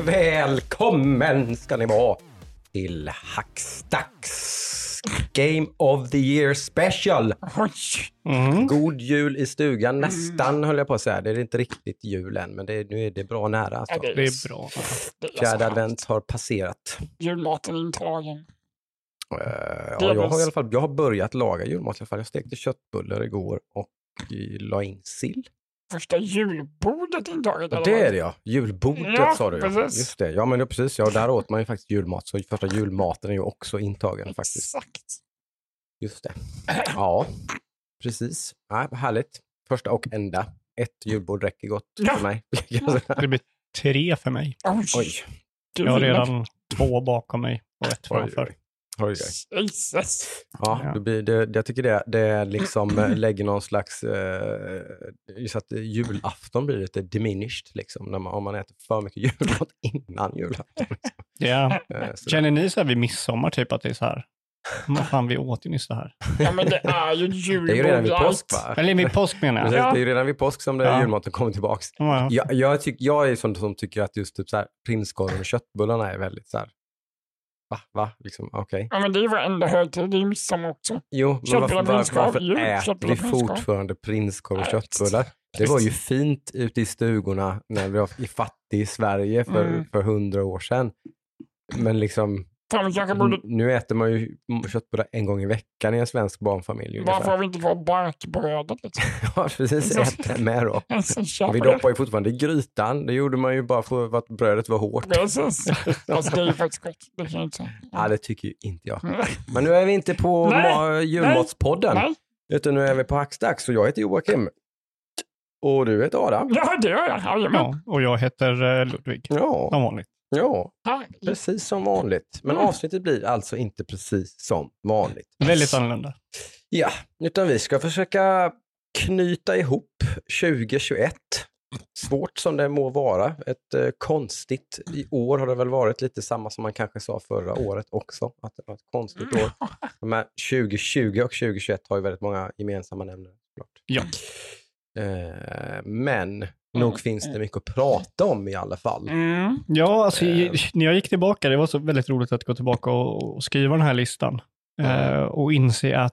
välkommen ska ni vara till Hackstacks Game of the Year Special. Mm. God jul i stugan, nästan höll jag på att säga. Det är inte riktigt jul än, men det, nu är det bra nära. Alltså. Ja, Det är bra. Fjärde advent har passerat. Julmaten intagen. Är ja, jag, har i alla fall, jag har börjat laga julmat i alla fall. Jag stekte köttbullar igår och eh, la in sill. Första julbordet intaget. Eller det är det ja. Julbordet Ja, sa du ja. precis. Just det. Ja men det, precis. Ja, där åt man ju faktiskt julmat. Så första julmaten är ju också intagen faktiskt. Exakt. Just det. Ja, precis. Ja, härligt. Första och enda. Ett julbord räcker gott Ja. för mig. Det blir tre för mig. Oj. Oj. Du Jag har redan två bakom mig och ett framför. oj. Oj. Jesus. Ja, Ja. det blir, det, jag tycker det, det liksom eh, lägger någon slags, eh, just att julafton blir lite diminished liksom, när man, om man äter för mycket julmat innan julafton. Ja. Eh, så- Känner ni så här vid midsommar typ att det är så här? Vad fan, vi åt ju nyss det här. Ja, men det är ju julbord. Det är ju redan vid påsk va? Eller vid påsk menar Precis, jag. Ja. Det är ju redan vid påsk som det Ja. julmaten kommer tillbaks. Ja. Jag, jag, tyck, jag är sån som tycker att just typ så här, prinskorven och köttbullarna är väldigt så här, va, va, liksom, okej. Ja, men det är ju varenda högtid. Det är ju midsommar också. Jo, men varför, var, prinskorv, varför jul, äter vi fortfarande prinskorv och köttbullar? Det var ju fint ute i stugorna när vi var i fattig Sverige för, Mm. för hundra år sedan. Men liksom, Fan, borde... nu äter man ju köttbullar en gång i veckan i en svensk barnfamilj. Varför ungefär. har vi inte kvar barkbrödet? Liksom? Ja, precis. Ät det med då. Vi doppar ju fortfarande i grytan. Det gjorde man ju bara för att brödet var hårt. Precis. Alltså, det är ju faktiskt gott. Det kan jag inte säga. Ja, det tycker ju inte jag. Nej. Men nu är vi inte på Nej, julmatspodden. Nej. Utan nu är vi på Hackstacks och jag heter Joakim. Och du heter Adam. Ja, det gör jag. Jajamän. Ja, och jag heter eh, Ludvig, Ja, som vanligt. Ja, Härligt. precis som vanligt. Men Mm. avsnittet blir alltså inte precis som vanligt. Väldigt annorlunda. Ja, utan vi ska försöka knyta ihop 2021. Svårt som det må vara. Ett eh, konstigt, i år har det väl varit lite samma som man kanske sa förra året också, att det var ett konstigt år. Men 2020 och 2021 har ju väldigt många gemensamma nämnare. såklart. Ja. Eh, men nog finns det mycket att prata om i alla fall. Mm. Ja, alltså, Eh. i- när jag gick tillbaka, det var så väldigt roligt att gå tillbaka och, och skriva den här listan. Mm. Eh, och inse att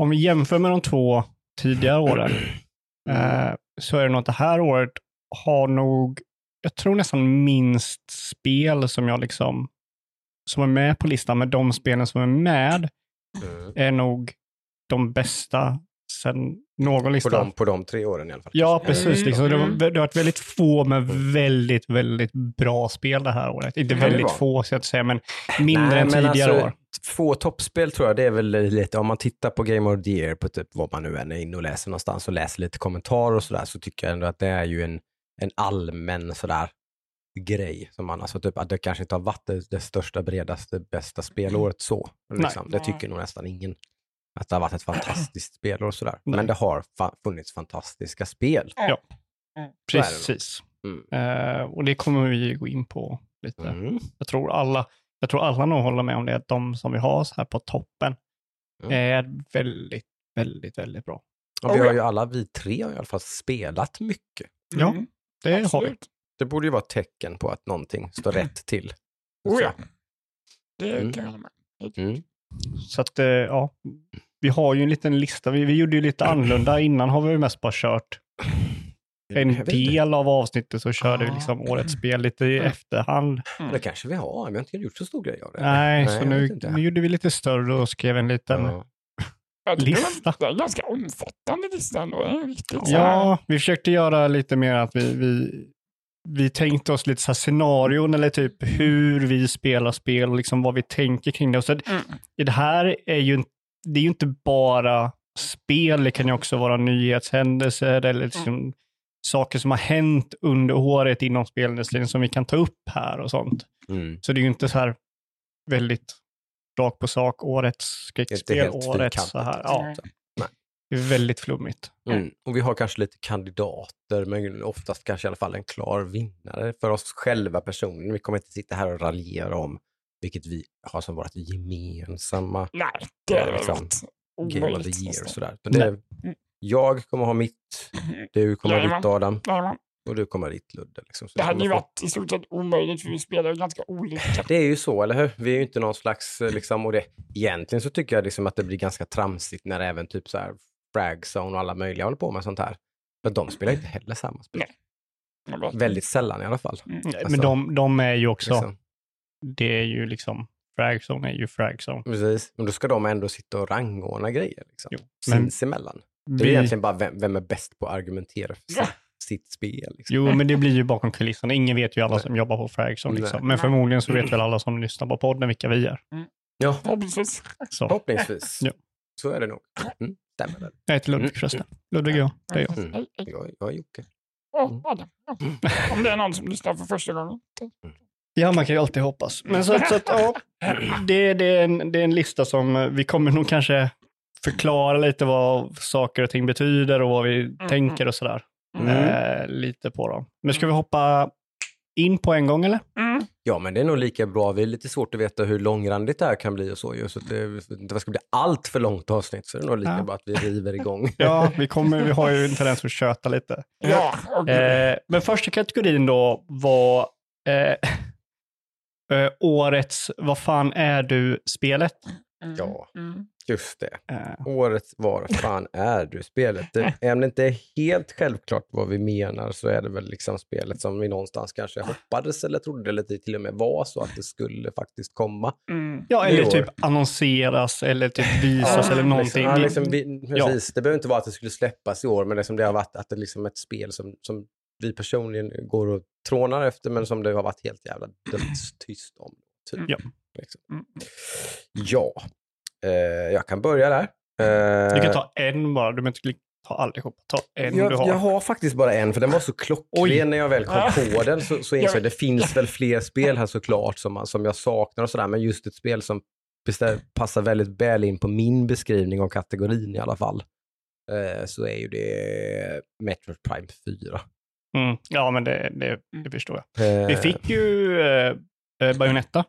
om vi jämför med de två tidigare åren, eh, så är det nog att det här året har nog, jag tror nästan minst spel som jag liksom, som är med på listan, men de spelen som är med Mm. är nog de bästa sen någon På, lista. de, på de tre åren i alla fall. Ja, precis. Mm, Liksom. Det, var, mm. det har varit väldigt få, men väldigt, väldigt bra spel det här året. Inte väldigt få, så att säga, men mindre Nej, än men tidigare alltså, år. Få toppspel tror jag, det är väl lite, om man tittar på Game of the Year på typ vad man nu än är inne och läser någonstans och läser lite kommentarer och sådär, så tycker jag ändå att det är ju en, en allmän sådär grej. Som man, alltså typ att det kanske inte har varit det, det största, bredaste, bästa spelåret så. Liksom. Det tycker nog nästan ingen. Att det har varit ett fantastiskt spelår och sådär. Nej. Men det har fa- funnits fantastiska spel. Ja, precis. Mm. Eh, och det kommer vi gå in på lite. Mm. Jag tror alla jag tror alla nog håller med om det, att de som vi har så här på toppen Mm. är väldigt, väldigt, väldigt bra. Och vi har ja. ju alla, vi tre har i alla fall spelat mycket. Ja, Mm. Det har vi. Absolut. Det borde ju vara ett tecken på att någonting står rätt till. Oh, ja. Det Mm. kan jag hålla med. Mm. Så att, eh, ja, vi har ju en liten lista. Vi, vi gjorde ju lite annorlunda. Innan har vi mest bara kört en Jag inte. del av avsnittet så körde vi Ah. liksom årets spel lite i Mm. efterhand. Det kanske vi har, men vi har inte gjort så stor grej av det. Nej, så jag nu, inte. nu gjorde vi lite större och skrev en liten... Ja. Jag tycker Lista. Det är en ganska omfattande lista ändå. Så. Ja, vi försökte göra lite mer att vi, vi, vi tänkte oss lite så här scenarion eller typ hur vi spelar spel och liksom vad vi tänker kring det. Och så, Mm. i det här är ju, det är ju inte bara spel, det kan ju också vara nyhetshändelser eller liksom saker som har hänt under året inom spelindustrin som vi kan ta upp här och sånt. Mm. Så det är ju inte så här väldigt rakt på sak, årets skräckspel, årets så här. Ja, Nej. det är väldigt flummigt. Mm. Och vi har kanske lite kandidater, men oftast kanske i alla fall en klar vinnare för oss själva personligen. Vi kommer inte sitta här och raljera om vilket vi har som vårt gemensamma Nej, det är liksom, Game of the. Year och sådär. Så det, Nej. jag kommer ha mitt, du kommer ha ditt Adam. Jajamän. Och du kommer dit Ludde. Liksom. Det hade ju få- varit i stort sett omöjligt för vi spelar ju ganska olika. Det är ju så, eller hur? Vi är ju inte någon slags, eh, liksom, och det, egentligen så tycker jag liksom att det blir ganska tramsigt när även typ så här Fragzone och alla möjliga håller på med sånt här. För de spelar inte heller samma spel. Nej. Väldigt sällan i alla fall. Mm. Alltså, Men de, de är ju också, Liksom. Det är ju liksom, Fragzone är ju Fragzone. Precis, men då ska de ändå sitta och rangordna grejer liksom. Jo, men sinsemellan. Det är vi, egentligen bara vem, vem är bäst på att argumentera för Ja. sitt, spel. Liksom. jo, men det blir ju bakom kulisserna. Ingen vet ju alla Nej. som jobbar på Fragzone. Nej. Liksom. Men förmodligen så vet väl alla som lyssnar på podden vilka vi är. Ja, Förhoppningsvis. Så. förhoppningsvis. Ja. Så är det nog. Mm, stämmer. Jag heter Ludvig förresten. Ludvig och jag, det är jag. Mm. Jag, jag är Jocke. Ja. Om det är någon som lyssnar för första gången. Ja, man kan ju alltid hoppas. Men så, så att, ja, det, det, är en, det är en lista som eh, vi kommer nog kanske förklara lite vad saker och ting betyder och vad vi tänker och sådär. Mm. Eh, lite på dem. Men ska vi hoppa in på en gång eller? Mm. Ja, men det är nog lika bra. Det är lite svårt att veta hur långrandigt det här kan bli och så. ju, Så att det det ska bli allt för långt avsnitt så är det nog lika Ja. bra att vi river igång. Ja, vi, kommer, vi har ju en tendens att köta lite. Ja, Eh, men första kategorin då var eh, eh, årets Vad fan är du-spelet. mm, ja. mm. Just det. Eh, Årets Var fan är du spelet? Det, även om det inte är helt självklart vad vi menar så är det väl liksom spelet som vi någonstans kanske hoppades eller trodde eller till och med var så att det skulle faktiskt komma. Mm. ja, eller typ annonseras eller typ visas Ja, eller någonting. Liksom, ja, liksom, vi, precis. Det behöver inte vara att det skulle släppas i år, men det som det har varit att det är liksom ett spel som, som vi personligen går och trånar efter, men som det har varit helt jävla dödstyst om. Typ. Ja. Liksom. Mm. Ja, eh, jag kan börja där. Eh, Du kan ta en bara, du behöver inte ta allihopa. Ta en jag, du har. jag har faktiskt bara en, för den var så klockren när jag väl kom Ja. på den. Så, så insåg jag, det finns väl fler spel här såklart som, som jag saknar och sådär, men just ett spel som passar väldigt väl in på min beskrivning av kategorin i alla fall, eh, så är ju det Metroid Prime 4. Mm. Ja, men det, det, det förstår jag. Eh, Vi fick ju eh, eh, Bayonetta,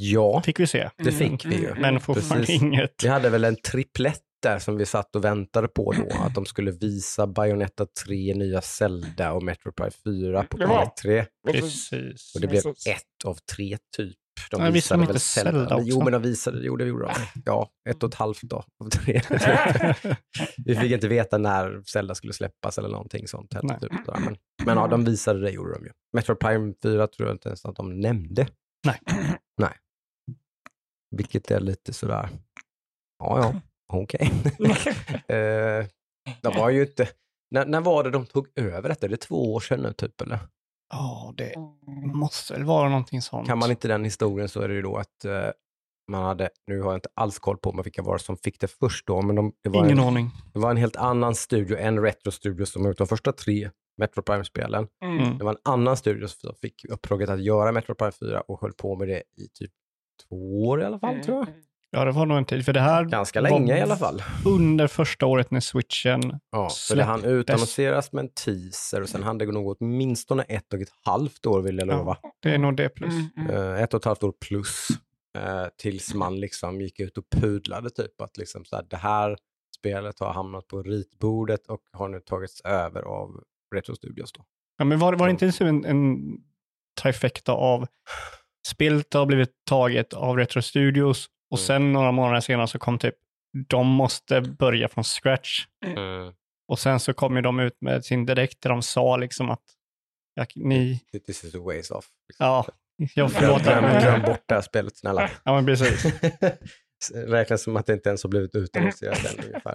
Ja, fick vi se. det fick vi ju. Mm. Men fortfarande Precis. inget. Vi hade väl en triplett där som vi satt och väntade på då, att de skulle visa Bayonetta 3, nya Zelda och Metroid Prime 4 på Det var- E3. Precis. Och det blev ett av tre typ. De Nej, visade de väl inte Zelda Men Jo, också? men de visade, jo det gjorde de. Ja, ett och ett halvt då. Vi fick inte veta när Zelda skulle släppas eller någonting sånt. Heller, typ, men, men ja, de visade det, gjorde de ju. Metroid Prime 4 tror jag inte ens att de nämnde. Nej. Nej. Vilket är lite sådär, ja ja, okej. eh, de var ju inte, när, när var det de tog över detta? Är det två år sedan nu typ eller? Ja, det Mm. måste väl vara någonting sånt. Kan man inte den historien så är det ju då att eh, man hade, nu har jag inte alls koll på vilka var det som fick det först då, men de, det, var Ingen en, aning. det var en helt annan studio än Retro Studios som har gjort de första tre Metro Prime-spelen. Mm. Mm. Det var en annan studio som fick uppdraget att göra Metro Prime 4 och höll på med det i typ två år i alla fall tror jag. Ja, det var nog en tid. För det här Ganska var länge i alla fall. under första året när switchen... Ja, för det hann utannonseras med en teaser och sen hann det nog åtminstone ett och ett halvt år vill jag Ja. lova. Det är nog det plus. Mm. Mm. Eh, ett och ett halvt år plus. Eh, tills man liksom gick ut och pudlade typ att liksom så här, det här spelet har hamnat på ritbordet och har nu tagits över av Retro Studios då. Ja, men var, var det inte en, en trifecta av spelet har blivit taget av Retro Studios och Mm. sen några månader senare så kom typ de måste börja från scratch. Och sen så kom ju de ut med sin direkt där de sa liksom att jag, ni, This is a ways off. ja, jag förlåter. glöm, glöm bort det här spelet snälla. Ja, men precis. Räknas som att det inte ens har blivit utannonserat än ungefär.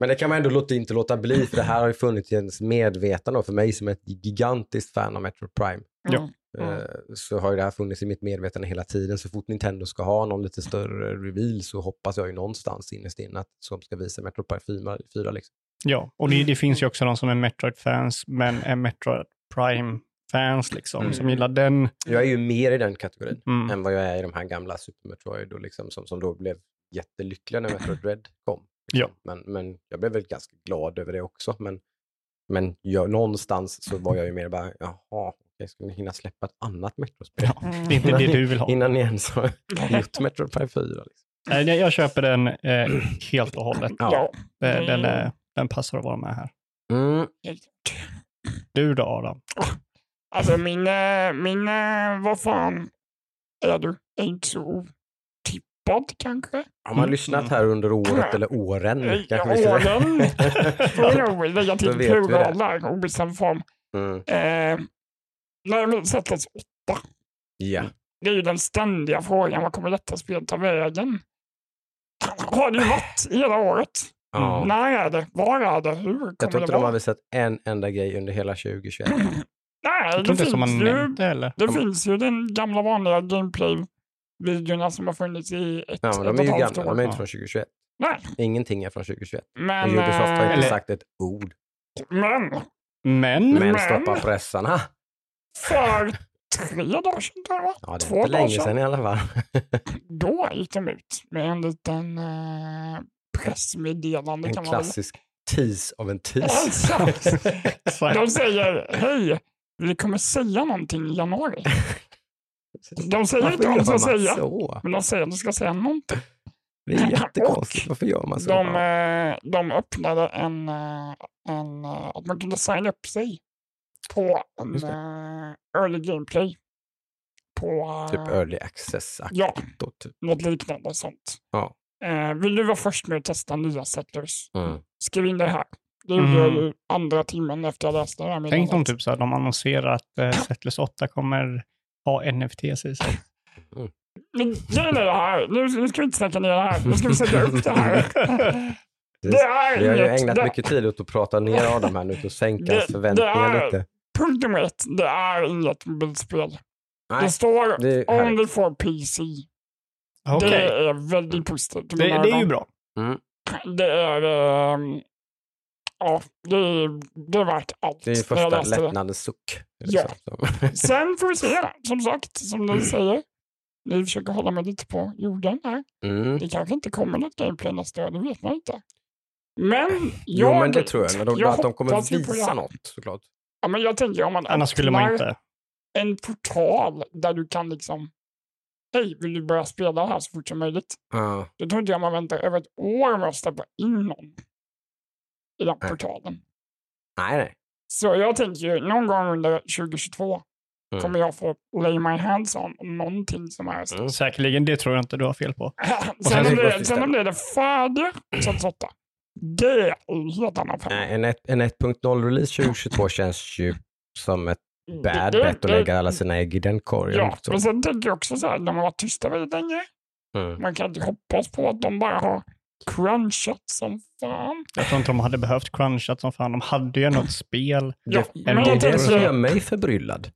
Men det kan man ändå låta, inte låta bli, för det här har ju funnits i ens medvetande och för mig som är ett gigantiskt fan av Metro Prime. Ja. Mm. eh, Så har ju det här funnits i mitt medvetande hela tiden. Så fort Nintendo ska ha någon lite större reveal så hoppas jag ju någonstans innerst inne att som ska visa Metro Prime 4. 4 liksom. Ja, och det, det finns ju också de som är Metroid-fans, men är Metroid Prime-fans liksom, Mm. som gillar den. Jag är ju mer i den kategorin Mm. än vad jag är i de här gamla Super Metroid och liksom, som, som då blev jättelyckliga när Metroid Dread kom. Ja. Men, men jag blev väl ganska glad över det också. Men, men jag, någonstans så var jag ju mer bara, jaha, okej, ska ni hinna släppa ett annat Metrospel? Ja, det är inte det du vill ha. Innan ni ens har gjort Metroid Prime 4. Liksom. Nej, jag, jag köper den eh, helt och hållet. Ja. Eh, Den, är, den passar att vara med här. Mm. Du då Adam? Alltså min, eh, min, eh, vad fan är du? Är inte så otippad kanske? Har man Mm. lyssnat här under året eller åren? Eh, kanske vi ska. Åren får nog lägga till vet vi plural det. där, obestämd form. Mm. Eh, nej, men sättet åtta. Ja. Det är ju den ständiga frågan, vad kommer detta spel ta vägen? Har det ju varit hela året. ja. När är det? Var är det? Hur kommer Jag tror det inte de har vara? visat en enda grej under hela 2021. Nej, det som man finns, ju, nämnt det eller? det finns ju den gamla vanliga gameplay-videorna som har funnits i ett, Ja, men ett de och är ett ju halvt gamla, år. de är inte från 2021. Nej, Ingenting är från 2021. men, Och Ubisoft har inte eh, Eller- sagt ett ord. men Men, Men Men- stoppa pressarna. För tre dagar sedan tror jag? Ja, det är två inte länge sedan, sedan i alla fall. då gick de ut med en liten eh, pressmeddelande. En kan man väl klassisk tease av en tease. Exakt. De säger hej, vi kommer säga någonting i januari. De säger Varför inte vad de ska man säga, så? men de säger att de ska säga någonting. Det är jättekonstigt. Varför gör man så? De, eh, de öppnade en, eh, en, eh, att man kunde signa upp sig på en eh, early gameplay. På eh, Typ early access Ja. då, typ. något liknande sånt. Ja. Eh, vill du vara först med att testa nya settlers? Mm. Skriv in det här. Det gjorde jag Mm. ju andra timmen efter jag läste det här Tänk om typ så här, de annonserar att eh, Settlers 8 kommer ha NFTs i sig. Men grejen är det här, nu, nu ska vi inte snacka ner det här, nu ska vi sätta upp det här. Det är Vi har ju ägnat det, mycket tid åt att prata ner Adam här nu och sänka hans förväntningar lite. Punkt nummer ett, det är inget mobilspel. Nej, det står det only for PC. Okej, Det är väldigt positivt. det, det är ju bra. Det är, ehm, ja, det är, det är värt allt. Det är första lättnadens suck. Ja. Sen får vi se, som sagt, som ni säger. Ni försöker hålla mig lite på jorden här. Mm. Det kanske inte kommer något gameplay nästa år, det vet man inte. Men Jo, jag, men det tror jag. Men de, jag att de kommer visa något såklart. Ja, men jag tänker om man Annars skulle man inte. en portal där du kan liksom Hej, vill du börja spela här så fort som möjligt? Ja. Då tror inte jag man väntar över ett år med att släppa in någon i den Nej. portalen. Nej, nej. Så jag tänker ju någon gång under 2022 Mm. kommer jag få lay my hands on någonting som är Mm. Säkerligen, det tror jag inte du har fel på. sen, sen vi sen om det är det färdiga 2008, det är en helt annan femma. En, ett- en 1.0-release 2022 känns ju som ett bad Det- bet att lägga alla sina ägg i den korgen. Ja, Så. men sen tänker jag också så här, de har varit tysta väldigt länge. Mm. Man kan inte hoppas på att de bara har crunchat som fan. Jag tror inte de hade behövt crunchat som fan. De hade ju ett spel. Ja, Det, men det det jag är det som gör mig förbryllad.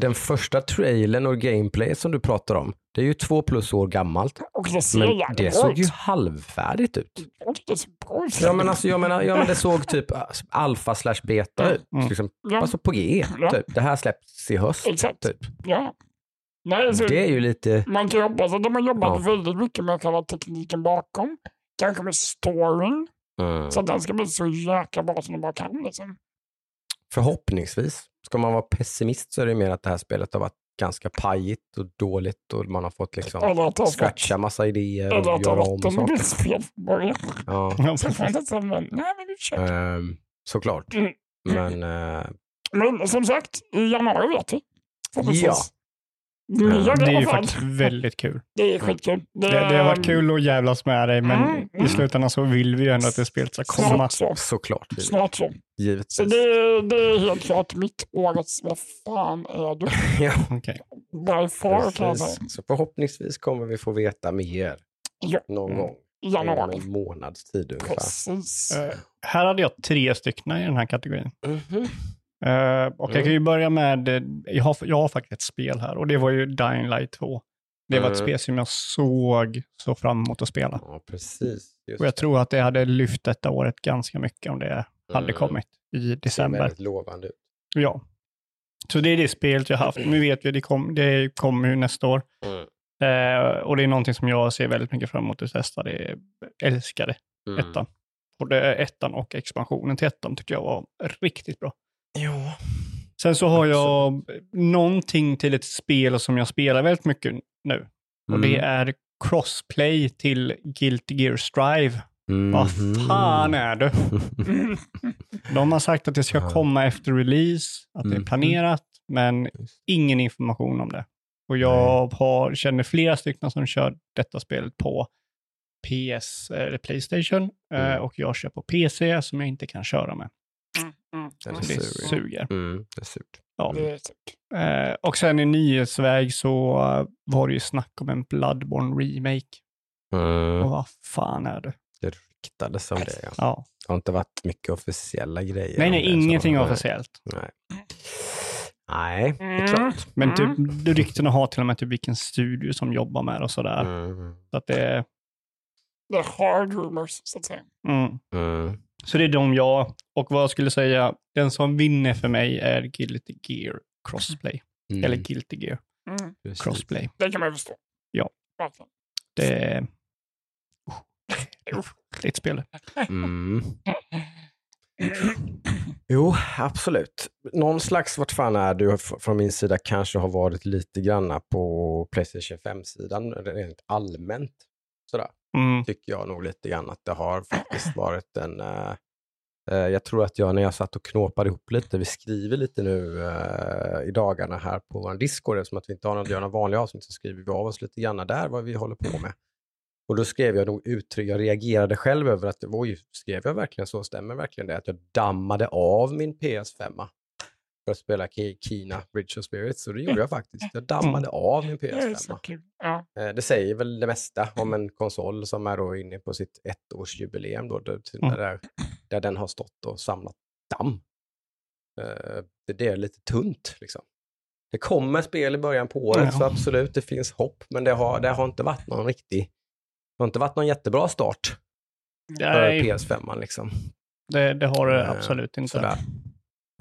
Den första trailern och gameplay som du pratar om, det är ju två plus år gammalt. och det ser Men det såg ut. ju halvfärdigt ut. Ja men alltså jag menar, ja, men det såg typ äh, alfa slash beta ut. Mm. Liksom, Ja, alltså på G. Ja. Typ. Det här släpps i höst. exakt. Typ. Ja. Nej, så Det är ju lite, Man kan hoppas att de har jobbat Ja. väldigt mycket med själva tekniken bakom. Kanske med storyn. mm. Så att den ska bli så jäkla bra som de bara kan. Liksom. Förhoppningsvis. Ska man vara pessimist så är det mer att det här spelet har varit ganska pajigt och dåligt och man har fått liksom har scratcha massa idéer och har göra om saker. Ja, ehm, såklart. Mm. Men eh, Men som sagt, i januari vet vi. Förhoppningsvis. Ja, Det är ju faktiskt väldigt kul. Det är skitkul. Det, det har varit kul att jävlas med dig, men Mm, mm. i slutändan så vill vi ju ändå att det spelet ska komma. Snart så. såklart. Snart så. Så Givetvis. det, det är helt klart mitt årets, vad fan är du? ja, Okej. By far kan jag säga. Så förhoppningsvis kommer vi få veta mer Ja, någon Mm. gång. januari. en månads tid ungefär. Precis. Eh, här hade jag tre stycken i den här kategorin. Mhm. Eh, och jag Mm. kan ju börja med, eh, jag har, jag har faktiskt ett spel här och det var ju Dying Light 2. Det var ett Mm. spel som jag såg så fram emot att spela. Ja, precis. Just Och jag det. tror att det hade lyft detta året ganska mycket om det hade Mm. kommit i Det ser december. väldigt lovande ut. Ja. Så det är det spelet jag haft. Nu vet vi, det, kom, det kommer ju nästa år. Eh, och det är någonting som jag ser väldigt mycket fram emot att testa. Det är, älskade Mm. ettan. Både ettan och expansionen till ettan tycker jag var riktigt bra. Ja. Sen så har jag någonting till ett spel som jag spelar väldigt mycket nu. Och det Mm. är crossplay till Guilty Gear Strive Vad Mhm. fan är det? De har sagt att det ska komma efter release, att det är Mhm. planerat, men ingen information om det. Och jag har, känner flera stycken som kör detta spelet på PS eller Playstation eh, Mm. och jag kör på PC som jag inte kan köra med. Mm, mm, Den mm. Så det suger. suger. Mm, det är surt. Ja. Det är surt. Eh, och sen i nyhetsväg så eh, var det ju snack om en Bloodborne remake. Mm, Och vad fan är det? det ryktades om det. Ja. Ja. Det har inte varit mycket officiella grejer. Nej, nej, det, så- ingenting nej. officiellt. Nej. Nej, det är Mm. klart. Men typ, Mm. ryktena har till och med typ vilken studio som jobbar med det och sådär. Mm. Så att det är hard rumors, så att säga. mm. Mm. Så det är de jag, och vad jag skulle säga, den som vinner för mig är Guilty Gear Crossplay. Mm. Eller Guilty Gear Mm. Crossplay. Det kan man förstå. Ja. Verkligen. Det är, Uff. det är ett spel. Mm. Jo, absolut. Någon slags, vart fan är du från min sida, kanske har varit lite granna på Playstation 5-sidan rent allmänt. Sådär, Mm. tycker jag nog lite grann att det har faktiskt varit en... eh, jag tror att jag när jag satt och knåpade ihop lite, vi skriver lite nu eh, i dagarna här på vår Discord, eftersom att vi inte har något, gör några vanliga avsnitt, så skriver vi av oss lite grann där vad vi håller på med. Och då skrev jag nog uttryck, jag reagerade själv över att, oj, skrev jag verkligen så? Stämmer verkligen det? Att jag dammade av min PS5 för att spela Ki- Kina Bridge of Spirits. Och det gjorde jag faktiskt. Jag dammade av min Det är så PS5. kul. Ja. Eh, Det säger väl det mesta om en konsol som är då inne på sitt ettårsjubileum då, där, Mm. där, den har stått och samlat damm. Eh, Det, det är lite tunt liksom. Det kommer spel i början på året, Ja. så absolut, det finns hopp, men det har, det har inte varit någon riktig, det har inte varit någon jättebra start för Nej, PS5. Liksom. det, det har det Eh, absolut inte. Sådär.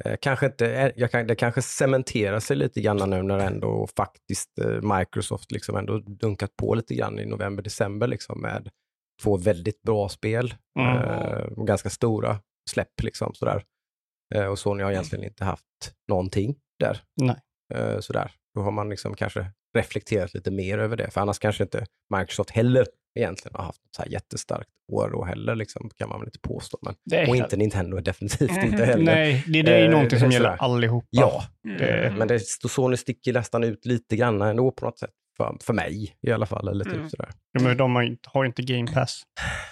Eh, kanske inte, eh, jag kan, det kanske cementerar sig lite grann nu när ändå faktiskt eh, Microsoft liksom ändå dunkat på lite grann i november, december liksom med två väldigt bra spel Mm. eh, ganska stora släpp. Liksom, sådär. Eh, och Sony har egentligen inte haft någonting där. Nej. Eh, sådär. Då har man liksom kanske reflekterat lite mer över det, för annars kanske inte Microsoft heller egentligen har haft ett så här jättestarkt år då heller, liksom, kan man väl inte påstå. Men, och helt- inte Nintendo definitivt inte heller. Nej, det, det är ju Eh, någonting som gäller allihopa. Ja, Det- Mm. men det, Sony sticker nästan ut lite grann ändå på något sätt. För, för mig i alla fall. Eller typ Mm. sådär. Ja, men de har ju inte- har inte Game Pass.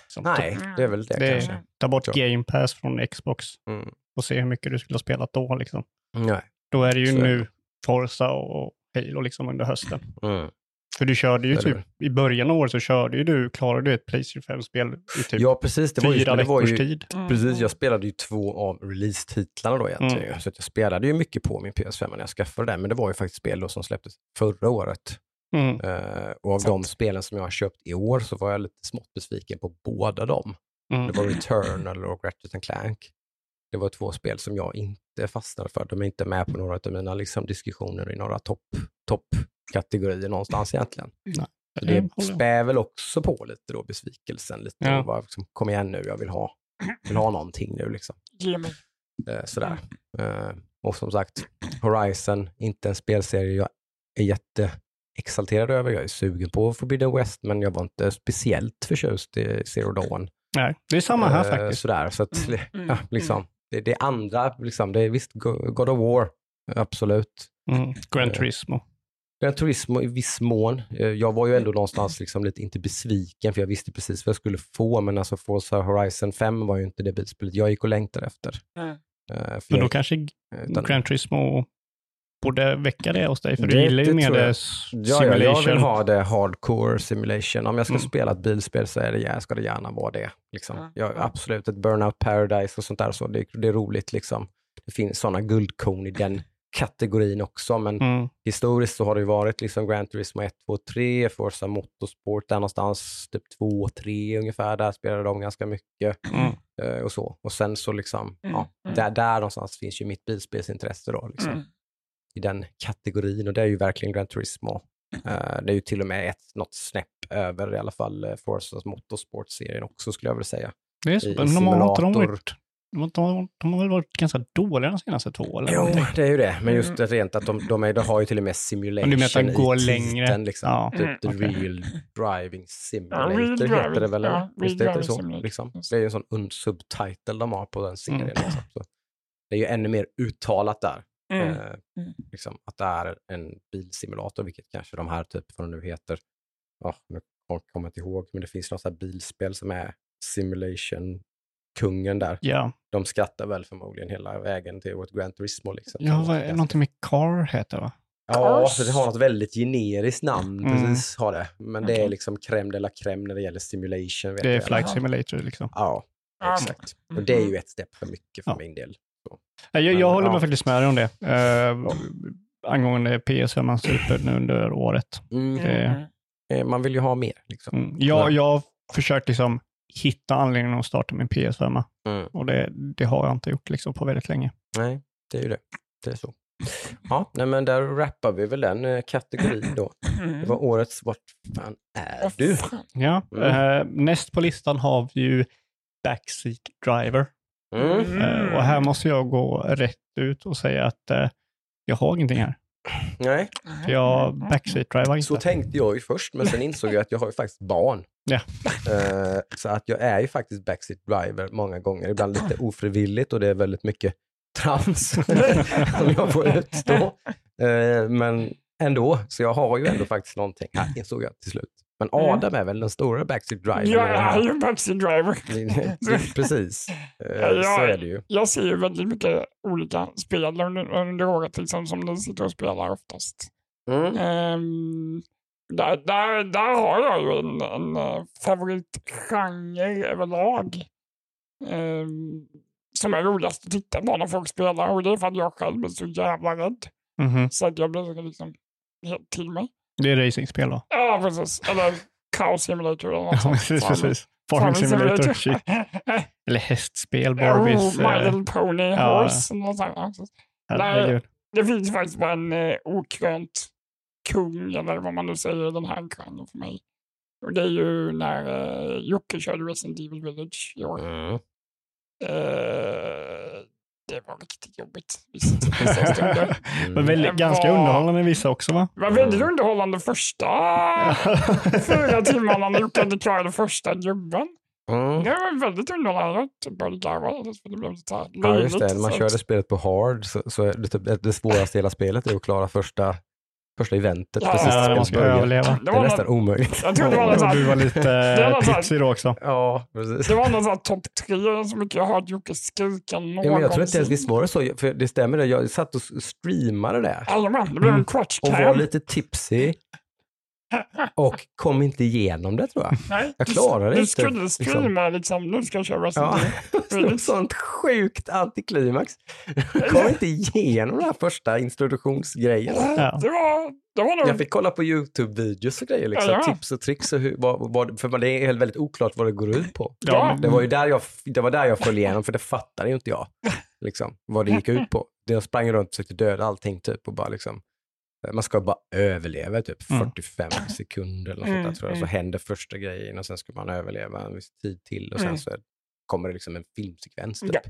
Som Nej, det är väl det, Det- kanske. Ta bort Ja. Game Pass från Xbox Mm. och se hur mycket du skulle ha spelat då. Liksom. Nej. Då är det ju Så nu Forza och Halo liksom under hösten. Mm. För du körde ju typ, i början av året så körde ju du, klarade du ett Playstation 5-spel i typ Ja, precis. Det var ju, fyra det var veckors ju, tid. Mm. Precis, jag spelade ju två av release-titlarna då egentligen. Mm. Så att jag spelade ju mycket på min PS5 när jag skaffade den, men det var ju faktiskt spel då som släpptes förra året. Mm. Eh, och av de spelen som jag har köpt i år så var jag lite smått besviken på båda dem. Mm. Det var Returnal och Ratchet Clank. Det var två spel som jag inte fastnade för. De är inte med på några av mina liksom, diskussioner i några topp toppkategorier någonstans egentligen. Så det håller jag. spär väl också på lite då besvikelsen. Lite Ja. och bara, liksom, kom igen nu, jag vill ha, vill ha någonting nu. Liksom. Ge mig. Eh, sådär. Eh, och som sagt, Horizon, inte en spelserie jag är jätteexalterad över. Jag är sugen på Forbidden West, men jag var inte speciellt förtjust i Zero Dawn. Nej, det är samma här Eh, faktiskt. Sådär, så att, Mm, mm, ja, liksom, det, det är andra, liksom, det är visst Go- God of War, absolut. Mm. Gran eh, Turismo. Gran Turismo i viss mån. Eh, Jag var ju ändå någonstans liksom lite, inte besviken, för jag visste precis vad jag skulle få, men alltså Forza Horizon 5 var ju inte det bilspelet jag gick och längtade efter. Mm. Eh, Men då jag- kanske utan- Gran Turismo borde väcka det hos dig, för Det- du gillar ju mer det Ja, ja, jag simulation. vill ha det hardcore simulation. Om jag ska Mm. spela ett bilspel så är det, ja, ska det gärna vara det. Liksom. Ja, Jag, ja. absolut, ett Burnout Paradise och sånt där, så det, det är roligt. Liksom. Det finns sådana guldkorn i den kategorin också, men Mm. historiskt så har det ju varit liksom Gran Turismo 1, 2, 3, Forza Motorsport där någonstans, typ 2, 3 ungefär, där spelade de ganska mycket Mm. eh, och så. Och sen så liksom, Mm, ja, mm. där, där någonstans finns ju mitt bilspelsintresse då, liksom, Mm. I den kategorin och det är ju verkligen Gran Turismo. Eh, det är ju till och med ett, något snäpp över i alla fall uh, Forza Motorsport-serien också skulle jag vilja säga. Det är så, I- men de har inte de simulator. varit de, de, de har väl varit ganska dåliga de senaste två eller Jo, någonting. det är ju det. Men just Mm. det rent att de, de, är, de har ju till och med Men du menar att simulation går i längre? titeln. Liksom. Ja. Typ The Mm, okej. Real Driving Simulator Ja, Real heter Driving, det väl? ja, Real heter det så? Liksom. Just Det är ju en sån subtitle de har på den serien. Mm. Liksom. Så det är ju ännu mer uttalat där. Mm. Eh, Mm. liksom, att det är en bilsimulator, vilket kanske de här, typ vad de nu heter, ja, nu kommer jag inte ihåg, men det finns något här bilspel som är simulation-kungen där. Ja, De skrattar väl förmodligen hela vägen till vårt Gran Turismo. Liksom. ja vad, är- någonting med Car heter va? Ja, för det har något väldigt generiskt namn, Mm. precis har det. Men det är liksom crème de la crème när det gäller simulation. Vet Det är jag. Flight. Simulator liksom. Ja, Ja, exakt. Och det är ju mhm. ett steg för mycket för Ja. min del. Jag, jag Men, håller ja. mig faktiskt med dig om det. Uh, angående PS5 super nu under året. Mm. det- Eh, Man vill ju ha mer. Liksom. Mm. Jag, Ja. jag har försökt liksom hitta anledningen att starta min PS5 Mm. och det, det har jag inte gjort liksom på väldigt länge. Nej, det är ju det. Det är så. Ja, nej, men där rappar vi väl den eh, kategorin då. Mm. Det var årets Vart fan är du? Ja. Mm. eh, näst på listan har vi ju Backseat Driver. Mm. Eh, och här måste jag gå rätt ut och säga att eh, jag har ingenting här. Nej, För Jag backseat driver inte. så tänkte jag ju först, men sen insåg jag att jag har ju faktiskt barn. Ja. Eh, så att jag är ju faktiskt backseat driver många gånger, ibland lite ofrivilligt och det är väldigt mycket trams som jag får utstå. Eh, men ändå, så jag har ju ändå faktiskt någonting här, insåg jag till slut. Men Adam är väl den stora backseat driver. Jag är ju en backseat driver. Precis, Eh, Ja, så är det ju. Jag ser ju väldigt mycket olika spel under, under året liksom, som ni sitter och spelar oftast. Mm. Ehm, där, där, där har jag ju en, en eh, favoritgenre överlag. Ehm, som är roligast att titta på när folk spelar och det är för att jag själv är så jävla rädd. Mhm. Så att jag blir liksom helt till mig. Det är racingspel då. Ja, precis. Eller Chaos Simulator eller något sånt. precis, precis. Farming Simulator. Shit. oh, Eller hästspel, Barbies. My eh, Little Pony ja. Horse. något sånt. herregud. Det finns faktiskt bara en eh, okrönt kung, eller vad man nu säger, i den här genren för mig. Och det är ju när eh, Jocke körde Resident Evil Village i år. Mm. Eh, det var riktigt jobbigt. stunder. Men väldigt, ganska var- underhållande vissa också va? Det var väldigt underhållande första fyra timmarna när Jocke hade klarat den första gubben. Mm. Det var väldigt underhållande. Det blev lite här Ja, just det. När man körde spelet på hard så, så är det, typ, det svåraste i hela spelet är att klara första, första eventet Ja, precis Ja, börjar. överleva. Det Det var är nästan någon- omöjligt. Jag tror det var här- du var lite något eh, pitsig då också. Ja, precis. Det var någon sån topp tre så mycket jag hört Jocke skrika någonsin. Ja, men jag tror inte ens visst var det så, för det stämmer det. Jag satt och streamade det Jajamän, det blev en Mm. crotch och var lite tipsy och kom inte igenom det tror jag. Nej, jag du- klarar det Du inte, skulle liksom. streama liksom, nu ska jag köra Ja, så, sånt sjukt antiklimax. Kom inte igenom den här första introduktionsgrejen. Ja. Det var, det var nog... Jag fick kolla på YouTube-videos och grejer, liksom, Ja, ja. tips och tricks. Och hur, vad, vad, för det är väldigt oklart vad det går ut på. Ja, Det var ju där jag, det var där jag föll igenom, för det fattade ju inte jag. Liksom, vad det gick ut på. Jag sprang runt och försökte döda allting typ och bara liksom, man ska bara överleva typ Mm. 45 sekunder eller något sånt Mm, där, tror jag. Så mm. händer första grejen och sen ska man överleva en viss tid till och sen Mm. så kommer det liksom en filmsekvens typ. Ja.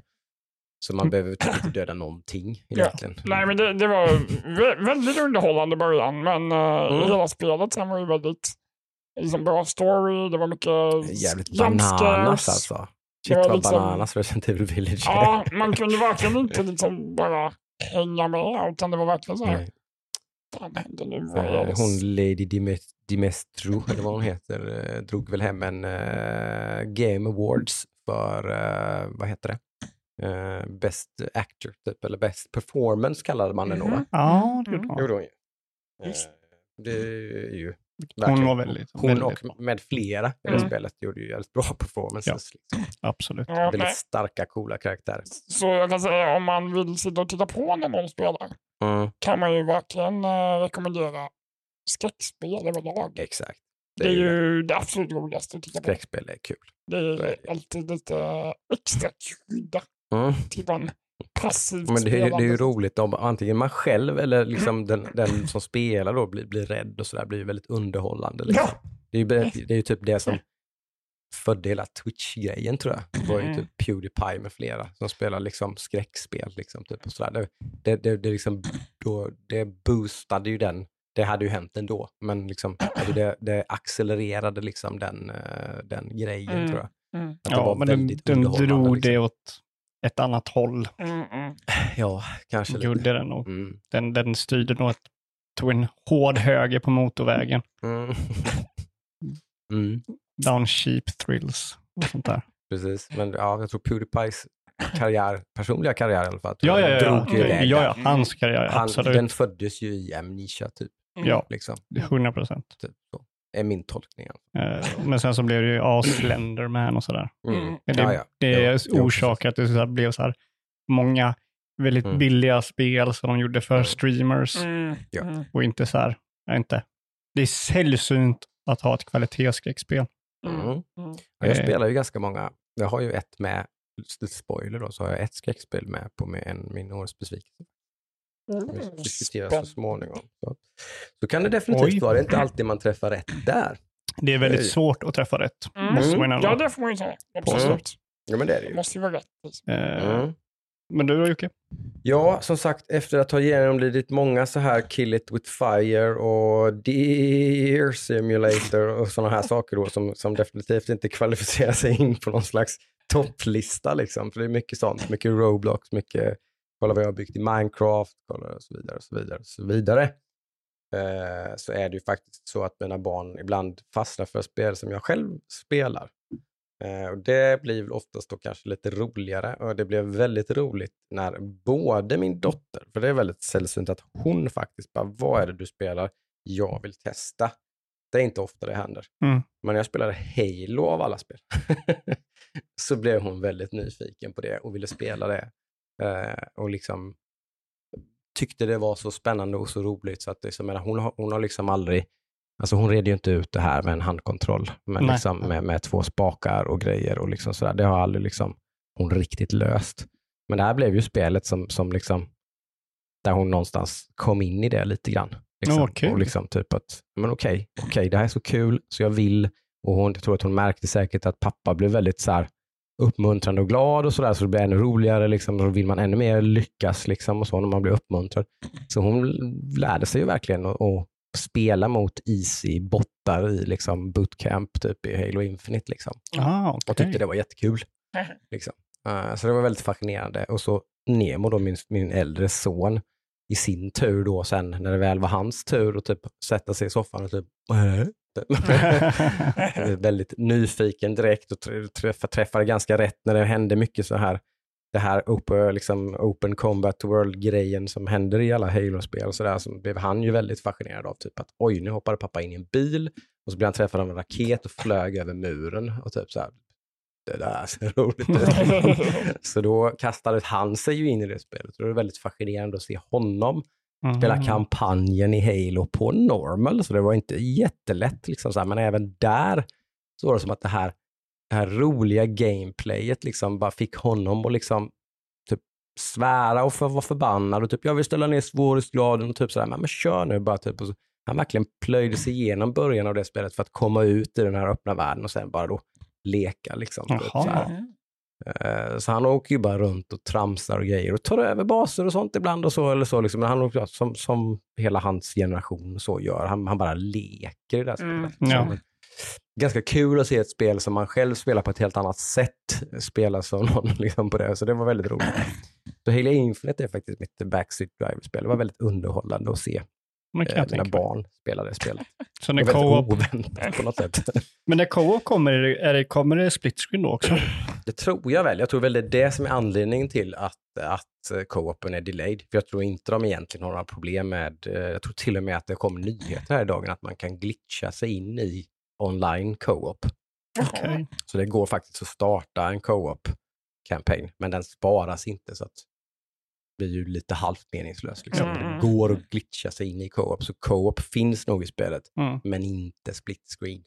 Så man behöver typ inte döda någonting egentligen. Nej, men det, det var vä- väldigt underhållande början, men uh, Mm. hela spelet sen var ju väldigt liksom, bra story, det var mycket Jävligt bananas alltså. Shit vad liksom- bananas Resident Evil Village. Ja, man kunde verkligen inte liksom bara hänga med, utan det var verkligen så här, Nej. Vad händer nu? Eh, det? Hon Lady Dimestro, eller vad hon heter, eh, drog väl hem en eh, Game Awards för, eh, vad heter det? Eh, best Actor, typ, eller Best Performance kallade man det nog va? Mhm. Ja, det gjorde Mm. hon. gjorde hon ju. Det är ju Hon var väldigt, Hon väldigt och med flera i det Mm. spelet gjorde ju jävligt bra performances. Liksom. absolut. Ja, Väldigt starka, coola karaktärer. Så jag kan säga om man vill sitta och titta på när någon spelar Mm, kan man ju verkligen eh, rekommendera skräckspel överlag. exakt. Det är ju det absolut roligaste att titta på. Skräckspel är kul. Det är är det. alltid lite extra krydda Mm. till en passivt Men det är, ju- det är ju roligt om antingen man själv eller liksom den, den som spelar då blir, blir rädd och sådär, blir ju väldigt underhållande. Liksom. Ja, Det, är ju, det är ju typ det som födde hela Twitch-grejen tror jag. Det var ju Mm. typ Pewdiepie med flera som spelar liksom skräckspel. Liksom, typ, och sådär. Det, det, det, det, liksom, då, det boostade ju den. Det hade ju hänt ändå, men liksom, alltså det, det accelererade liksom den, eh, den grejen Mm. tror jag. Mm. Att det Ja, var men den, väldigt den underhållande, drog liksom. det åt ett annat håll. Mm, mm. Ja, kanske. Gjorde den nog. Mm. Den, den styrde nog ett, tog en hård höger på motorvägen. Mm. mm. Down cheap thrills och sånt där. Precis, men ja, jag tror Pewdiepies karriär, personliga karriär i alla fall, Ja, ja, ja. Ja, ja, ja. Hans karriär, Han, absolut. den föddes ju i Amnesia typ. Ja, Liksom, 100 procent. typ så. Är min tolkning. alltså. Men sen så blev det ju ja, Slenderman och sådär. Mm. Mm. Det, Ja, ja. det Ja, ja, att det så blev så här många väldigt Mm. billiga spel som de gjorde för Mm. streamers Mm. Ja. Mm. och inte så här, inte. Det är sällsynt att ha ett kvalitetsskräckspel. Mm. Ja, jag Eh. spelar ju ganska många. Jag har ju ett med, lite spoiler då, så har jag ett skräckspel med på med en, min årets besvikelse. Ska diskutera så småningom. Så, så kan det definitivt Oj. vara. Det är inte alltid man träffar rätt där. Det är väldigt svårt att träffa rätt, Mm. måste man. Ja, det får man ju säga. Absolut. Ja, men det är det Det ju. måste ju vara rätt. liksom. Eh, Mm. Men du då Jocke? Ja, som sagt, efter att ha genomlidit många så här Kill It With Fire och Deer Simulator och sådana här saker då som, som definitivt inte kvalificerar sig in på någon slags topplista liksom. För det är mycket sånt, mycket Roblox, mycket kolla vad jag har byggt i Minecraft, kolla och så vidare och så vidare och så vidare. Eh, så är det ju faktiskt så att mina barn ibland fastnar för spel som jag själv spelar. Eh, och det blir oftast då kanske lite roligare och det blev väldigt roligt när både min dotter, för det är väldigt sällsynt att hon faktiskt bara, vad är det du spelar? Jag vill testa. Det är inte ofta det händer. Mm. Men när jag spelade Halo av alla spel så blev hon väldigt nyfiken på det och ville spela det. Eh, och liksom tyckte det var så spännande och så roligt så att menar, hon, har, hon har liksom aldrig Alltså hon reder ju inte ut det här med en handkontroll, men liksom med, med två spakar och grejer och liksom sådär. Det har aldrig liksom hon riktigt löst. Men det här blev ju spelet som, som liksom, där hon någonstans kom in i det lite grann. Liksom. Kul. Och liksom typ att, men okej, okej, det här är så kul så jag vill. Och hon, jag tror att hon märkte säkert att pappa blev väldigt så här uppmuntrande och glad och sådär, så det blir ännu roligare. Liksom, då vill man ännu mer lyckas liksom, och så när man blir uppmuntrad. Så hon lärde sig ju verkligen att, att spela mot easy bottar i liksom, bootcamp typ i Halo Infinite. Liksom. Ah, Och okej. tyckte det var jättekul. Liksom. Eh, så det var väldigt fascinerande. Och så Nemo, då, min, min äldre son, i sin tur då sen när det väl var hans tur att typ sätta sig i soffan och typ "Äh?" Typ. Väldigt nyfiken direkt och tr- träffa, träffade ganska rätt när det hände mycket så här det här open, liksom, open combat world-grejen som händer i alla Halo-spel och sådär, så blev han ju väldigt fascinerad av. Typ att oj, nu hoppade pappa in i en bil och så blev han träffad av en raket och flög över muren och typ så här, det där ser roligt ut. så då kastade han sig ju in i det spelet och det var väldigt fascinerande att se honom spela Mm. kampanjen i Halo på normal, så det var inte jättelätt. Liksom, så här, men även där så var det som att det här, det här roliga gameplayet liksom bara fick honom att liksom typ svära och för, vara förbannad och typ jag vill ställa ner svårighetsgraden och typ sådär, men, men kör nu bara typ. Och så, han verkligen plöjde sig igenom början av det spelet för att komma ut i den här öppna världen och sen bara då leka. Liksom, typ, Jaha. Så. Eh, Så han åker ju bara runt och tramsar och grejer och tar över baser och sånt ibland och så. Eller så liksom. Men han åker, som, som hela hans generation så gör. Han, han bara leker i det här spelet. Mm. Ja. Så, Ganska kul att se ett spel som man själv spelar på ett helt annat sätt spelas av någon liksom på det. Så det var väldigt roligt. Så Halo Infinite är faktiskt mitt backseat drive-spel. Det var väldigt underhållande att se Men, kan eh, mina mig. barn spela det spelet. Så Det när var väldigt co-op, oväntat på något sätt. men när co-op kommer, är det, är det, kommer det split screen då också? Det tror jag väl. Jag tror väl det är det som är anledningen till att, att co-open är delayed. För jag tror inte de egentligen har några problem med, eh, jag tror till och med att det kom nyheter här i dagen att man kan glitcha sig in i online co-op. Okej. Så det går faktiskt att starta en co-op campaign, men den sparas inte så att blir ju lite halvt meningslöst. Liksom. Mm, mm. Det går att glitcha sig in i co-op, så co-op finns nog i spelet, Mm. men inte split screen.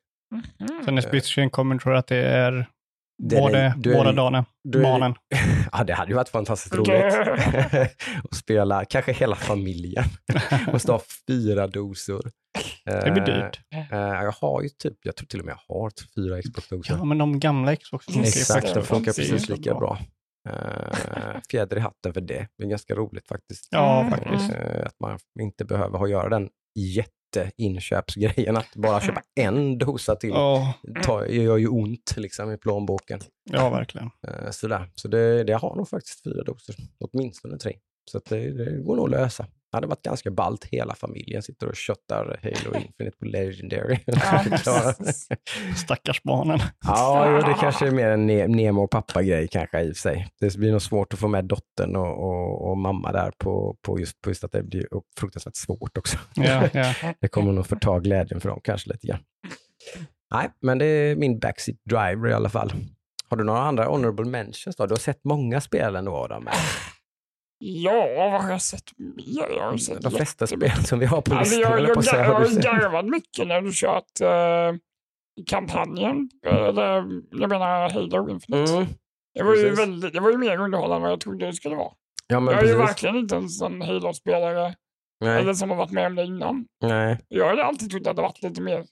Mm. Så när split screen kommer tror jag att det är Det är- både, du är- båda dagarna, är- barnen. Ja, det hade ju varit fantastiskt roligt. att spela kanske hela familjen. Måste ha fyra dosor. Det blir dyrt. Eh, jag har ju typ, jag tror till och med jag har fyra Xbox-doser. Ja, men de gamla Xbox funkar Exakt, de faktiskt funkar precis lika bra. Uh, fjäder i hatten för det. Det är ganska roligt faktiskt. Ja, Mm, faktiskt. Eh, att man inte behöver ha göra den jätteinköpsgrejen. Att bara köpa en dosa till Ja, tar, gör ju ont liksom, i plånboken. ja, verkligen. Uh, sådär. Så det, det har nog faktiskt fyra doser, åtminstone tre. Så att det, det går nog att lösa. Det hade varit ganska ballt. Hela familjen sitter och köttar Halo Infinite på Legendary. Stackars barnen. Ja, det kanske är mer en Ne- Nemo och pappa-grej kanske i och för sig. Det blir nog svårt att få med dottern och, och, och mamma där på, på, just, på just att det blir fruktansvärt svårt också. Ja, ja. Det kommer nog förta glädjen för dem kanske lite grann. Nej, men det är min backseat driver i alla fall. Har du några andra honorable mentions då? Du har sett många spel ändå Adam. Ja, vad har jag sett mer? Jag har sett De flesta spel som vi har på Alltså, listan. jag, höll jag, säga. jag, Har garvat mycket när du kört uh, kampanjen. Eller jag menar Halo Infinite. Mm. Det, var ju väldigt, det var ju mer underhållande än vad jag trodde det skulle vara. Ja, jag är ju verkligen inte en sån Halo-spelare eller som har varit med om det innan. Nej. Jag hade alltid trott att det varit lite mer,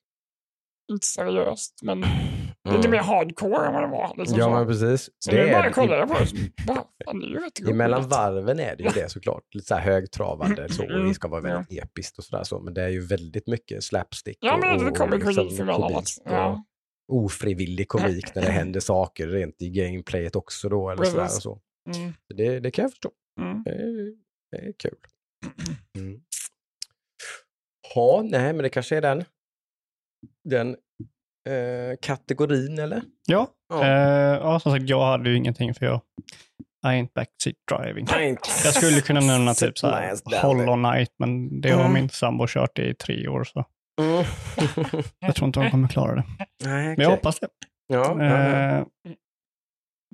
inte seriöst, men lite Mm. mer hardcore än vad det var. Liksom Ja, så. men precis. så nu bara är- kollade jag på det det. Emellan varven är det ju det såklart. Lite så här högtravande så, och Mm, det ska vara väldigt episkt och sådär. Så, men det är ju väldigt mycket slapstick Ja, och, men det kommer komik emellanåt. komik Ja. och ofrivillig komik när det händer saker rent i gameplayet också då. Eller sådär och så. Mm, Det, det kan jag förstå. mm. Det är, det är kul. Mm. Ja, nej, men det kanske är den, den eh, kategorin eller? Ja, Ja. eh, ja, som sagt, jag hade ju ingenting för jag I ain't backseat driving. Nej, Jag skulle kunna nämna typ så här Nice, damn it. Hollow Knight, men det har Mm. min sambo kört i tre år, så Mm. jag tror inte hon kommer klara det. nej, Men jag okej. hoppas det. Ja, ja, ja. Eh,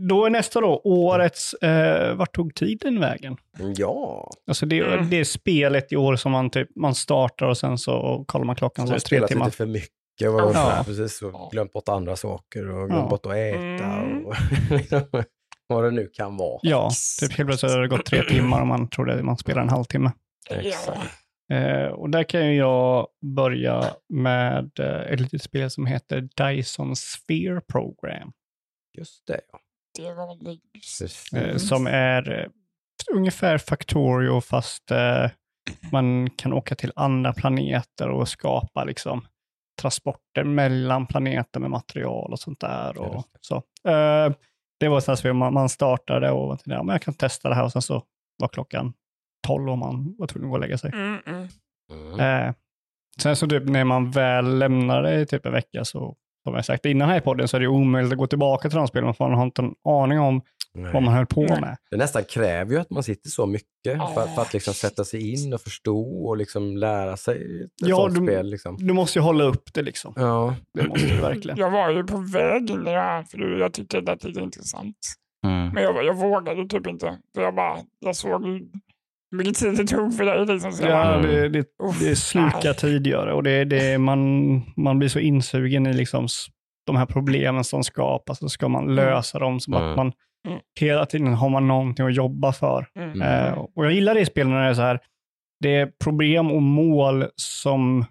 då är nästa då, årets eh, Vart tog tiden vägen? ja. Alltså det, Mm. det är spelet i år som man, typ, man startar och sen så kollar man klockan så är det tre spelat timmar. lite för mycket och Ja. precis, och glömt bort andra saker och glömt Ja. bort att äta Mm. och liksom, vad det nu kan vara. Ja, typ helt plötsligt har det gått tre timmar och man trodde att man spelar en halvtimme. Exakt. Ja. Eh, och där kan jag börja med eh, ett litet spel som heter Dyson Sphere Program. Just det, ja. Det var väl. Eh, som är eh, ungefär Factorio fast eh, man kan åka till andra planeter och skapa liksom transporter mellan planeter med material och sånt där. Och Just så. Eh, det var ett sånt spel man, man startade och ja, men jag kan testa det här och sen så var klockan 12 och man var tvungen att gå och lägga sig. Mm, mm. Mm. Eh, sen så typ när man väl lämnar det i typ en vecka så, som jag sagt innan här i podden, så är det omöjligt att gå tillbaka till de spelen för man har inte en aning om Nej. vad man höll på Nej. med. Det nästan kräver ju att man sitter så mycket Ja. för, för att liksom sätta sig in och förstå och liksom lära sig ett Ja, sånt du- spel. Liksom. Du måste ju hålla upp det liksom. Ja. Det måste du verkligen. Jag var ju på väg in i det här, för jag tyckte det lät intressant. Mm. Men jag, jag vågade typ inte. För jag bara, jag såg hur mycket tid det tog för dig. Liksom, så Ja, bara, det, det, "Uff, det slukar nej." tid gör det och det, det, man, man blir så insugen i liksom de här problemen som skapas så ska man lösa dem som Mm. att man Mm. hela tiden har man någonting att jobba för. Mm. Eh, och jag gillar det i spel när det är så här, det är problem och mål som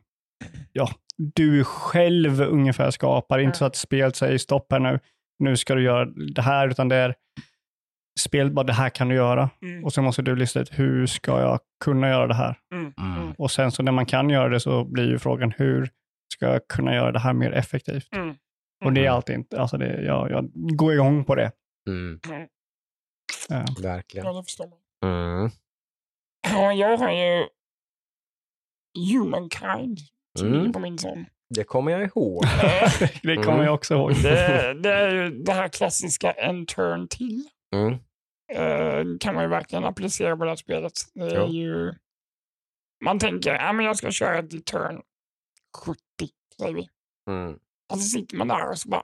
ja, du själv ungefär skapar. Inte så att spelet säger stopp här nu, nu ska du göra det här, utan det är spelet bara det här kan du göra. Mm. Och sen måste du lista ut hur ska jag kunna göra det här? Mm. Mm. Och sen så när man kan göra det så blir ju frågan hur ska jag kunna göra det här mer effektivt? Mm. Och det är Mm. alltid inte, alltså det, jag, jag går igång på det. Mm. Mm. Ja. Verkligen. Ja, det förstår man. Mm. Ja, jag har ju Humankind som Mm. ligger på min sån. Det kommer jag ihåg. det kommer Mm. jag också ihåg. Det, det är ju det här klassiska en turn till. Mm. Eh, kan man ju verkligen applicera på det här spelet. Det är ju... Man tänker, ja men jag ska köra till turn 70, säger vi. Mm. Och så sitter man där och så bara,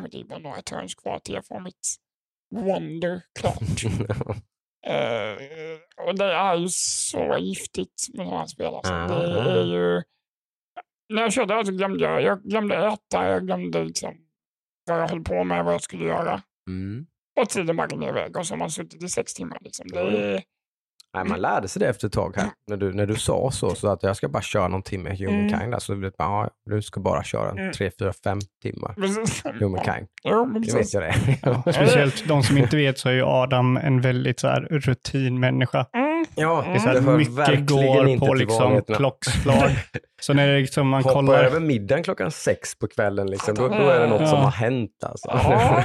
men det är bara några turns kvar till jag får mitt wonder klart. Eh, och det är ju så giftigt med sådana här spel. Alltså. Ah. Det är ju... När jag körde så glömde jag, jag glömde äta, jag glömde liksom vad jag höll på med, vad jag skulle göra. Mm. Och tiden bara rann iväg och så har man suttit i sex timmar. Liksom. Det är, Nej, man lärde sig det efter ett tag här. När du, när du sa så, så att jag ska bara köra någon timme Humankind. Mm. Så blev det bara, ja, du ska bara köra en Mm. tre, fyra, fem timmar. Humankind. Men Det vet jag det. Ja, speciellt de som inte vet så är ju Adam en väldigt så här rutinmänniska. Mm. Ja, Det är så här, hör mycket går på liksom klockslag. Så när det liksom man Hoppa kollar, över middagen klockan sex på kvällen, liksom, då, då är det något Ja. som har hänt. Alltså. Ja.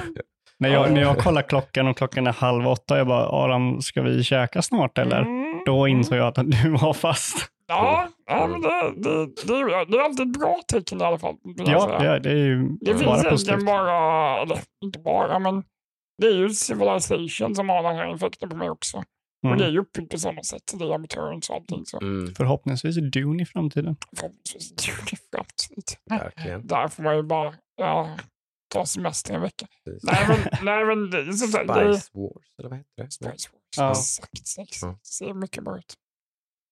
När jag, när jag kollar klockan och klockan är halv åtta, jag bara, Adam, ska vi käka snart eller? Mm. Då insåg jag att du var fast. Ja, ja men det, det, det, är- det är alltid ett bra tecken i alla fall. Ja, säga. det, är- det är ju Det finns bara egentligen positivt. bara, eller inte bara, men det är ju Civilization som har den här effekten på mig också. Och Mm. det är ju uppbyggt på samma sätt. Det är Amateurens och allting. Så Mm, Förhoppningsvis Dune i framtiden. förhoppningsvis det är det framtid. verkligen. Där får man ju bara ja, ta semester en vecka. Precis. Nej men, nej, men det som sagt, det Spice Wars, eller vad heter det? Spice Wars. Ja. Exakt, exakt. Ja. Det ser mycket bra ut.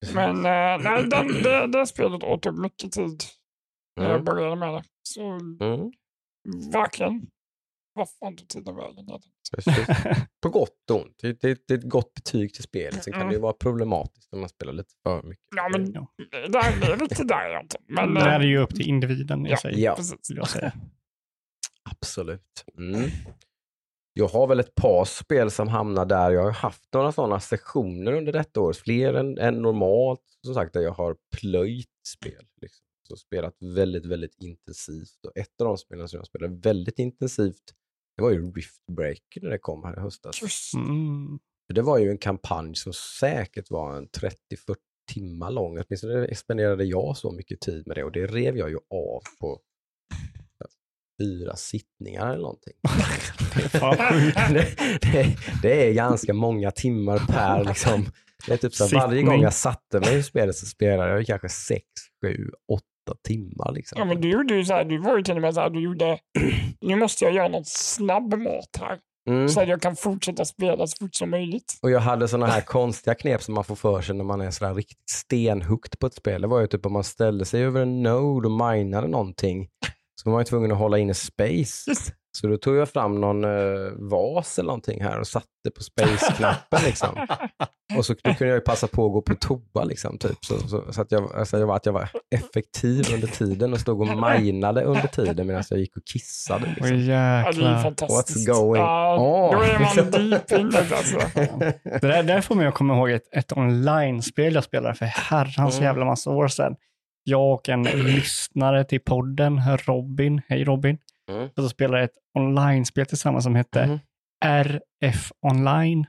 Men eh, nej, den, det, det spelet åt upp mycket tid när jag Mm. började med det. Så Mm, verkligen, vad fan tog tiden vägen? På gott och ont. Det, det, det är ett gott betyg till spelet. Sen kan Mm. det ju vara problematiskt om man spelar lite för mycket. Ja, men Ja. det, det är riktigt där är jag inte. Men, det här är eh, ju upp till individen i Ja. sig, Ja, precis. vill jag säga. Absolut. Mm. Jag har väl ett par spel som hamnar där. Jag har haft några sådana sessioner under detta år, fler än, än normalt, som sagt, där jag har plöjt spel. Liksom. Så spelat väldigt, väldigt intensivt. Och ett av de spelen som jag spelade väldigt intensivt, det var ju Rift Breaker när det kom här i höstas. Mm. För det var ju en kampanj som säkert var en 30-40 timmar lång. Åtminstone spenderade jag så mycket tid med det och det rev jag ju av på fyra sittningar eller någonting. Det, det, det är ganska många timmar per liksom. Det är typ så här, varje gång jag satte mig i spelet så spelade jag kanske 6, 7, 8 timmar. Liksom. ja, men du gjorde ju så här, du var ju till och med så här, du gjorde, nu måste jag göra någon snabb mat här. mm. Så att jag kan fortsätta spela så fort som möjligt. Och jag hade såna här konstiga knep som man får för sig när man är sådär riktigt stenhukt på ett spel. Det var ju typ om man ställde sig över en node och minade någonting så var man ju tvungen att hålla inne space. Så då tog jag fram någon eh, vas eller någonting här och satte på space-knappen liksom. Och så då kunde jag ju passa på att gå på toa liksom typ. Så, så, så att, jag, alltså, jag var, att jag var effektiv under tiden och stod och minade under tiden medan jag gick och kissade. Liksom. Ja, det är jäklar. fantastiskt. What's going ja, on? Då är man deep in det alltså. Det där, där får mig att komma ihåg ett, ett online-spel jag spelade för herrans Mm. jävla massa år sedan. Jag och en lyssnare till podden, Robin, hej Robin, Mm. så spelade ett online-spel tillsammans som hette Mhm. RF Online.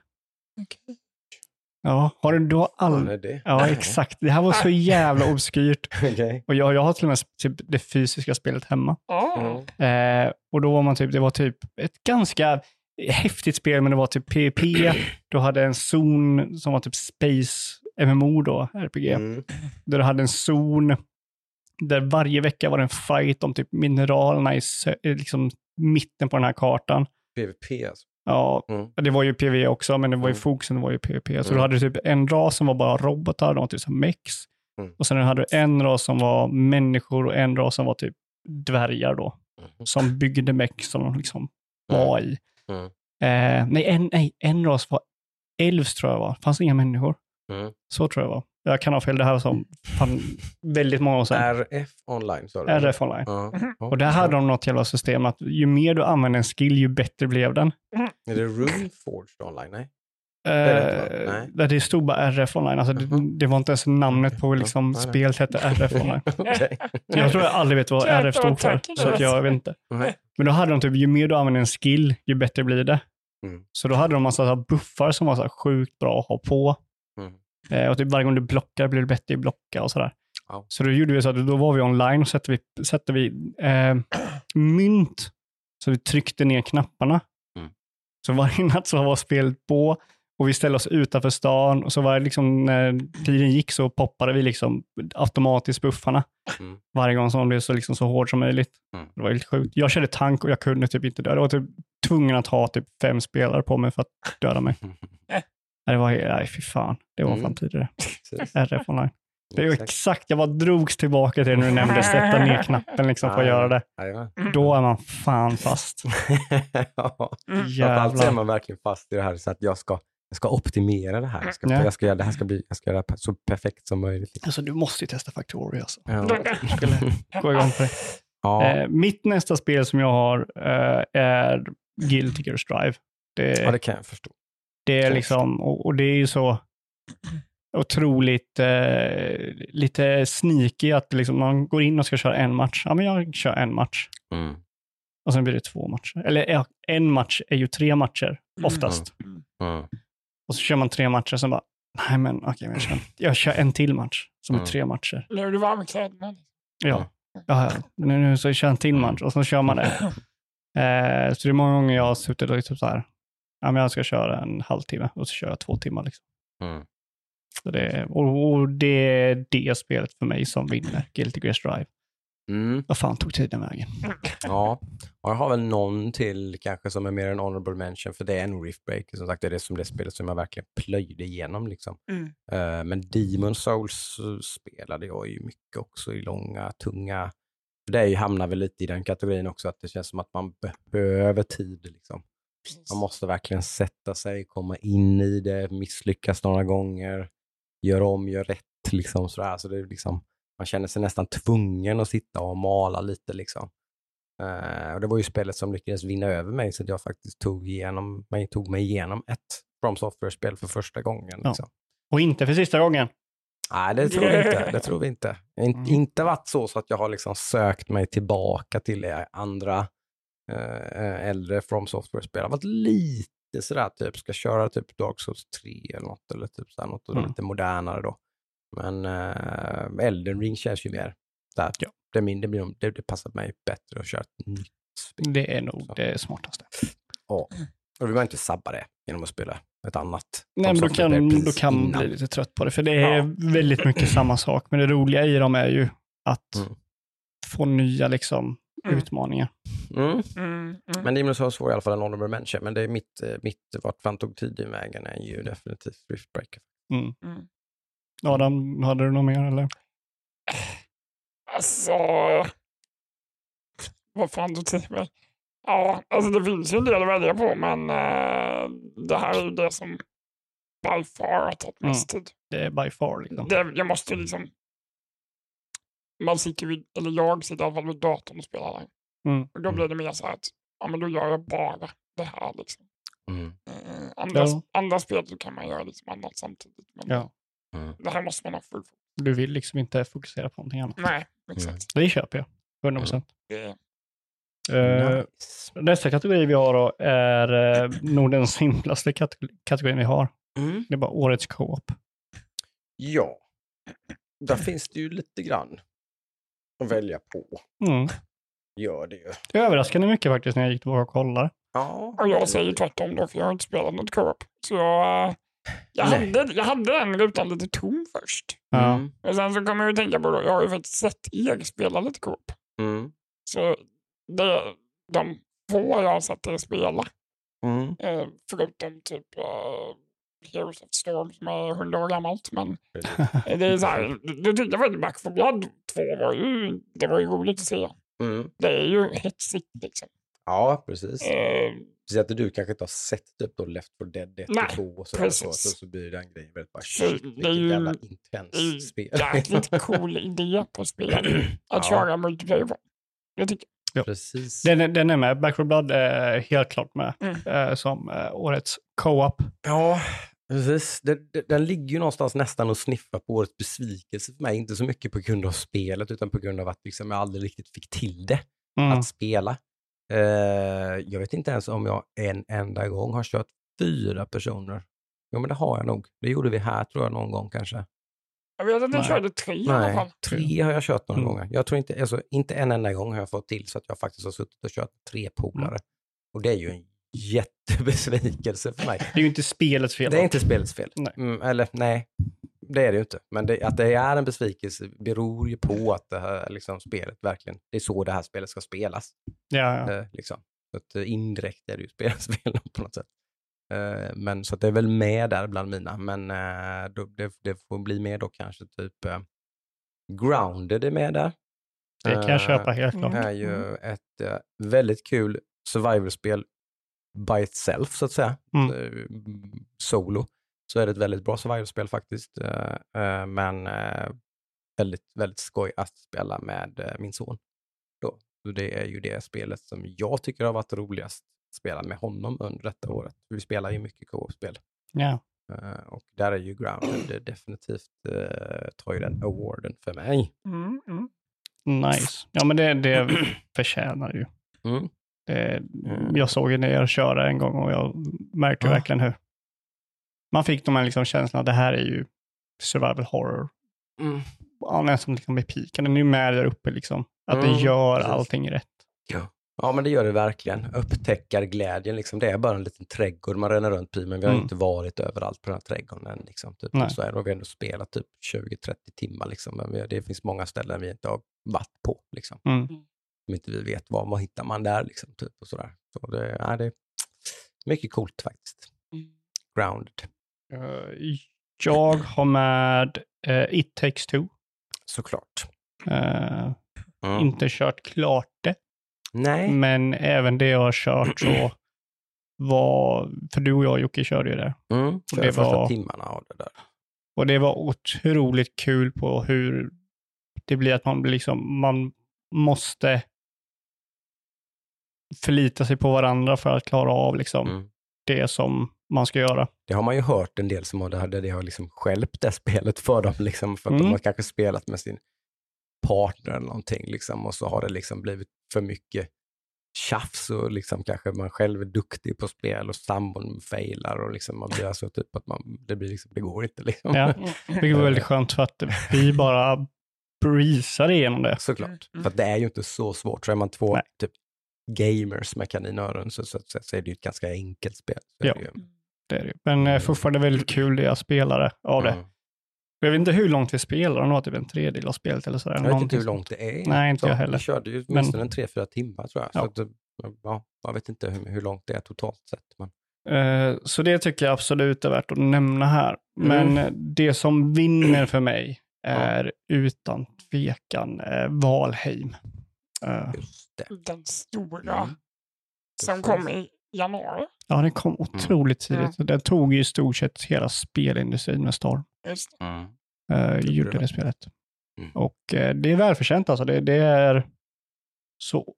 Ja, har du då all... det? Ja, exakt. Det här var så jävla obskyrt. Okej. Och jag, jag har till och med typ det fysiska spelet hemma. Ja. Mm. Eh, och då var man typ, det var typ ett ganska häftigt spel, men det var typ PvP. Du hade en zon som var typ Space MMO då, RPG. Mm. Där du hade en zon där varje vecka var det en fight om typ mineralerna i eh, liksom mitten på den här kartan. PVP alltså. Ja, Mm. det var ju PV också, men det var ju Mm. fokusen var ju PvP. Så Mm. du hade typ en ras som var bara robotar, de var typ som mex. Mm. Och sen hade du en ras som var människor och en ras som var typ dvärgar då. Mhm. Som byggde mex som de liksom var i. Mm. Eh, nej, en, nej, en ras var elves tror jag var. fanns inga människor. Mm. Så tror jag var. Jag kan ha fel, det här som fan, väldigt många år sedan. RF online sa du? RF online. Ja. Ja. Och där hade de något jävla system att ju mer du använde en skill, ju bättre blev den. Är det Runeforged online? Nej. det? Eh, Nej. där det stod bara RF online. Alltså, det, Mhm. det var inte ens namnet på liksom, nej. spelet hette RF online. Okej. Jag tror jag aldrig vet vad RF stod för. Så att jag vet inte. Nej. Men då hade de typ, ju mer du använder en skill, ju bättre blir det. Mm. Så då hade de massa så här buffar som var så här sjukt bra att ha på. Eh, och typ varje gång du blockar blir det bättre i blocka och sådär. Ja. Så då gjorde vi så att då var vi online och satte vi, satte vi eh, mynt. Så vi tryckte ner knapparna. Mm. Så varje natt så var spelet på och vi ställde oss utanför stan och så var det liksom när tiden gick så poppade vi liksom automatiskt buffarna. Mm. Varje gång som de blev så, liksom så hård som möjligt. Mm. Det var helt sjukt. Jag körde tank och jag kunde typ inte dö. Jag var typ tvungen att ha typ fem spelare på mig för att döda mig. Nej, det var, nej fy fan. Det var Mm. fan tidigare. RF online. Det är ju Exakt. exakt, jag bara drogs tillbaka till det när du nämnde sätta ner knappen liksom för att göra det. Jajamän. Då är man fan fast. ja. Framförallt så är Jävlar. man verkligen fast i det här så att jag ska, jag ska optimera det här. Jag ska, Ja. jag ska, göra- det här ska bli, jag ska göra det så perfekt som möjligt. Alltså du måste ju testa Factorio alltså. Ja. Gå igång på det. Ja. Eh, mitt nästa spel som jag har eh, är Guilty Gear Strive. Det, ja, det kan jag förstå. Det är liksom, och, och det är ju så otroligt eh, lite sneaky att liksom man går in och ska köra en match. Ja, men jag kör en match. Mm. Och sen blir det två matcher. Eller en match är ju tre matcher oftast. Mm. Och så kör man tre matcher, sen bara, nej men okej, men jag, kör, jag kör en till match som är Mm. tre matcher. Nu är du varm i kläderna. Ja, ja nu, nu så kör jag en till match och så kör man det. Eh, så det är många gånger jag har suttit och typ så här, ja men jag ska köra en halvtimme och så kör jag två timmar. Liksom. Mm. Så det, och, och det är det spelet för mig som vinner, Guilty Gear Strive. Mm. Vad fan tog tiden vägen? Ja, och jag har väl någon till kanske som är mer en honorable mention, för det är en Riftbreaker. Som sagt, det är det som det spelet som jag verkligen plöjde igenom. Liksom. Mm. Eh, men Demon Souls spelade jag ju mycket också i långa, tunga... för Det är ju, hamnar väl lite i den kategorin också, att det känns som att man behöver tid. Liksom. Man måste verkligen sätta sig, komma in i det, misslyckas några gånger, göra om, göra rätt. Liksom, sådär. Så det är liksom, man känner sig nästan tvungen att sitta och mala lite. Liksom. Eh, och det var ju spelet som lyckades vinna över mig så att jag faktiskt tog, igenom, mig, tog mig igenom ett From Software-spel för första gången. Ja. Liksom. Och inte för sista gången. Nej, det tror vi inte. Det tror vi inte. In, Mm. Inte varit så, så att jag har liksom sökt mig tillbaka till eh, andra äldre From Software-spel. Har varit lite sådär, typ ska köra typ Dark Souls 3 eller något, eller typ sådär, något Mm. lite modernare då. Men eh, Elden Ring känns ju mer där. Ja. Det, min, det, blir, det, det passar mig bättre att köra ett nytt spel. Det är nog Så. det smartaste. Ja. Och då vill man inte sabba det genom att spela ett annat. Nej, men då kan, man innan. bli lite trött på det. För det är Ja. väldigt mycket samma sak. Men det roliga i dem är ju att Mm. få nya liksom, Mm. utmaningar. Mm. Mm, mm. Men Demon Souls var i alla fall en honorable mention. Men det är mitt, eh, mitt vart fan tog tiden vägen är ju definitivt Riftbreaker. Mm. Mm. Adam, hade du något mer eller? Alltså... Vad fan du till mig? Ja, alltså det finns ju en del att välja på, men eh, det här är ju det som by far har tagit mest tid. Det är by far liksom. Det, jag måste liksom... Man sitter vid, eller jag sitter i alla fall vid datorn och spelar. Mm. Och då blir det mer så här att, ja men då gör jag bara det här liksom. Mm. Eh, andra, Ja. andra spel så kan man göra liksom annat samtidigt. Men Ja. Mm. det här måste man ha full fokus Du vill liksom inte fokusera på någonting annat. Nej, exakt. Det köper jag. 100 procent. Det, Uh, Nice. nästa kategori vi har då är uh, nog den simplaste kategor- kategorin vi har. Mm. Det är bara årets co-op. Ja, där finns det ju lite grann att välja på. Mm. Gör det ju. Det överraskade mycket faktiskt när jag gick tillbaka och kollade. Ja. och jag säger tvärtom då, för jag har inte spelat något co-op. Så jag, eh, jag, Nej. hade, jag hade den rutan lite tom först. Ja. Mm. Och sen så kommer jag att tänka på, då, jag har ju faktiskt sett er spela lite co-op. Mm. Så det, de få jag har sett er spela, Mm. eh, förutom typ uh, Of Storm som är hundra år gammalt. Men det är så här, du tyckte jag faktiskt Back 4 Blood 2 var ju, det var ju roligt att se. Mm. Det är ju hetsigt liksom. Ja, precis. Eh, Speciellt att du kanske inte har sett typ då Left 4 Dead 1 Nej, och 2 och så, precis. så, så blir den grejen väldigt bara shit, det är vilket ju- jävla det är ju spel. jäkligt cool idé på spel att Ja. köra multiplayer på. Jag tycker, Precis. Den, är- den är med. Back 4 Blood är helt klart med Mm. eh, som eh, årets co-op. Ja, precis. Den, den- ligger ju någonstans nästan och sniffar på årets besvikelse för mig. Inte så mycket på grund av spelet utan på grund av att liksom jag aldrig riktigt fick till det Mm. att spela. Eh, jag vet inte ens om jag en enda gång har kört fyra personer. Jo, men det har jag nog. Det gjorde vi här tror jag någon gång kanske. jag vet att jag Nej. körde tre i alla Nej, fall. tre har jag kört några Mm. gånger. Jag tror inte, alltså, inte en enda gång har jag fått till så att jag faktiskt har suttit och kört tre polare. Mm. Och det är ju en jättebesvikelse för mig. Det är ju inte spelets fel. Det är inte spelets fel. Nej. Mm, eller nej, det är det ju inte. Men det, att det är en besvikelse beror ju på att det här liksom, spelet verkligen, det är så det här spelet ska spelas. Ja, ja. Eh, liksom. Så att, eh, indirekt är det ju spelets fel på något sätt. Eh, men så att det är väl med där bland mina, men eh, då, det, det får bli med då kanske typ eh, Grounded är med där. Det kan jag Eh, köpa helt klart. Det är ju ett eh, väldigt kul survival-spel by itself så att säga, Mm. eh, solo, så är det ett väldigt bra survival-spel faktiskt. Eh, eh, men väldigt, väldigt skoj att spela med min son. Då. Så det är ju det spelet som jag tycker har varit roligast att spela med honom under detta året. Vi spelar ju mycket co-op-spel. Ja. Eh, och där är ju Grounded definitivt, uh, tar ju den awarden för mig. Mm, mm. Nice. Ja, men det, det förtjänar ju. Mm. Det, Mm. jag såg ju er köra en gång och jag märkte Ja. verkligen hur man fick de här liksom känslan att det här är ju survival horror. Mm. Ja, nästan liksom i piken. Den är ju med där uppe liksom. Att Mm, den gör precis. allting rätt. Ja, men det gör det verkligen. Upptäckarglädjen, liksom. det är bara en liten trädgård man ränner runt i, men vi har Mm. inte varit överallt på den här trädgården än. Liksom, typ. Nej. Så är det, och vi har ändå spelat typ 20-30 timmar, liksom. men vi, det finns många ställen vi inte har varit på. Liksom. Mm. Som inte vi vet vad, vad hittar man där. Liksom, typ, och sådär. Så det, ja, det är mycket coolt faktiskt. Mm. Grounded. Eh, Jag har med eh, It takes two. Såklart. Eh, Mm. Inte kört klart det, Nej. men även det jag har kört så var, för du och jag Jocke körde ju det. Mm. Kör det första var- timmarna av det där. Och det var otroligt kul på hur det blir att man blir liksom, man måste förlita sig på varandra för att klara av liksom Mm. det som man ska göra. Det har man ju hört en del som har, där det har liksom skälpt det spelet för dem, liksom, för att de Mm. har kanske spelat med sin partner eller någonting, liksom, och så har det liksom blivit för mycket tjafs och liksom kanske man själv är duktig på spel och sambon failar och liksom man blir alltså typ att man, det blir liksom, det går inte liksom. Ja. Vilket var väldigt skönt för att vi bara breezar igenom det. Såklart. Mm. För att det är ju inte så svårt. Så är man två Nej. typ gamers med kaninöron så, så, så, så är det ju ett ganska enkelt spel. Ja. det ju. det är det. Men eh, fortfarande väldigt kul det jag spelade av det. Mm. Jag vet inte hur långt vi spelar, om det var typ en tredjedel av spelet eller sådär. Jag vet inte Någonting hur sånt. långt det är. Nej, inte så, jag heller. Vi körde ju Men- åtminstone en tre, fyra timmar tror jag. Ja. Så att, det- ja, jag vet inte hur, hur långt det är totalt sett. Men... Eh, Så det tycker jag absolut är värt att nämna här. Men Mm. eh, det som vinner för mig är utan tvekan eh, Valheim. Just det. Den stora Mm. som kom i januari. Ja, den kom otroligt Mm. tidigt. Den tog ju i stort sett hela spelindustrin med storm. Just det. Mm. Uh, Gjorde gjorde det. det spelet. Mm. Och eh, det är välförtjänt alltså. Det, det är så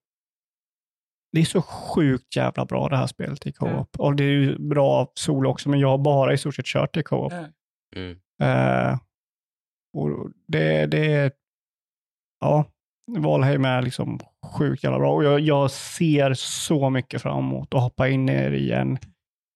det är så sjukt jävla bra det här spelet i co-op. Mm. Och det är ju bra solo också, men jag har bara i stort sett kört i co-op. Mm. Mm. Eh, och det, det är, ja, Valheim är liksom sjukt jävla bra. Och jag, jag ser så mycket fram emot att hoppa in i det igen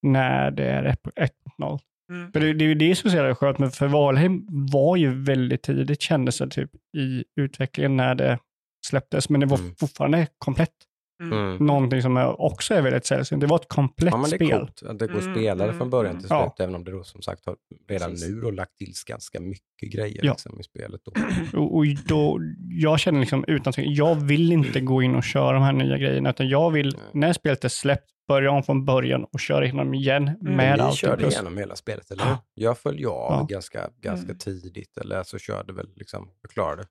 när det är 1.0. Mm. För det, det är ju det som är så jävla skönt, men för Valheim var ju väldigt tidigt kändes det typ i utvecklingen när det släpptes, men det var Mm. fortfarande komplett. Mm. Någonting som också är väldigt sällsynt. Det var ett komplett Ja, men det är spel. coolt att det går att Mm, spela det mm, från början till slut, Ja. även om det då som sagt har redan Precis. nu då lagt till ganska mycket grejer Ja. liksom, i spelet. Då. Och, och då, jag känner liksom utan jag vill inte gå in och köra de här nya grejerna, utan jag vill, Nej. när spelet är släppt, börja om från början och köra igenom igen med Men ni allt. körde igenom hela spelet, eller hur? Jag följde av Ja. ganska, ganska Mm. tidigt, eller så körde väl liksom, jag klarade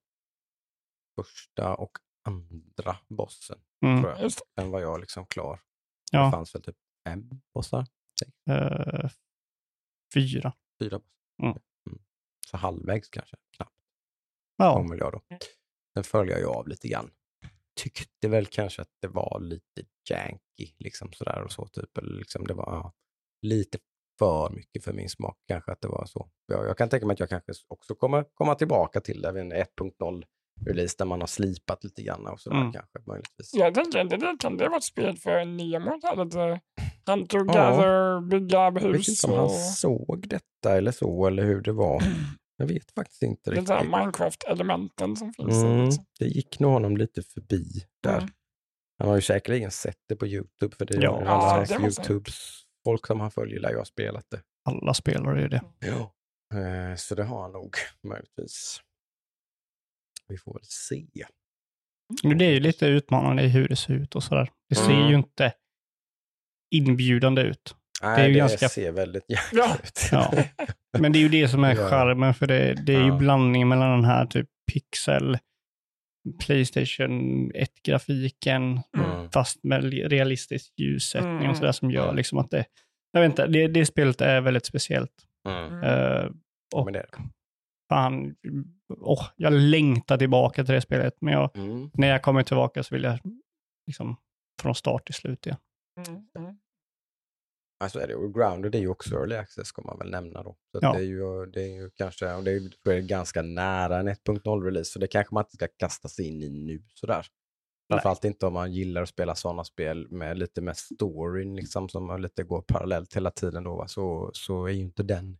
första och andra bossen, Mm, tror jag. Det. Sen var jag liksom klar. Det ja, fanns väl typ fem bossar, eh, fyra. fyra bossar. Mm. Mm. Så halvvägs kanske, knappt, Ja, jag då. Sen följde jag av lite grann. Tyckte väl kanske att det var lite janky, liksom sådär och så typ. Eller liksom det var ja, lite för mycket för min smak kanske att det var så. Jag, jag kan tänka mig att jag kanske också kommer komma tillbaka till det vid en 1.0 release där man har slipat lite grann och sådär Mm. kanske möjligtvis. Jag tänker, det där kan det vara ett spel för Nemo. där Lite hunt together, bygga Jag vet hus inte om han och såg detta eller så, eller hur det var. Jag vet faktiskt inte lite här riktigt. Minecraft-elementen som finns. Mm, liksom. det gick nog honom lite förbi där. Mm. Han har ju säkerligen sett det på YouTube, för det är Ja. ju Ja, alla det hans han YouTubes folk som han följer lär ju ha spelat det. alla spelare är det. Ja. Eh, Så det har han nog möjligtvis. Vi får väl se. Men Det är ju lite utmanande i hur det ser ut och sådär. Det ser Mm. ju inte inbjudande ut. Nej, är ju det ganska- ser väldigt Ja. jäkligt ut. Ja. Men det är ju det som är Ja. charmen, för det, det är ju Ja. blandningen mellan den här typ pixel, Playstation 1-grafiken, Mm. fast med realistisk ljussättning Mm. och sådär som gör Mm. liksom att det, jag vet inte, det, det spelet är väldigt speciellt. Mm. Eh, och Men det är det. Fan, åh, jag längtar tillbaka till det spelet, men jag, Mm. när jag kommer tillbaka så vill jag liksom från start till slut igen. Mm. Mm. Alltså är det, och Grounded är ju också early access ska man väl nämna då. Så Ja. det, är ju, det är ju kanske, och det är ganska nära en 1.0-release, så det kanske man inte ska kasta sig in i nu sådär. Framförallt inte om man gillar att spela sådana spel med lite mer storyn, liksom, som lite går parallellt hela tiden då, va? Så, så är ju inte den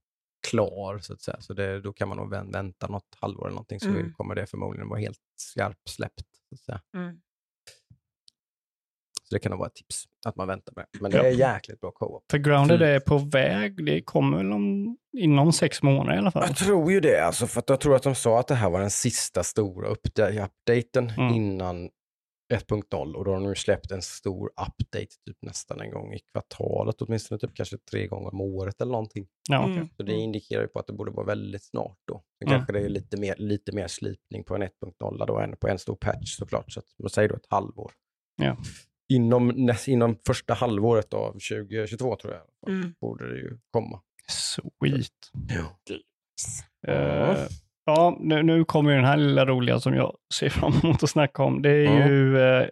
klar så att säga. Så det, då kan man nog vän- vänta något halvår eller någonting så Mm. kommer det förmodligen vara helt skarpsläppt. Så, att säga. Mm. så det kan nog vara ett tips att man väntar med. Men det Ja. är jäkligt bra co-op. För Grounded är på väg, det kommer väl om, inom sex månader i alla fall. Jag tror ju det, alltså, för att jag tror att de sa att det här var den sista stora updaten Mm. innan 1.0 och då har de nu släppt en stor update typ nästan en gång i kvartalet, åtminstone typ kanske tre gånger om året eller någonting. Ja, okej. Mm. Så det indikerar ju på att det borde vara väldigt snart då. Sen Mm. kanske det är lite mer, lite mer slipning på en 1.0 då än på en stor patch såklart. Så att, man säger då ett halvår. Ja. Inom, näst, inom första halvåret av 2022 tror jag Mm. borde det ju komma. Sweet. Ja. Eh, ja, nu, nu kommer den här lilla roliga som jag ser fram emot att snacka om. Det är Mm. ju eh,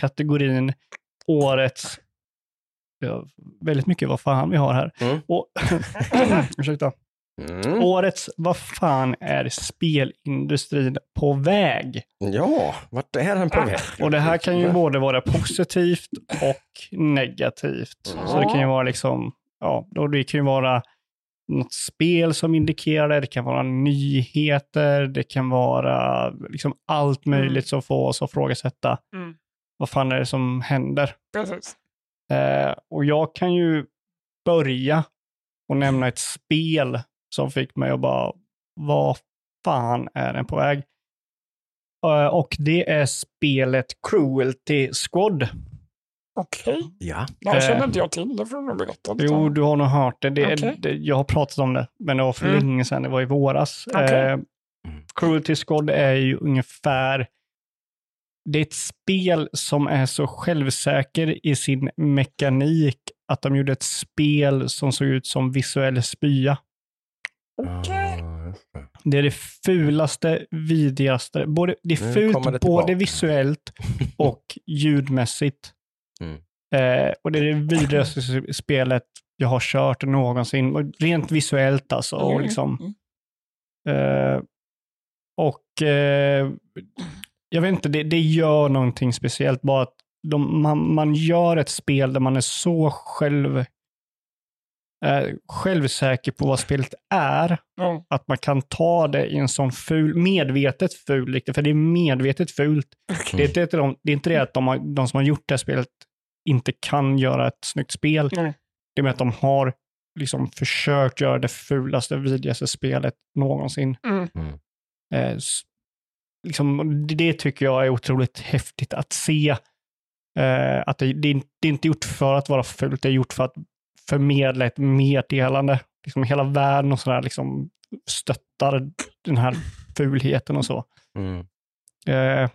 kategorin årets, ja, väldigt mycket vad fan vi har här. Mm. Och, ursäkta. Mm. Årets, vad fan är spelindustrin på väg? Ja, vart är den på väg? Och det här kan ju både vara positivt och negativt. Så det kan ju vara liksom, ja, då det kan ju vara något spel som indikerar det, det kan vara nyheter, det kan vara liksom allt möjligt som får oss att frågasätta Mm. vad fan är det som händer. Precis. Eh, och jag kan ju börja och nämna ett spel som fick mig att bara, vad fan är den på väg? Eh, och det är spelet Cruelty Squad. Okej. Ja. Det känner Eh. inte jag till. Det får du nog berätta lite Jo, du har nog hört det. det, Okej. det jag har pratat om det, men det var för Mm. länge sedan. Det var i våras. Okej. Eh, Cruelty Squad är ju ungefär... Det är ett spel som är så självsäker i sin mekanik att de gjorde ett spel som såg ut som visuell spya. Okej. Ah, det. Är det fulaste, vidrigaste. Både, det är Nu fult både visuellt och ljudmässigt. Mm. Eh, och det är det vidrigaste spelet jag har kört någonsin. Rent visuellt alltså. Och, liksom, mm. eh, och eh, jag vet inte, det, det gör någonting speciellt. Bara att de, man, man gör ett spel där man är så själv, eh, självsäker på vad spelet är Ja. att man kan ta det i en sån ful, medvetet ful, riktigt, för det är medvetet fult. Okej. Det, är inte, de, det är inte det att de, har, de som har gjort det här spelet inte kan göra ett snyggt spel. Nej. Det är med att de har liksom försökt göra det fulaste, vidrigaste spelet någonsin. Mm. Eh, s- liksom, det, det tycker jag är otroligt häftigt att se. Eh, att det, det, det är inte gjort för att vara fult, det är gjort för att förmedla ett meddelande. Liksom hela världen och sådär liksom stöttar den här fulheten och så. Mm. Eh,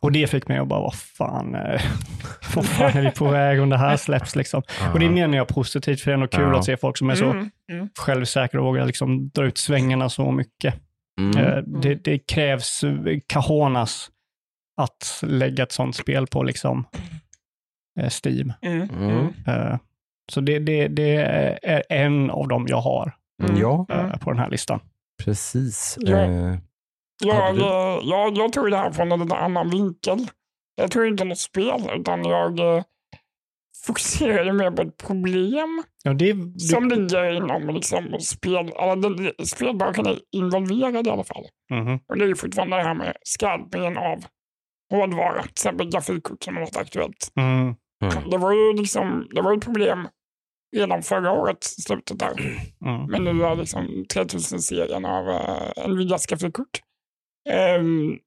och det fick mig att bara, vad fan, eh, vad fan är vi på väg om det här släpps liksom? Och det menar jag positivt, för det är nog kul Ja. att se folk som är så Mm. Mm. självsäkra och vågar liksom dra ut svängarna så mycket. Mm. Eh, det, det krävs eh, kahonas att lägga ett sånt spel på liksom eh, Steam. Mm. Mm. Eh, så det, det, det är en av dem jag har Mm. Ja, eh, på den här listan. precis. Ja. Eh, Jag, du- jag, jag tog det här från en annan vinkel. Jag tog inte något spel, utan jag eh, fokuserade mer på ett problem Ja, det, du, som ligger inom liksom, spel, eller den, spelbranschen är involverad i alla fall. Mhm. Och det är ju fortfarande det här med skalpningen av hårdvara, till exempel grafikkort som har varit aktuellt. mm, mm. Det var ju liksom, det var ett problem redan förra året, slutet där. mm, Men nu är liksom 3000-serien av uh, Nvidias grafikkort. Ehm,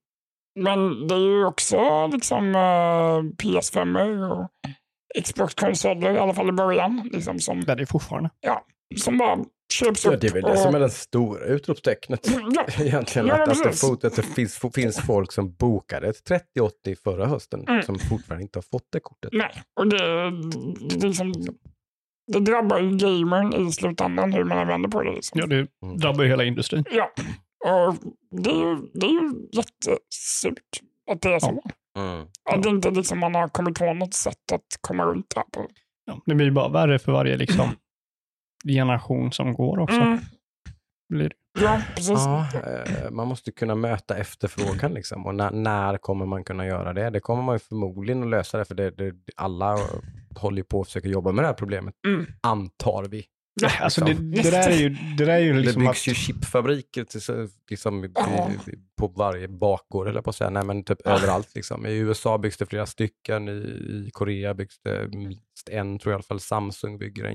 men det är ju också liksom uh, PS5 och Xbox-konsoler, i alla fall i början, liksom, som, det är det fortfarande. som bara köps Ja, upp. det är väl det och- som är det stora utropstecknet. Ja, Egentligen Ja, att, att, det, precis. fot, att det finns, finns folk som bokade ett 3080 förra hösten Mm. som fortfarande inte har fått det kortet. nej, och det, det, är som, det drabbar ju gamern i slutändan hur man än vänder på det. Liksom. Ja, det Mm. drabbar ju hela industrin. Ja, och det är ju, det är ju jättesurt att det är så. Mm. Att det inte liksom man har kommit på något sätt att komma runt det här på. Ja, det blir ju bara värre för varje liksom, generation som går också. Mm. Blir det. Ja, precis. Ja, eh, man måste kunna möta efterfrågan liksom. Och när, när kommer man kunna göra det? Det kommer man ju förmodligen att lösa det, för det, det, alla håller på att försöka jobba med det här problemet, Mm. antar vi. Ja, Alltså, det, liksom. det, där är ju, det där är ju Det liksom byggs att, ju chipfabriker till, liksom, i- på varje bakgård, eller på att säga. Nej, men typ Ja. överallt. Liksom. I USA byggs det flera stycken, i, i Korea byggs det minst en, tror jag i alla fall. Samsung bygger en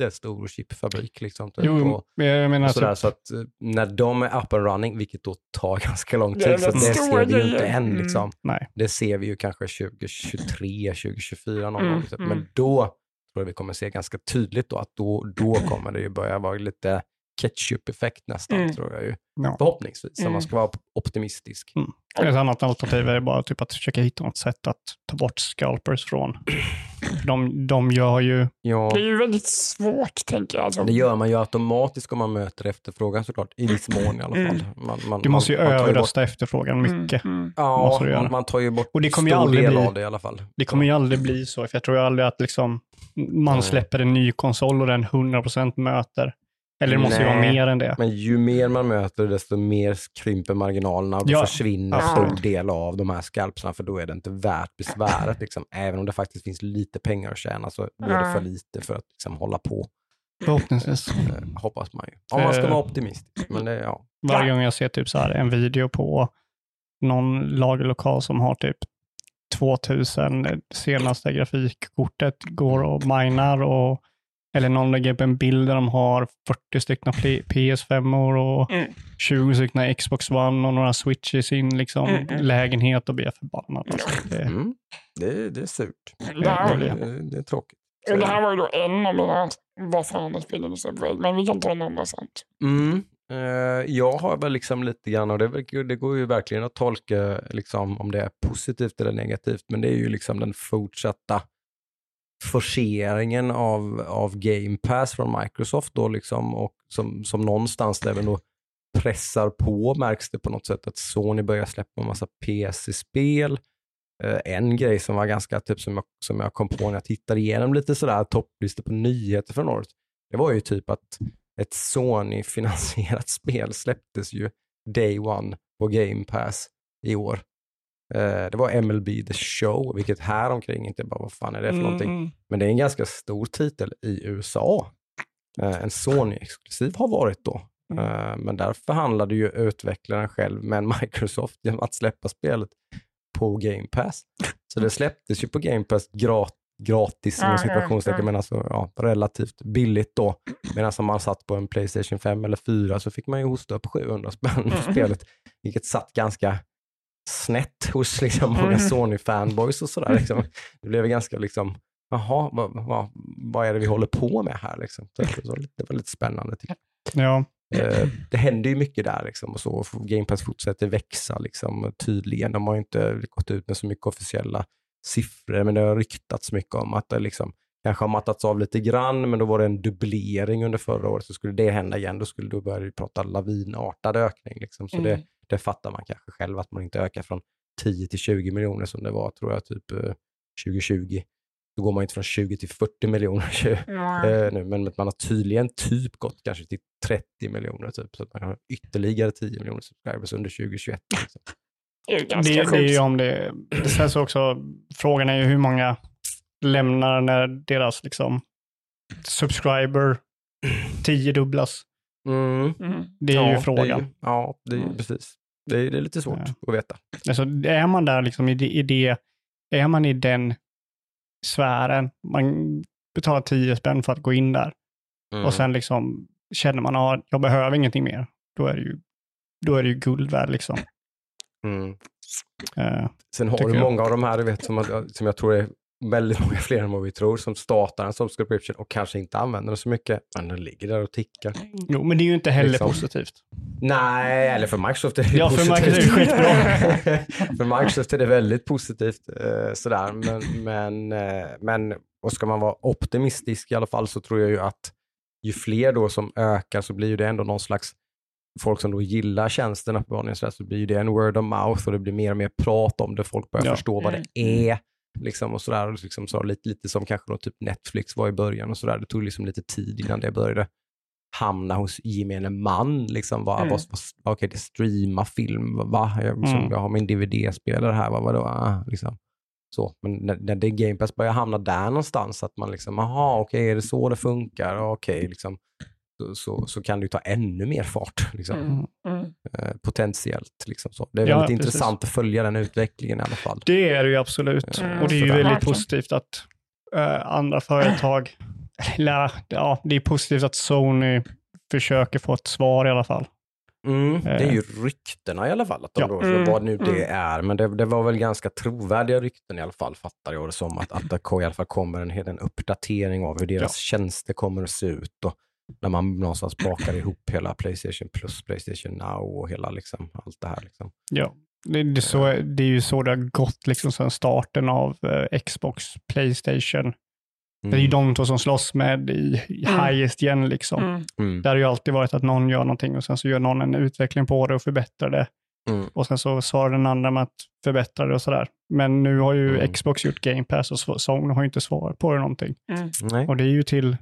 jättestor chipfabrik. Liksom, typ, Jo, och, men jag menar sådär, typ, så att eh, när de är up and running, vilket då tar ganska lång Det tid, så att rätt det ser vi ju inte än. Mm. Liksom. nej. Det ser vi ju kanske 2023, 2024 någon Mm, gång. Mm. Men då tror jag vi kommer se ganska tydligt då att då, då kommer det ju börja vara lite ketchup-effekt nästan, Mm. tror jag ju. Ja. Förhoppningsvis, om Mm. man ska vara optimistisk. Ett annat alternativ är bara typ att försöka hitta något sätt att ta bort scalpers från. De, de gör ju, Ja, Det är ju väldigt svårt, tänker jag. Alltså, det gör man ju automatiskt om man möter efterfrågan såklart, i viss mån i alla fall. Mm. Man, man, du måste ju man, överrösta efterfrågan Mm, mycket. mm. Ja, man, man tar ju bort Och det kommer stor aldrig del bli- av det i alla fall. Det kommer ju aldrig bli så, för jag tror ju aldrig att liksom, man släpper en ny konsol och den 100% möter. Eller det måste ju vara mer än det. Men ju mer man möter, desto mer krymper marginalerna och då Ja, försvinner en stor del av de här skalpsarna, för då är det inte värt besväret. Liksom. Även om det faktiskt finns lite pengar att tjäna så är det för lite för att liksom, hålla på. Förhoppningsvis. Eh, hoppas man ju. Om man ska Eh. vara optimistisk. Men det, ja. Varje gång jag ser typ så här en video på någon lagerlokal som har typ 2000 senaste grafikkortet går och minar och eller någon lägger upp en bild där de har 40 stycken PS5 och Mm. 20 stycken Xbox One och några Switch i sin liksom, Mm, mm. lägenhet och blir förbannad. Alltså. Det, Mm. Det, det är surt. Det det- Det, det är tråkigt. och det här var ju då en av mina vad fan det spelade på men vi kan ta en andra sen. Mm. Eh, jag har väl liksom lite grann, och det, det går ju verkligen att tolka liksom, om det är positivt eller negativt, men det är ju liksom den fortsatta forceringen av, av Game Pass från Microsoft då liksom, och som, som någonstans även då pressar på, märks det på något sätt, att Sony börjar släppa en massa PC-spel. Eh, en grej som var ganska, typ som jag, som jag kom på när jag tittade igenom lite sådär topplistor på nyheter från året, det var ju typ att ett Sony-finansierat spel släpptes ju day one på Game Pass i år. Eh, det var MLB The Show, vilket här omkring inte bara, vad fan är det för någonting? Mm, Men det är en ganska stor titel i USA. Eh, en Sony-exklusiv har varit då. Eh, men där förhandlade ju utvecklaren själv med Microsoft genom att släppa spelet på Game Pass. Så det släpptes ju på Game Pass grat gratis Ja, inom situationstecken, men alltså ja, relativt billigt då. Medan om man satt på en Playstation 5 eller 4 så fick man ju hosta upp 700 spänn Mm. spelet, vilket satt ganska snett hos liksom många Mm. Sony-fanboys och sådär. Liksom. Det blev ganska liksom, jaha, vad, vad, vad är det vi håller på med här? Liksom. Så det, var lite, det var lite spännande. Tycker ja. Eh, det händer ju mycket där liksom, och så. Game Pass fortsätter växa liksom, tydligen. De har ju inte gått ut med så mycket officiella siffror, men det har ryktats mycket om att det liksom, kanske har mattats av lite grann, men då var det en dubblering under förra året, så skulle det hända igen, då skulle du börja prata lavinartad ökning. Liksom. Så Mm. det fattar man kanske själv, att man inte ökar från 10 till 20 miljoner som det var, tror jag, typ eh, 2020. Då går man inte från 20 till 40 miljoner mm. eh, nu, men man har tydligen typ gått kanske till 30 miljoner, typ, så att man har ytterligare 10 miljoner subscribers under 2021. Liksom. Det är ju det, det är ju om det. det sen så också, frågan är ju hur många lämnar när deras liksom subscriber tiodubblas. Mm. Mm. Det är ja, ju frågan. Det är, ju- ja, det är ju Mm. precis. Det är, det är lite svårt Ja. att veta. Alltså, är man där liksom i det, i det, är man i den sfären, man betalar 10 spänn för att gå in där Mm. och sen liksom känner man att jag behöver ingenting mer, då är det ju, då är det ju guld värd liksom. Mm. Eh, Sen har du jag. många av de här, du vet, som, som jag tror är väldigt många fler än vad vi tror som startar en subscription och kanske inte använder den så mycket, men den ligger där och tickar. Jo, men det är ju inte heller Liksom. positivt. Nej, eller för Microsoft är det Ja, för positivt. Microsoft är det för Microsoft är det väldigt positivt. Eh, sådär. Men, men, eh, men och ska man vara optimistisk i alla fall så tror jag ju att ju fler då som ökar så blir ju det ändå någon slags folk som då gillar tjänsten uppenbarligen så, så blir ju det en word of mouth och det blir mer och mer prat om det. Folk börjar Ja. förstå vad det är. Liksom och sådär, och liksom så lite, lite som kanske då typ Netflix var i början och sådär. Det tog liksom lite tid innan det började hamna hos gemene man. Liksom, vad, Mm. vad, vad, okej, det streama film, va? Jag, liksom, Mm. jag har min DVD-spelare här, vad, vadå? Ah, liksom. Så, men när, när det Game Pass börjar hamna där någonstans, att man liksom, aha, okej, är det så det funkar? Okej, liksom, så, så, så kan det ju ta ännu mer fart, liksom, Mm. Mm. eh, potentiellt. Liksom, så. Det är Ja, väldigt precis. intressant att följa den utvecklingen i alla fall. Det är det ju absolut. Mm, och det är ju sådär. väldigt positivt att eh, andra företag, eller ja, det är positivt att Sony försöker få ett svar i alla fall. Mm, det är ju ryktena i alla fall, att de Ja. då, Mm, vad nu det mm. är. Men det, det var väl ganska trovärdiga rykten i alla fall, fattar jag det som. Att, att det i alla fall kommer en, hel- en uppdatering av hur deras tjänster kommer att se ut. Och när man någonstans bakar ihop hela Playstation Plus, Playstation Now och hela liksom, allt det här. Liksom. Ja, det, det, är så, det är ju så det har gått liksom sedan starten av eh, Xbox, Playstation. Det är ju de två som slåss med i, i Mm. highest igen liksom. Mm. Mm, Det har ju alltid varit att någon gör någonting och sen så gör någon en utveckling på det och förbättrar det. mm, Och sen så svarar den andra med att förbättra det och sådär. Men nu har ju Mm. Xbox gjort Game Pass och Sony har ju inte svarat på det någonting. Mm. nej. Och det är ju till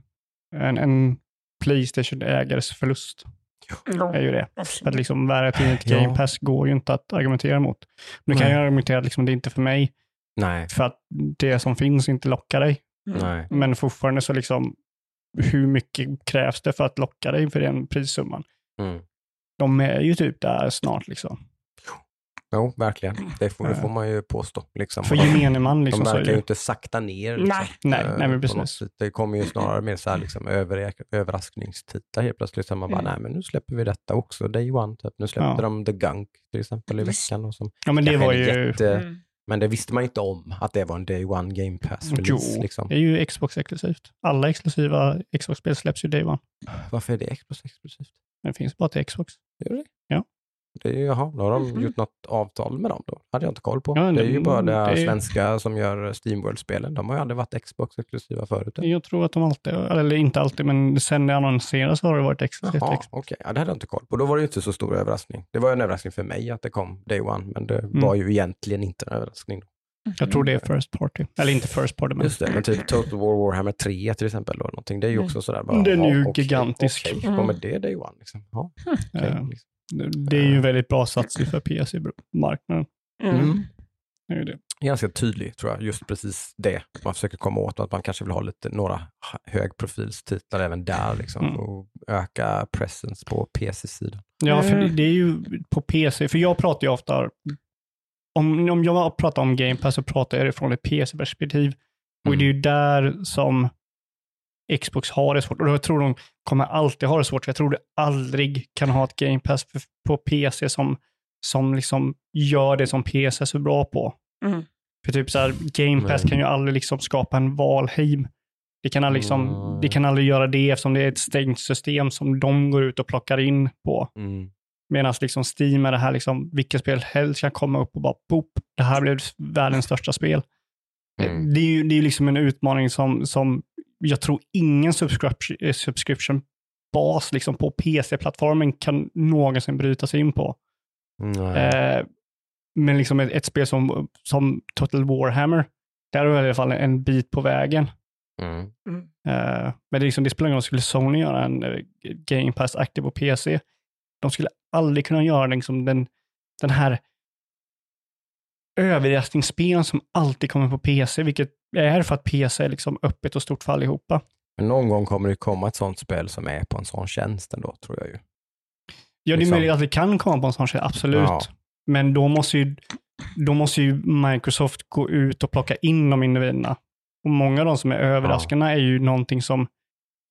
en, en Playstation-ägares förlust. Jo, är ju det. Att liksom värdet till ett. Game Pass går ju inte att argumentera mot. Men du kan ju argumentera att liksom, det är inte för mig, Nej, för att det som finns inte lockar dig. Mm. nej. Men fortfarande så liksom, hur mycket krävs det för att locka dig för den prissumman? Mm. De är ju typ där snart liksom. Jo, verkligen. Det får, det Ja. får man ju påstå. Liksom. För de, gemene man de liksom. är verkar ju inte sakta ner. Liksom. Nej. Nej, Eh, nej men något precis. Det kommer ju snarare mer så här liksom över, överraskningstitlar helt plötsligt. Man bara, Mm. nej men nu släpper vi detta också, Day One. Typ. Nu släppte Ja. de The Gunk till exempel i veckan. Och som, Ja men det var ju, jätte, Mm. Men det visste man inte om, att det var en Day One Game Pass jo. Liksom. det är ju Xbox exklusivt. Alla exklusiva Xbox-spel släpps ju Day One. Varför är det Xbox exklusivt? Men det finns bara till Xbox. Gör det? Ja. Det är, ju- jaha, då har de Mhm. gjort något avtal med dem då? hade jag inte koll på. Ja, det är ju bara det, det svenska som gör Steamworld-spelen. De har ju aldrig varit Xbox exklusiva förut. Jag tror att de alltid, eller inte alltid, men sen det annonserades har det varit exklusivt Jaha, Xbox. okej. Ja, det hade jag inte koll på. Då var det ju inte så stor överraskning. Det var en överraskning för mig att det kom Day One, men det Mm. var ju egentligen inte en överraskning. Jag tror det är First Party. Eller inte First Party, men Just det, men typ Total War Warhammer 3 till exempel, då, någonting. det är ju Mm. också sådär. Bara, Den är ju gigantisk. Mm. kommer det Day One? Liksom? Ja, eh, liksom. Det är ju en väldigt bra satsning för PC-marknaden. Mm. Det är det. Ganska tydlig tror jag, just precis det man försöker komma åt. Att man kanske vill ha lite, några högprofilstitlar även där, liksom, Mm. att öka presence på PC-sidan. Ja, för det, Mm. det är ju på PC, för jag pratar ju ofta, om, om jag pratar om Game Pass så pratar jag det från ett PC-perspektiv. Och Mm. det är ju där som Xbox har det svårt. Och jag tror de kommer alltid ha det svårt. Jag tror du aldrig kan ha ett Game Pass på PC som, som liksom gör det som PC är så bra på. Mm. För typ så här, Game Pass Nej. kan ju aldrig liksom skapa en Valheim. Det kan, aldrig liksom, Nej. det kan aldrig göra det eftersom det är ett stängt system som de går ut och plockar in på. Mm. Medan liksom Steam är det här, liksom, vilka spel helst kan komma upp och bara boop, det här blev världens största spel. Mm. Det är ju det är liksom en utmaning som, som jag tror ingen subscription, eh, subscription bas liksom på PC-plattformen kan någonsin bryta sig in på. Nej. Eh, men liksom ett, ett spel som, som Total Warhammer, där är i alla fall en bit på vägen. Mm. Eh, men det, liksom, det spelar ingen roll, skulle Sony göra en eh, Game Pass aktiv på PC, de skulle aldrig kunna göra liksom den, den här överraskningsspelen som alltid kommer på PC, vilket är för att PC är liksom öppet och stort för allihopa. Men någon gång kommer det komma ett sånt spel som är på en sån tjänst ändå, tror jag ju. Ja, det är Liksom. möjligt att det kan komma på en sån tjänst, absolut. Ja. Men då måste, ju, då måste ju Microsoft gå ut och plocka in de individerna. Och många av de som är överraskande är ju någonting som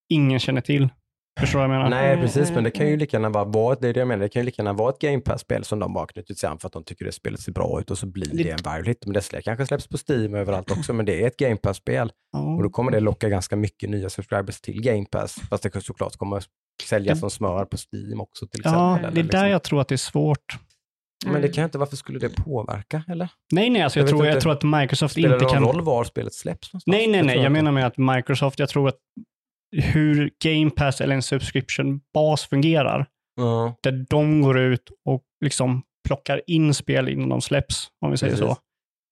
ingen känner till. Förstår du vad jag menar? Nej, precis, men det kan ju Mm. lika gärna vara, vara det är det jag menar, det kan ju lika gärna vara ett Game Pass-spel som de bara har knutit samman för att de tycker det spelet ser bra ut och så blir det, Det- en viral hit. Men det slä- kanske släpps på Steam överallt också, men det är ett Game Pass-spel och då kommer det locka ganska mycket nya subscribers till Game Pass. Fast det såklart kommer säljas Det- som smör på Steam också till exempel. Ja, det är där liksom. jag tror att det är svårt. Men det kan inte, varför skulle det påverka eller? Nej, nej, alltså jag, Jag tror, jag tror att Microsoft Spelar inte det någon kan... roll var spelet släpps någonstans? Nej, nej, nej. Jag inte. menar med att Microsoft, jag tror att hur Game Pass eller en subscription-bas fungerar, Ja, där de går ut och liksom plockar in spel innan de släpps, om vi säger precis. så.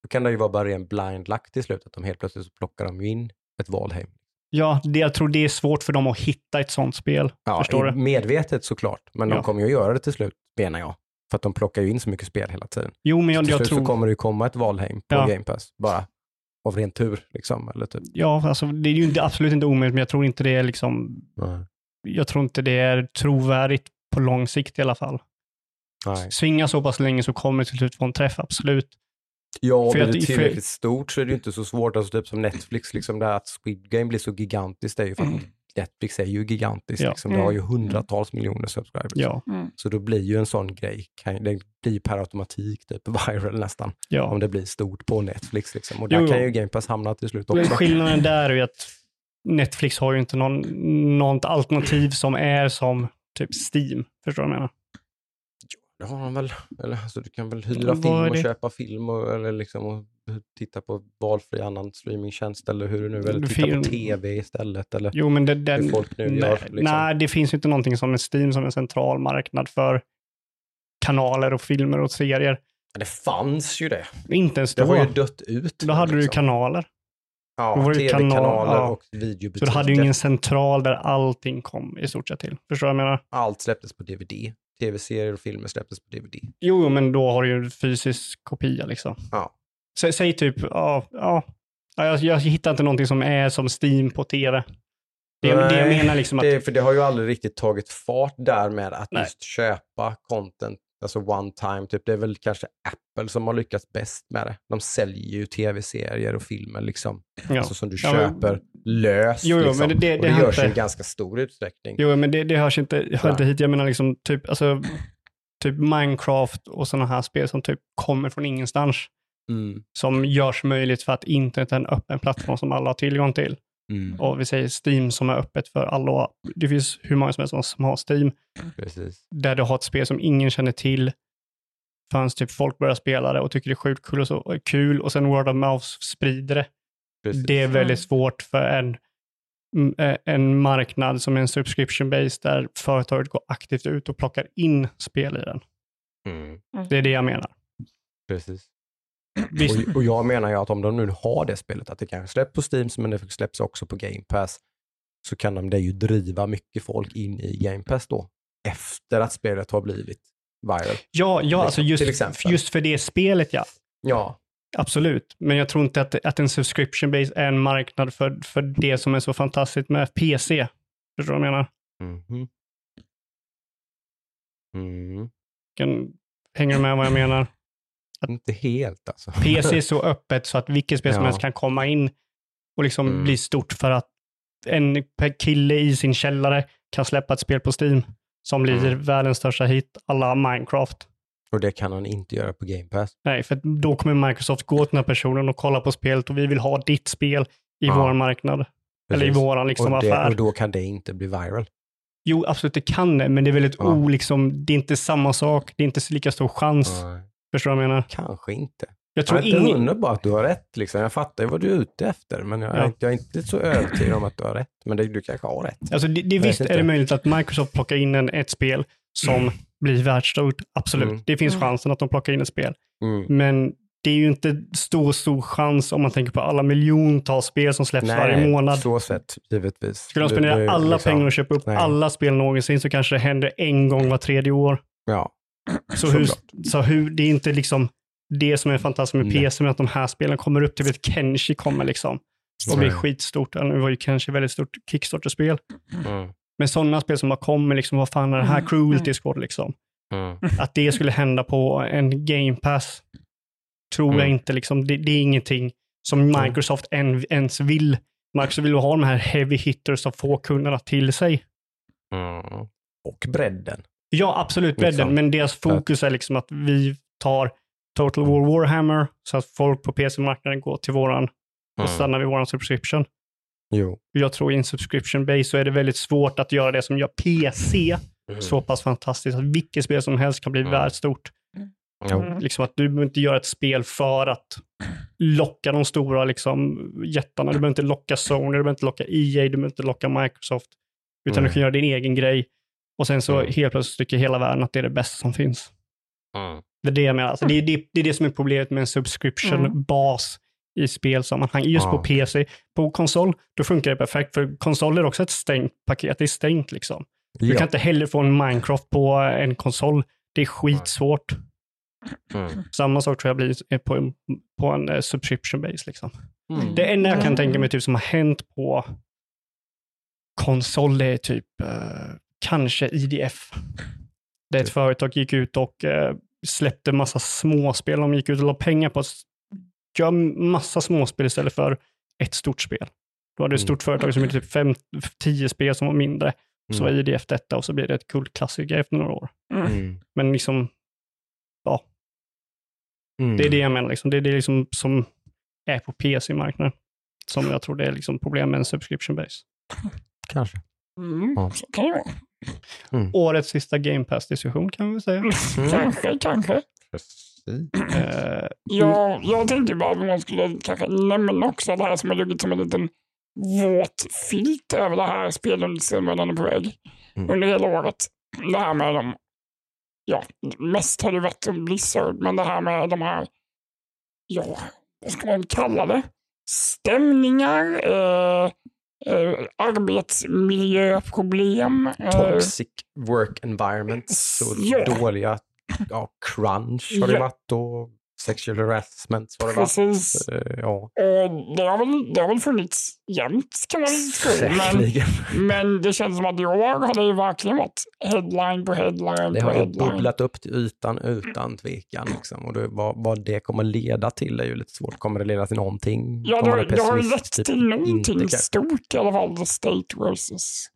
Då kan det ju vara bara en blind luck till slut, att de helt plötsligt så plockar de in ett Valheim. Ja, det, jag tror det är svårt för dem att hitta ett sånt spel. Ja, Förstår du? Medvetet såklart, men Ja. de kommer ju att göra det till slut, menar jag. För att de plockar ju in så mycket spel hela tiden. Jo, men jag, till jag slut tror... så kommer det ju komma ett Valheim på Ja. Game Pass, bara av ren tur. Liksom, eller typ. Ja, alltså det är ju inte, absolut inte omöjligt, men jag tror inte det är liksom... Jag tror inte det är trovärdigt på lång sikt i alla fall. Nej. Svinga så pass länge så kommer det till slut få en träff, absolut. Ja, För blir att- det för- tillräckligt stort så är det ju inte så svårt. Alltså typ som Netflix, liksom det att Squid Game blir så gigantiskt, det är ju för att Netflix är ju gigantiskt. Ja. Liksom. Det har ju hundratals miljoner subscribers. Ja, Mm. Så då blir ju en sån grej, kan, det blir per automatik typ viral nästan. ja. Om det blir stort på Netflix. Liksom. Och där Jo, jo. kan ju Game Pass hamna till slut Men också. Skillnaden där är ju att Netflix har ju inte någon, något alternativ som är som typ Steam. Förstår du vad jag menar? Det har de väl. Eller, alltså, du kan väl hyra film och köpa film och, eller liksom, och titta på valfri annan streamingtjänst eller hur det nu Eller Du titta på tv istället. Eller Jo, men det, den, hur folk nu nej, gör. Liksom. nej, det finns ju inte någonting som är Steam som en central marknad för kanaler och filmer och serier. Men det fanns ju det. Inte ens Det då. har ju dött ut. Då hade du ju liksom. kanaler. Ja, var det ju kanal- tv-kanaler ja. och Så videobutiker. du hade ju ingen central där allting kom i stort sett till. Förstår du vad jag menar? Allt släpptes på DVD. Tv-serier och filmer släpptes på DVD. Jo, jo, men då har du ju en fysisk kopia liksom. Ja. Sä, säg typ, ja, ja. ja jag, jag hittar inte någonting som är som Steam på tv. Det, är- det jag Nej, menar liksom att, Det, för det har ju aldrig riktigt tagit fart där med att Nej. just köpa content, alltså one time. Typ. Det är väl kanske Apple som har lyckats bäst med det. De säljer ju tv-serier och filmer liksom. ja. Alltså som du Ja, men- köper löst. Jo, jo, liksom. men det- det- och det det görs inte- i ganska stor utsträckning. Jo, men det, det hörs inte, hör Nej. inte hit. Jag menar liksom typ, alltså, typ Minecraft och sådana här spel som typ kommer från ingenstans. Mm. Som görs möjligt för att internet är en öppen plattform som alla har tillgång till. Mm. Och vi säger Steam som är öppet för alla. Det finns hur många som helst som- har Steam. Precis. Där du har ett spel som ingen känner till förrän typ folk börjar spela det och tycker det är sjukt kul och, så, och kul och sen word of mouth sprider det. Precis. Det är väldigt svårt för en, mm, eh, en marknad som är en subscription base där företaget går aktivt ut och plockar in spel i den. Mm. Det är det jag menar. Precis. Och, och jag menar ju att om de nu har det spelet, att det kanske släpps på Steam, men det släpps också på Game Pass, så kan de det ju driva mycket folk in i Game Pass då, efter att spelet har blivit viral. ja, ja alltså till just, just för det spelet ja. Ja, Absolut, men jag tror inte att, att en subscription base är en marknad för, för det som är så fantastiskt med PC. Förstår du vad jag menar? Mhm. Mm. Kan, hänger du med vad jag menar? Inte helt alltså. PC är så öppet så att vilket spel som Ja. helst kan komma in och liksom Mm. bli stort för att en kille i sin källare kan släppa ett spel på Steam som blir Mm. världens största hit, alla Minecraft. Och det kan han inte göra på Game Pass. Nej, för då kommer Microsoft gå till den här personen och kolla på spelet och vi vill ha ditt spel i Ja. vår marknad. Eller i Precis. våran liksom och, det, affär. och då kan det inte bli viral. Jo, absolut, det kan det, men det är väldigt Ja. o, liksom, det är inte samma sak, det är inte lika stor chans. Nej. Förstår du vad jag menar? Kanske inte. Jag tror inte ingen... på att du har rätt. Liksom. Jag fattar ju vad du är ute efter, men jag, Ja. jag är inte så övertygad om att du har rätt. Men det, du kanske har rätt. Alltså, det, det, visst är det möjligt att Microsoft plockar in en, ett spel som blir världsstort. Absolut, Mm. det finns Mm. chansen att de plockar in ett spel. Mm. Men det är ju inte stor, stor chans om man tänker på alla miljontals spel som släpps varje månad. så sett, givetvis. Skulle de spendera alla liksom- pengar och köpa upp nej. alla spel någonsin så kanske det händer en gång var tredje år. Ja, Så, hur, så hur, det är inte liksom det som är fantastiskt med. PC, med att de här spelen kommer upp till ett Kenshi kommer liksom och blir skitstort. Nu var ju Kenshi väldigt stort Kickstarter-spel. Mm. Men sådana spel som bara kommer, liksom, vad fan är det här Mm. Cruelty Squad liksom? Mm. Att det skulle hända på en Game Pass tror jag Mm. inte. Liksom, det, det är ingenting som Microsoft än, ens vill. Microsoft vill ha de här heavy hitters som får kunderna till sig. Mm. Och bredden. Ja, absolut bredden, Liksom. men deras fokus är liksom att vi tar Total War Warhammer så att folk på PC-marknaden går till våran och Mm. stannar vid våran subscription. Jo. Jag tror i en subscription base så är det väldigt svårt att göra det som gör PC Mm. så pass fantastiskt att vilket spel som helst kan bli Mm. världsstort. Jo. Mm. Liksom att du behöver inte göra ett spel för att locka de stora liksom, jättarna. Du behöver inte locka Sony, du behöver inte locka EA, du behöver inte locka Microsoft. Utan du kan göra din egen grej. Och sen så Mm. helt plötsligt tycker hela världen att det är det bästa som finns. Mm. Det är det jag menar. Alltså, det, är, det, det är det som är problemet med en subscription-bas i spelsammanhang. Just på. PC. På konsol, då funkar det perfekt. För konsol är också ett stängt paket. Det är stängt liksom. Du Ja. kan inte heller få en Minecraft på en konsol. Det är skitsvårt. Mm. Samma sak tror jag blir på en, på en eh, subscription base. Liksom. Mm. Det enda jag kan Mm. tänka mig typ, som har hänt på konsol är typ eh, kanske IDF. Det är ett företag gick ut och eh, släppte massa småspel. De gick ut och la pengar på att göra massa småspel istället för ett stort spel. Då hade du ett Mm. stort företag som gjorde typ fem, tio spel som var mindre. Så var Mm. IDF detta och så blir det ett kultklassiker efter några år. Mm. Men liksom, Mm. det är det jag menar. Liksom. Det är det liksom som är på PC-marknaden. Som jag tror det är liksom problem med en subscription base. Kanske. Mm. Det vara. Årets sista Game Pass-diskussion kan vi väl säga. Mm. Kanske, kanske. Eh, Jag, jag tänkte bara att man skulle kanske nämna också det här som har legat som en liten våt filt över det här spelindustrin var den är på väg Mm. under hela året. Det här med de, ja, mest har det varit om Blizzard, men det här med de här, ja, vad ska man kalla det? Stämningar, eh, arbetsmiljöproblem. Eh, Toxic work environments och Ja. dåliga ja, crunch har det Ja. varit och sexual harassment har det precis. Eh, Ja, Och det har väl, det har väl funnits jämt kan man tro. Men, men det känns som att i år har det ju verkligen varit headline på headline Det på har ju headline. bubblat upp till ytan utan tvekan. Liksom. Och det, vad, vad det kommer leda till är ju lite svårt. Kommer det leda till någonting? Ja, det, är det har lett Typ till någonting inte stort i alla fall. The State versus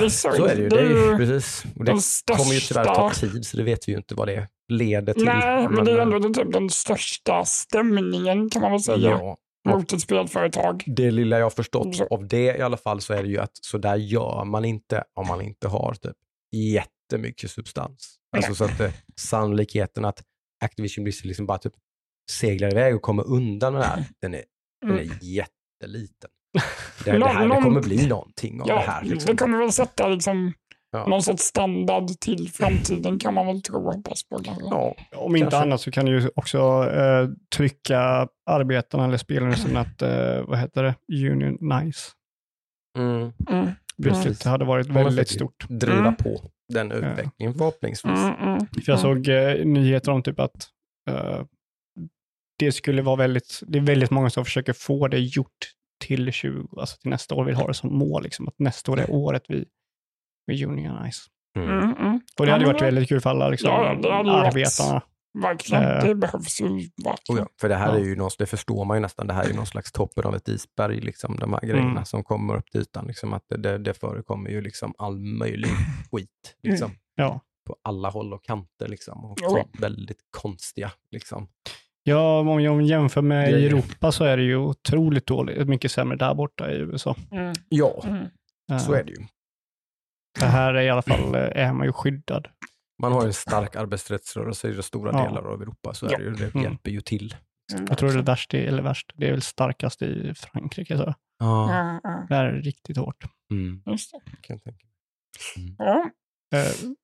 Ja, så är det ju. Det är ju precis. Och det den kommer ju tyvärr ta tid, så det vet vi ju inte vad det leder till. Nej, men det är eh, ändå den, typ den största stämningen kan man väl säga Ja, mot ett spelföretag. det lilla jag har förstått Så- av det i alla fall så är det ju att så där gör man inte om man inte har typ jättemycket substans. Alltså så att det, sannolikheten att Activision Blizzard liksom bara typ seglar iväg och kommer undan med det här, den är, den Mm. är jätteliten. Det, det, här, det kommer bli någonting av det Ja, här. Liksom. det kommer väl sätta liksom Ja. någon sorts standard till framtiden kan man väl tro och hoppas på. Ja, om inte Kanske. annat så kan det ju också eh, trycka arbetarna eller spelarna som att, eh, vad heter det, unionize. mm, Mm, Vilket Precis. hade varit väldigt stort. driva Mm. på den utvecklingen förhoppningsvis. mm, mm, För jag såg eh, nyheter om typ att eh, det skulle vara väldigt, det är väldigt många som försöker få det gjort till 20, alltså till nästa år, vill ha det som mål, liksom, att nästa år är året vi, vi unionize. Mm. mm, mm. Och det Ja, hade men varit det- väldigt kul för alla liksom, Ja, arbetarna. Verkligen, Eh. det behövs ju Oh ja, för det här Ja. är ju någon, det förstår man ju nästan, det här är ju någon slags toppen av ett isberg, liksom, de här grejerna Mm. som kommer upp till ytan. Liksom, att det, det, det förekommer ju liksom all möjlig skit liksom, Ja. på alla håll och kanter. Liksom, och Ja. så väldigt konstiga. Liksom. Ja, om jag jämför med Grejer. Europa så är det ju otroligt dåligt, mycket sämre där borta i USA. Mm, Ja, mm. Eh, så är det ju. Det här är i alla fall, eh, är man ju skyddad. Man har ju en stark arbetsrättsrörelse i stora Ja. delar av Europa, så Ja. är det ju. Det Mm. hjälper ju till. Jag tror det är värst, i, eller värst, det är väl starkast i Frankrike. Så. Ja, Ja, ja, Det här är riktigt hårt. mm, just det. kan jag tänka. mig. Ja, Eh,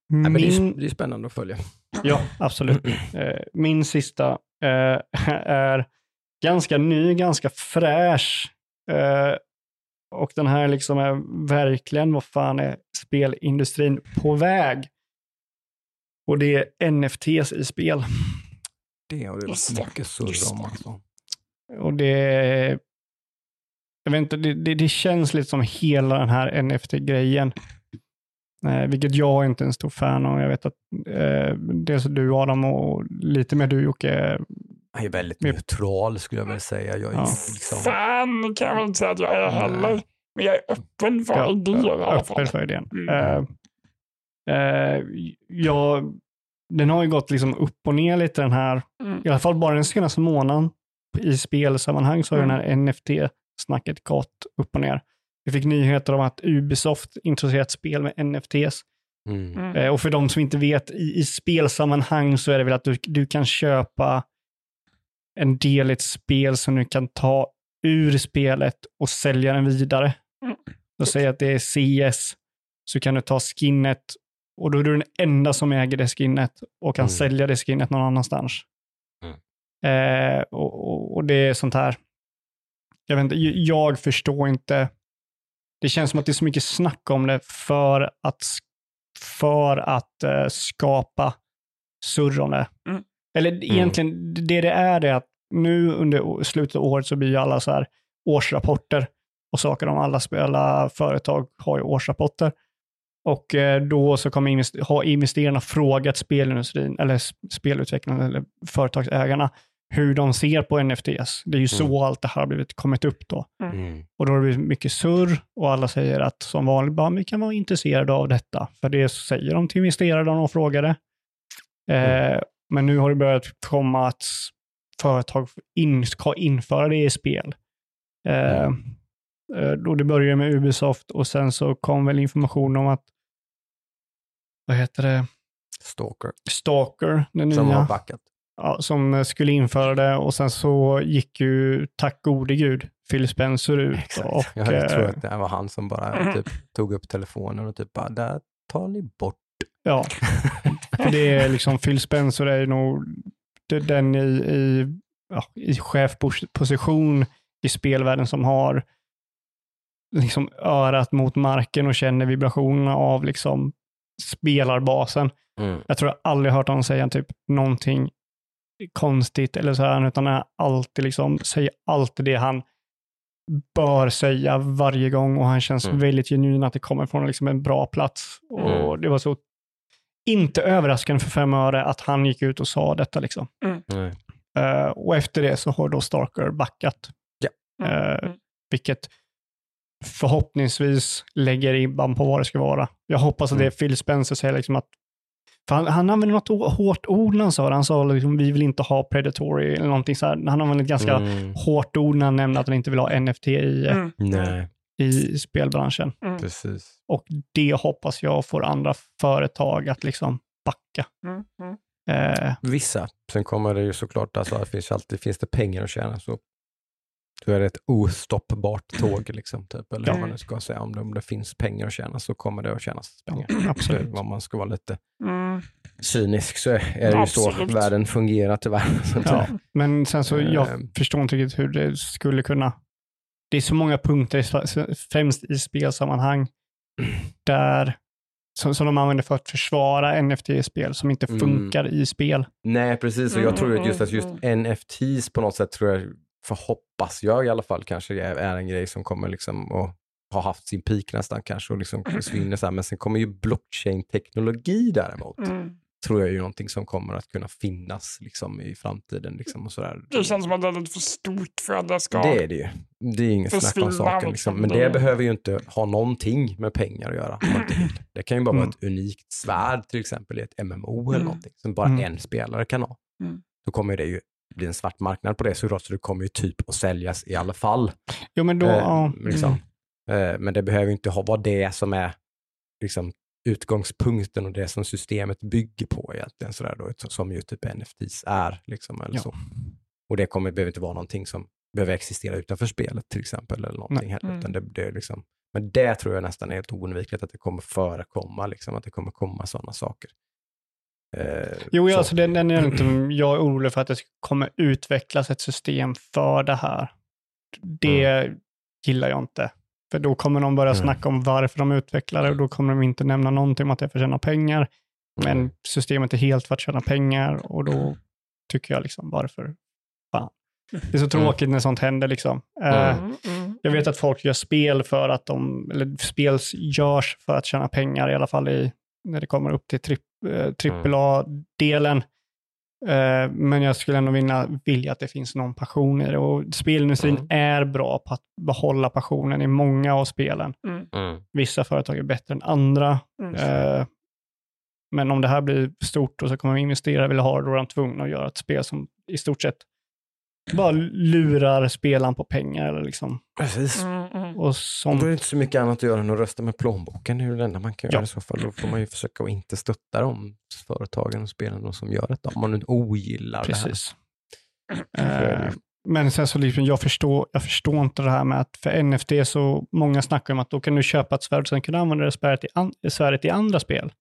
Nej, men det, är, min, det är spännande att följa. ja, absolut. Eh, min sista eh, är ganska ny, ganska fräsch. Eh, och den här liksom är verkligen, vad fan är spelindustrin på väg? Och det är NFTs i spel. Det har det varit mycket surr om. Alltså. Och det, jag vet inte, det, det, det känns lite som hela den här NFT-grejen. Eh, vilket jag inte är en stor fan av. Jag vet att eh, dels du Adam och lite mer du Jocke. Jag är väldigt neutral skulle jag vilja säga. Jag är Ja. liksom, fan kan jag väl inte säga att jag är heller. Men jag är öppen för Ja, idéer öppen för idén. Mm. Eh, eh, ja, den har ju gått liksom upp och ner lite den här, Mm. i alla fall bara den senaste månaden i spelsammanhang så har Mm. den här NFT-snacket gått upp och ner. Vi fick nyheter om att Ubisoft introducerat spel med NFTs. Mm. Mm. Eh, och för de som inte vet, i, i spelsammanhang så är det väl att du, du kan köpa en del i ett spel som du kan ta ur spelet och sälja den vidare. Mm. Så säg att det är CS, så kan du ta skinnet och då är du den enda som äger det skinnet och kan Mm. sälja det skinnet någon annanstans. Mm. Eh, och, och, och det är sånt här, jag, vet inte, jag förstår inte, det känns som att det är så mycket snack om det för att för att eh, skapa surr om det. Mm. Eller egentligen, det det är det att nu under slutet av året så blir ju alla så här årsrapporter och saker om alla, sp- alla företag har ju årsrapporter. Och eh, då så kommer invest- har investerarna frågat spelindustrin, eller spelutvecklarna eller företagsägarna, hur de ser på NFTs. Det är ju så Mm. allt det här har blivit kommit upp då. Mm. Och då har det blivit mycket surr och alla säger att som vanligt, bara, vi kan vara intresserade av detta. För det säger de till investerare om de frågar det. Eh, men nu har det börjat komma att företag in, ska införa det i spel. Eh, eh, då det började med Ubisoft och sen så kom väl information om att, vad heter det, Stalker. Stalker, den Som nya har backat. Ja, som skulle införa det och sen så gick ju, tack gode gud, Phil Spencer ut. Och, jag tror eh, att det var han som bara typ, tog upp telefonen och typ bara, där tar ni bort. Ja, för det är liksom Phil Spencer är nog det- den i, i, ja, i chefposition i spelvärlden som har liksom örat mot marken och känner vibrationerna av liksom spelarbasen. Mm. Jag tror jag aldrig hört honom säga typ någonting konstigt eller så här, utan han är alltid liksom, säger alltid det han bör säga varje gång och han känns Mm. väldigt genuin att det kommer från liksom en bra plats. Och Mm. det var så inte överraskande för fem öre att han gick ut och sa detta liksom. Nej. Eh, och efter det så har då Starker backat. Ja. Mm. vilket förhoppningsvis lägger ribban på vad det ska vara. Jag hoppas att det är Phil Spencer säger liksom att han, han använde något hårt ord när han sa det. Han sa liksom, vi vill inte ha predatory eller någonting så här. Han använde ett ganska Mm. hårt ord när han nämnde att han inte vill ha NFT i, eh, Mm. Nej, i spelbranschen. Mm. precis. Och det hoppas jag får andra företag att liksom backa. Mm. Mm. Eh, Vissa. Sen kommer det ju såklart, alltså, det finns alltid, finns det pengar att tjäna så då är det ett ostoppbart tåg liksom, typ. eller vad man nu ska säga. Om det, om det finns pengar att tjäna så kommer det att tjänas pengar. absolut. Om man ska vara lite Mm. Cynisk så är det ju så världen fungerar tyvärr. Ja, men sen så, jag Eh. förstår inte riktigt hur det skulle kunna... Det är så många punkter, i- främst i spelsammanhang, där som, som de använder för att försvara NFT-spel som inte Mm. funkar i spel. Nej, precis. Och jag Mm, tror att mm, just att just mm. NFTs på något sätt tror jag, förhoppas jag i alla fall, kanske är, är en grej som kommer liksom att ha haft sin peak nästan kanske och liksom försvinner så här. Men sen kommer ju blockchain-teknologi däremot, Mm. Tror jag är ju någonting som kommer att kunna finnas liksom i framtiden. Liksom och sådär. Det känns som att det är lite för stort för att det ska... Det är det ju. Det är inget snack om saken. Liksom. Men det behöver ju inte ha någonting med pengar att göra. Det kan ju bara vara Mm. ett unikt svärd till exempel i ett MMO eller Mm. någonting som bara Mm. en spelare kan ha. Mm. Då kommer det ju bli en svart marknad på det såklart, så det kommer ju typ att säljas i alla fall. Jo, men då... Eh, liksom. mm. Eh, men det behöver ju inte ha, vara det som är liksom, utgångspunkten och det som systemet bygger på egentligen, sådär då, som ju typ NFTs är. Liksom, eller Ja. så. Och det kommer, behöver inte vara någonting som behöver existera utanför spelet till exempel, eller någonting heller, Mm. utan det, det är liksom, men det tror jag nästan är helt oundvikligt att det kommer förekomma, liksom, att det kommer komma sådana saker. Eh, Jo, så. alltså den, den är inte, jag är orolig för att det kommer utvecklas ett system för det här. Det gillar jag inte. För då kommer de börja Mm. snacka om varför de utvecklar det och då kommer de inte nämna någonting om att det är för att tjäna pengar. Men Mm. systemet är helt för att tjäna pengar och då tycker jag liksom varför fan. Det är så tråkigt när sånt händer liksom. Eh, Mm. Mm. jag vet att folk gör spel för att de, eller spel görs för att tjäna pengar i alla fall i, när det kommer upp till tripp, eh, AAA-delen. Eh, men jag skulle ändå vilja, vilja att det finns någon passion i det. Och spelindustrin Mm. är bra på att behålla passionen i många av spelen. Mm. Vissa företag är bättre än andra. Mm. Eh, men om det här blir stort och så kommer investerare vilja ha det, då är de tvungna att göra ett spel som i stort sett bara lurar spelaren på pengar. Eller liksom. Precis. Mm, mm. och som, då är det inte så mycket annat att göra än att rösta med plånboken. Det är det enda man kan Ja. göra i så fall. Då får man ju försöka att inte stötta de företagen och spelen som gör detta. Om man nu ogillar precis. det här. är det Eh, men sen så liksom, jag förstår, jag förstår inte det här med att för NFT så många snackar om att då kan du köpa ett svärd och sen kan du använda det svärdet i, an, svärdet i andra spel.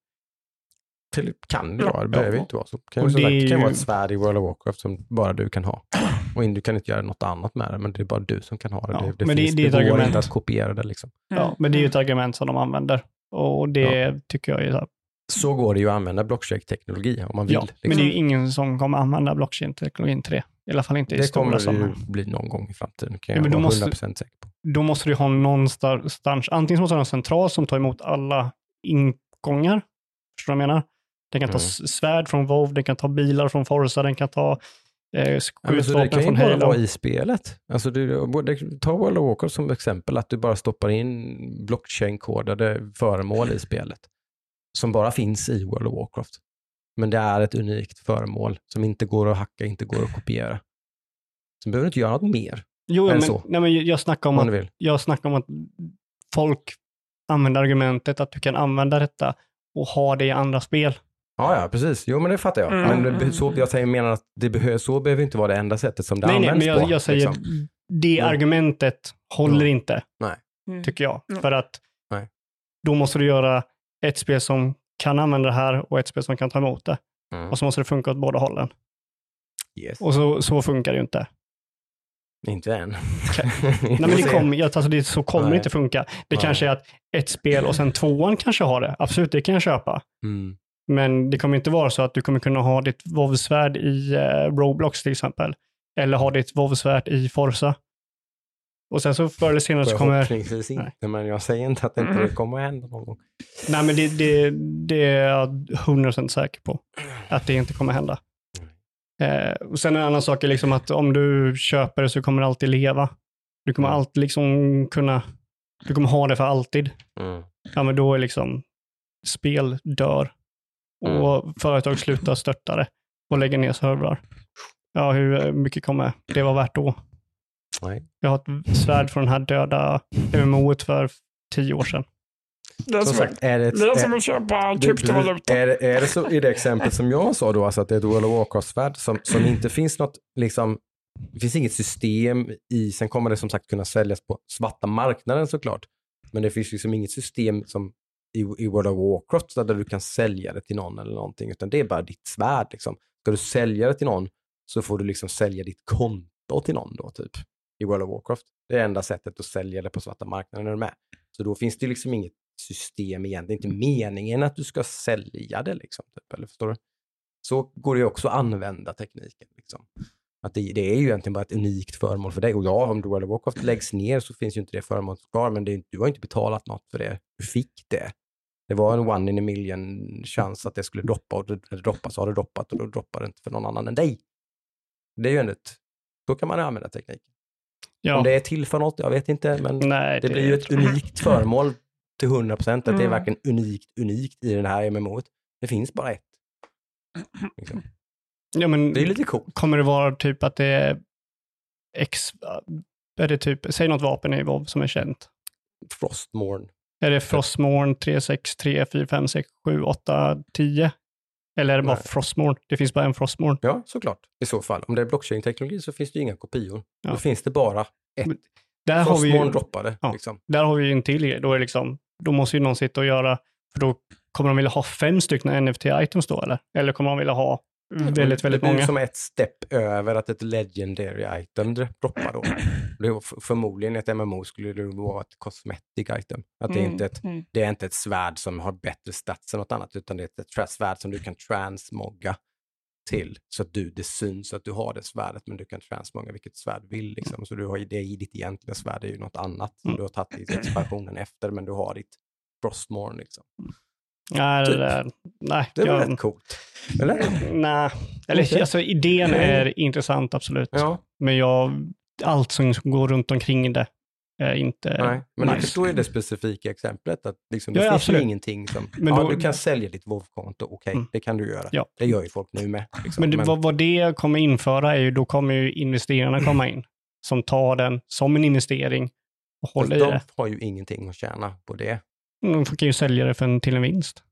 Till, kan det Ja, vara, det behöver ja. inte vara så. Kan, Och det sagt, det kan ju- vara ett svärd i World of Warcraft som bara du kan ha. Och du kan inte göra något annat med det, men det är bara du som kan ha det. Ja, det, det, men det- finns, det är det, ett går inte att kopiera det. Liksom. Ja, men det är ju ett argument som de använder. Och det tycker jag är så här, Så går det ju att använda blockchain-teknologi om man vill. Ja, liksom. men det är ju ingen som kommer använda blockchain-teknologin till det. I alla fall inte i det stora kommer det ju bli någon gång i framtiden, kan Ja, jag vara måste- 100% säker på. Då måste du ha någonstans, antingen så måste du ha en central som tar emot alla ingångar. Förstår du vad jag menar? Den kan ta Mm. svärd från WoW, den kan ta bilar från Forza, den kan ta eh, Ja, men så det skjutvapen kan ju från bara Halo. vara i spelet. Alltså du, ta World of Warcraft som exempel, att du bara stoppar in blockchain-kodade föremål i spelet. Som bara finns i World of Warcraft. Men det är ett unikt föremål som inte går att hacka, inte går att kopiera. Så behöver du inte göra något mer Jo, men, så? nej, men jag snackar om om att jag snackar om att folk använder argumentet att du kan använda detta och ha det i andra spel. Ja, ja, precis. Jo, men det fattar jag. Mm, Men det, så, jag säger, menar att det behö, så behöver inte vara det enda sättet som det nej, nej, används men jag, på. jag säger liksom. det Mm. argumentet håller Mm. inte, Mm. tycker jag. Mm. För att Nej. då måste du göra ett spel som kan använda det här och ett spel som kan ta emot det. Mm. Och så måste det funka åt båda hållen. Yes. Och så, så funkar det ju inte. Inte än. Nej, men det, kommer, alltså det så kommer Nej. inte funka. Det Nej. kanske är att ett spel och sen tvåan kanske har det. Absolut, det kan jag köpa. Mm. Men det kommer inte vara så att du kommer kunna ha ditt WoW-svärd i eh, Roblox till exempel. Eller ha ditt WoW-svärd i Forza. Och sen så förr eller senare så kommer... Förhoppningsvis inte, men jag säger inte att det inte Mm. kommer att hända någon gång. Nej, men det, det, det är jag 100% säker på. Att det inte kommer hända. Eh, och sen en annan sak är liksom att om du köper det så kommer det alltid leva. Du kommer Mm. alltid liksom kunna... Du kommer ha det för alltid. Mm. Ja, men då är liksom spel dör. Och företag slutar stötta det och lägger ner servrar. Ja, hur mycket kommer det vara värt då? Nej. Jag har ett svärd från den här döda MMO för tio år sedan. Det är Som som, sagt, är det, ett, det är som att köpa kryptovaluta. är, det- är det så i det exempel som jag sa då, alltså att det är ett World of Warcraft-svärd som, som inte finns något, liksom, det finns inget system i, sen kommer det som sagt kunna säljas på svarta marknaden såklart, men det finns liksom inget system som i, i World of Warcraft där du kan sälja det till någon eller någonting, utan det är bara ditt svärd. Liksom. Ska du sälja det till någon så får du liksom sälja ditt konto till någon då, typ, i World of Warcraft. Det är enda sättet att sälja det på svarta marknaden är du med. Så då finns det liksom inget system igen. Det är inte meningen att du ska sälja det, liksom, typ, eller förstår du? Så går det ju också att använda tekniken. Liksom. Att det, det är ju egentligen bara ett unikt föremål för dig. Och ja, om World of Warcraft läggs ner så finns ju inte det föremålet kvar, men det, du har inte betalat något för det. Du fick det. Det var en one in a million chans att det skulle droppa och det, när det droppar så har det droppat och då droppar det inte för någon annan än dig. Det är ju ändå ett, då kan man använda teknik. Ja, Om det är till för något, jag vet inte, men nej, det blir ju ett unikt föremål till 100 procent. Att det är Mm. verkligen unikt, unikt i den här MMO. Det finns bara ett. Liksom. Ja, men Det är lite coolt. kommer det vara typ att det är X, är det typ, säg något vapen i WoW som är känt. Frostmourne. Är det Frostmorn 3, 6, 3, 4, 5, 6, 7, 8, 10? Eller är det bara Nej. Frostmorn? Det finns bara en Frostmorn. Ja, såklart. I så fall. Om det är blockchain-teknologi så finns det ju inga kopior. Ja. Då finns det bara ett. Men Där har, vi ju, droppade. Ja. Liksom. där har vi ju en till grej. Då, är liksom, då måste ju någon sitta och göra, för då kommer de vilja ha fem stycken NFT-items då eller? Eller kommer de vilja ha väldigt, väldigt det blir många? som ett step över att ett legendary item droppar då. Det förmodligen ett MMO skulle det vara ett cosmetic item. Att det, är inte ett, Mm. det är inte ett svärd som har bättre stats än något annat, utan det är ett svärd som du kan transmogga till. Så att du, det syns att du har det svärdet, men du kan transmogga vilket svärd du vill. Liksom. Så du har det i ditt egentliga svärd, är ju något annat som Mm. du har tagit i expansionen efter, men du har ditt Frostmorn. Liksom. Nej, Typ. det där, nej, Det är jag, rätt coolt? Eller? nej. Eller, Inte? alltså, idén är intressant, absolut. Ja, Men jag, allt som går runt omkring det är inte nej. Men du nice. förstår ju det specifika exemplet. Att liksom, det Ja, finns ju absolut. ingenting som... Men ja, då- du kan sälja ditt WoW-konto, okej, Mm. det kan du göra. Ja. Det gör ju folk nu med. Liksom. Men, det, vad, vad det kommer införa är ju, då kommer ju investerarna komma in. Som tar den som en investering och fast håller i de det. har ju ingenting att tjäna på det. De kan ju sälja det för en, till en vinst.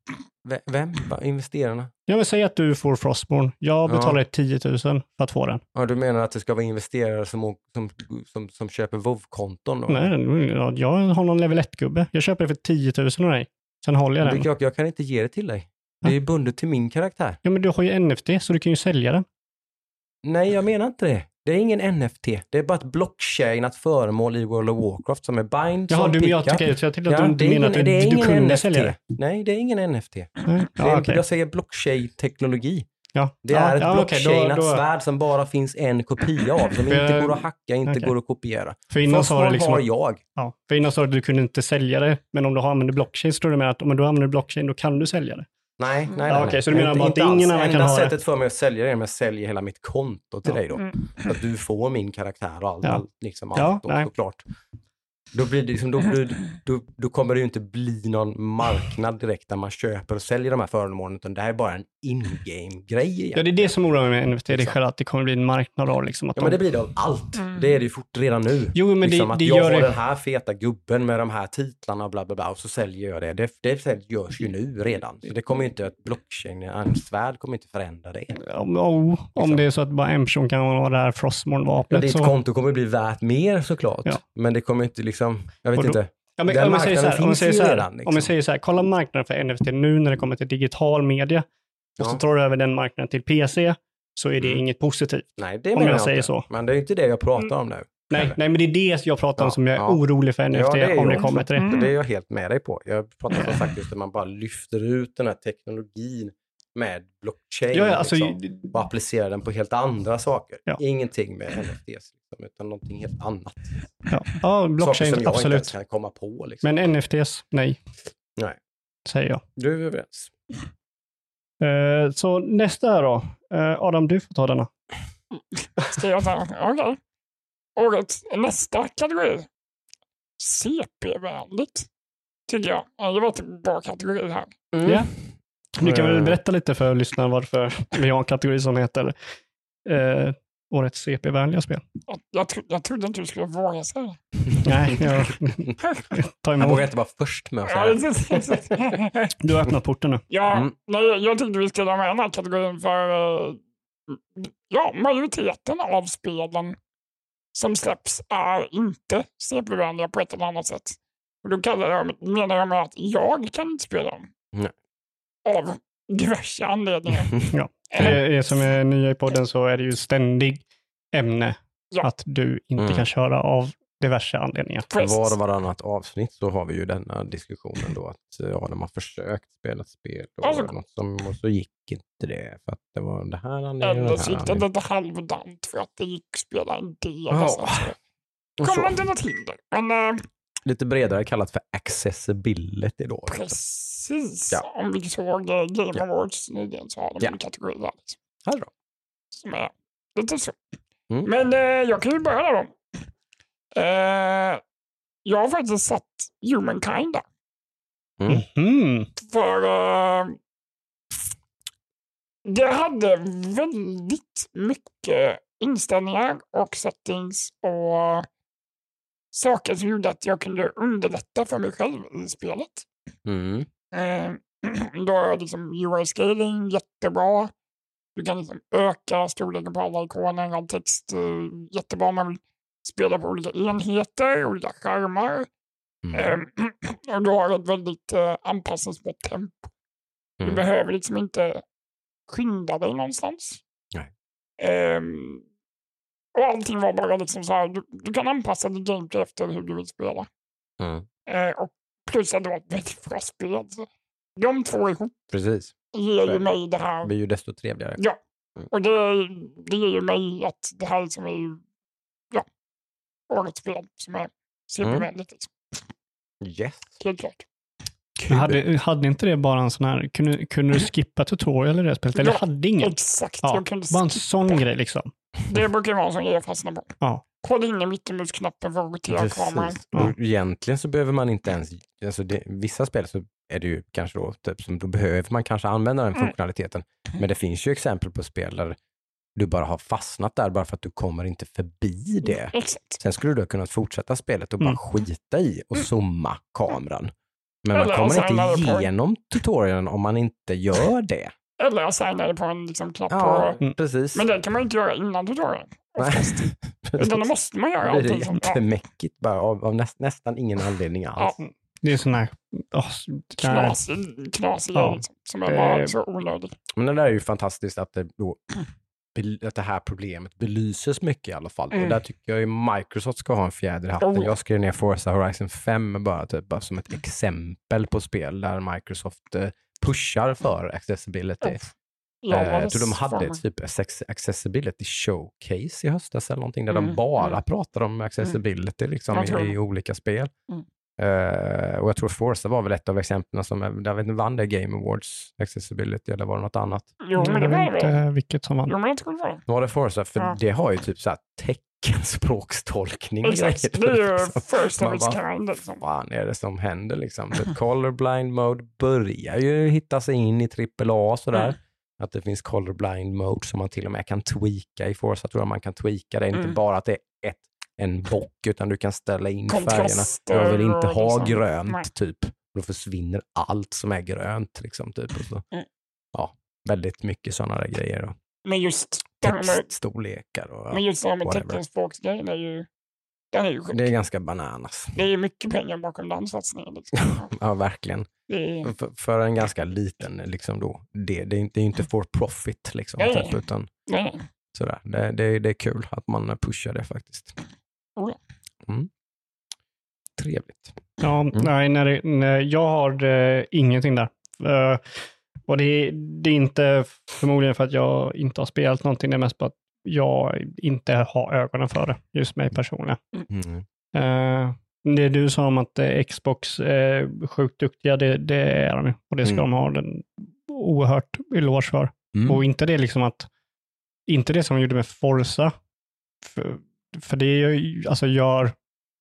V- Vem? Investerarna? Jag vill säga att du får Frostborn. Jag Ja. betalar 10 000 för att få den. Ja, du menar att det ska vara investerare som, som, som, som köper WoW-konton? då? Nej, ja, jag har någon level 1-gubbe. Jag köper det för 10 000 av dig. Sen håller jag Men den. det, jag, jag kan inte ge det till dig. Det är bundet till min karaktär. Ja, men du har ju NFT, så du kan ju sälja den. Nej, jag menar inte det. Det är ingen NFT. Det är bara ett blockchainat föremål i World of Warcraft som är bind Jaha, som du, jag tycker jag tänkte att Ja, du inte det att du, det är du kunde NFT. sälja det. Nej, det är ingen NFT. Nej. Det är, okej. Jag säger blockchain-teknologi. Ja. Det ja, är ett ja, blockchainat då- svärd som bara finns en kopia av, som inte går att hacka, inte okej. går att kopiera. För innan sa du liksom har att, jag. ja, för innan sa du att du kunde inte sälja det, men om du har använder blockchain så tror du med att om du använder blockchain då kan du sälja det. Nej, nej, Ja, nej. okej, så du menar Inte- bara att ingen annan kan Enda ha det? sättet för mig att sälja det är om jag säljer hela mitt konto till Ja. dig då. Mm. Så att du får min karaktär och allt, Ja. allt, liksom allt Ja, då, nej. såklart. Då, blir det liksom, då, blir, då, då kommer det ju inte bli någon marknad direkt där man köper och säljer de här föremålen, utan det här är bara en in-game-grej Ja, det är det som oroar mig med Exakt. själv att det kommer bli en marknad av liksom att Ja, men det de... blir det av allt. Mm. Det är det ju fort redan nu. Jo, men liksom det, att det jag gör har det... den här feta gubben med de här titlarna och bla bla bla och så säljer jag det. Det, det görs ju nu redan. Så det kommer ju inte, ett blockchain, en svärd kommer inte förändra det. Om, om, om Liksom. det är så att bara en person kan ha det här Ja, Frostmourne-vapnet ditt så... konto kommer bli värt mer såklart. Ja. Men det kommer inte liksom, jag vet då- inte. Ja, men, Den om, jag säger så här, marknaden om, jag finns säger ju så här, redan, om liksom. jag säger så här, kolla marknaden för NFT nu när det kommer till digital media och så Ja. tar du över den marknaden till PC så är det Mm. inget positivt. Nej, det Om menar jag jag säger inte. så. Men det är inte det jag pratar om nu. Nej, Eller? nej, men det är det jag pratar om Ja, som jag är ja. orolig för NFT Ja, det är om det jag kommer till det. Mm. Så det är jag helt med dig på. Jag pratar sagt just att man bara lyfter ut den här teknologin med blockchain Ja, ja, alltså, liksom, och applicerar den på helt andra saker. Ja. Ingenting med NFTs, liksom, utan någonting helt annat. ja, ja, Saker som blockchain, jag inte ens absolut. kan komma på. Liksom. Men NFTs, nej. Nej. Säger jag. Du är överens. Eh, så nästa här då. Eh, Adam, du får ta denna. Ska jag ta? Okej. Årets nästa kategori. CP-vänligt. Tycker jag. Ja, Det var en bra kategori här. Mm. Ja. Du kan väl Eh. berätta lite för lyssnarna varför vi har en kategori som heter eh, Årets CP-vänliga spel. Jag, jag, tro, jag trodde inte du skulle våga säga Nej, jag tar Jag emot. vågar inte vara först med att säga det. det. Du har öppnat porten nu. Ja, Mm. nej, jag tänkte vi skulle ha med den här kategorin för eh, ja, majoriteten av spelen som släpps är inte CP-vänliga på ett eller annat sätt. Och då kallar jag, menar jag med att jag kan inte spela dem. Nej. Av diverse anledningar. Ja. Eh, För er som är nya i podden så är det ju ständig ämne Ja. att du inte Mm. kan köra av diverse anledningar. precis. Var och varannat avsnitt så har vi ju denna diskussionen då att eh, ja, de har försökt spela ett spel och, Alltså- något som, och så gick inte det för att det var det här anledningen. Eller så gick det lite halvdant för att det gick att spela en del. Ja. och sen så Och kom så, man till något hinder. Men eh, lite bredare kallat för accessibility då. precis, Ja. om vi såg Game Ja. Awards nyligen så har de Ja. en kategori där. Liksom. Här då. som är lite så. Mm. Men eh, jag kan ju börja där då. Eh, jag har faktiskt satt Humankind där. Mm. För eh, det hade väldigt mycket inställningar och settings och saker som gjorde att jag kunde underlätta för mig själv i spelet. Mm. Eh, då är liksom UI-scaling jättebra. Du kan liksom öka storleken på alla ikoner, all text. Eh, jättebra man vill spela på olika enheter, olika skärmar. Mm. Eh, och du har ett väldigt eh, anpassningsbart tempo. Du Mm. behöver liksom inte skynda dig någonstans. Nej. Ehm, och allting var bara liksom så här, du, du kan anpassa ditt gameplay efter hur du vill spela. Mm. Eh, och plus att det var väldigt bra spel. De två ihop Precis. ger ju det. mig det Det här. blir ju desto trevligare. Ja. Mm. Och det, det ger ju mig att det här som är ju, ja, årets spel som är supervänligt. Liksom. Yes. Helt klart. Men hade, hade inte det bara en sån här, kunde, kunde du skippa tutorial i det spelet? Eller Ja, hade ingen? Exakt. Ja, Jag kunde bara en skippa. sån grej liksom. Det brukar vara en sån grej jag fastnar på. Ja. Kolla in i mittenmusknappen för att rotera kameran. Ja. Och egentligen så behöver man inte ens, alltså det, vissa spel så är det ju kanske då, typ, som då behöver man kanske använda den Mm. funktionaliteten. Men det finns ju exempel på spel där du bara har fastnat där bara för att du kommer inte förbi det. Exakt. Sen skulle du ha kunnat fortsätta spelet och bara Mm. skita i och zooma kameran. Men man kommer inte igenom tutorialen om man inte gör det. Eller jag signade på en liksom, knapp Ja, på... Mm. precis. Men det kan man inte göra innan tutorialen. Nej, oftast. Utan då måste man göra Det allting. Som, ja, jättemäckigt bara av, av näst, nästan ingen anledning alls. Det är sån här... Oh, knasig, knasig Ja. liksom, som är Det- bara så onödig. Men det där är ju fantastiskt att det, då, att det här problemet belyses mycket i alla fall. Mm. Och där tycker jag ju Microsoft ska ha en fjäder i hatten. Oh. Jag skrev ner Forza Horizon 5 bara, typ, bara som ett exempel på spel där Microsoft eh, pushar för accessibility. Jag Eh, jag tror de hade typ accessibility showcase i höstas eller någonting där de Mm, bara mm. pratade om accessibility liksom, Jag tror i, i olika spel. Mm. Eh, och jag tror Forza var väl ett av exemplen som, jag vet inte, vann det Game Awards accessibility eller var det något annat? Jo, men det jag var vet det. inte vilket som vann. Jo, men jag tror det var det. Forza? För Ja. det har ju typ så här teckenspråkstolkning. Exakt. Det är ju liksom. first of Man its kind. Liksom. Vad fan är det som händer liksom? The colorblind mode börjar ju hitta sig in i AAA sådär. Mm. Att det finns colorblind mode som man till och med kan tweaka i Forza. tror jag man kan tweaka det. Inte Mm. bara att det är ett, en bock utan du kan ställa in färgerna. Kontraster Jag vill inte ha liksom- grönt Nej. typ. Då försvinner allt som är grönt. Liksom, typ. och så. Mm. Ja, väldigt mycket sådana där grejer. Och Men just textstorlekar och men just det här med whatever. teckenspråksgrejen är ju... Den är ju sjuk. Det är ganska bananas. Det är mycket pengar bakom den satsningen. Liksom. Ja, verkligen. Är, För, för en ganska liten, liksom då, det, det, är inte- det är inte for profit, liksom, Nej. typ, utan nej, sådär. Det, det, det är kul att man pushar det faktiskt. Oh Mm. Trevligt. Ja, Mm. nej, när det, när jag har eh, ingenting där. Eh, och det, är- det är inte förmodligen för att jag inte har spelat någonting, det är mest på att jag inte har ögonen för det, just mig personligen. Mm. Eh, det du sa om att eh, Xbox är sjukt duktiga, det, det är de ju. Och det ska Mm. de ha den oerhört eloge för. Mm. Och inte det liksom att, inte det som de gjorde med Forza. För, för det är ju, alltså gör,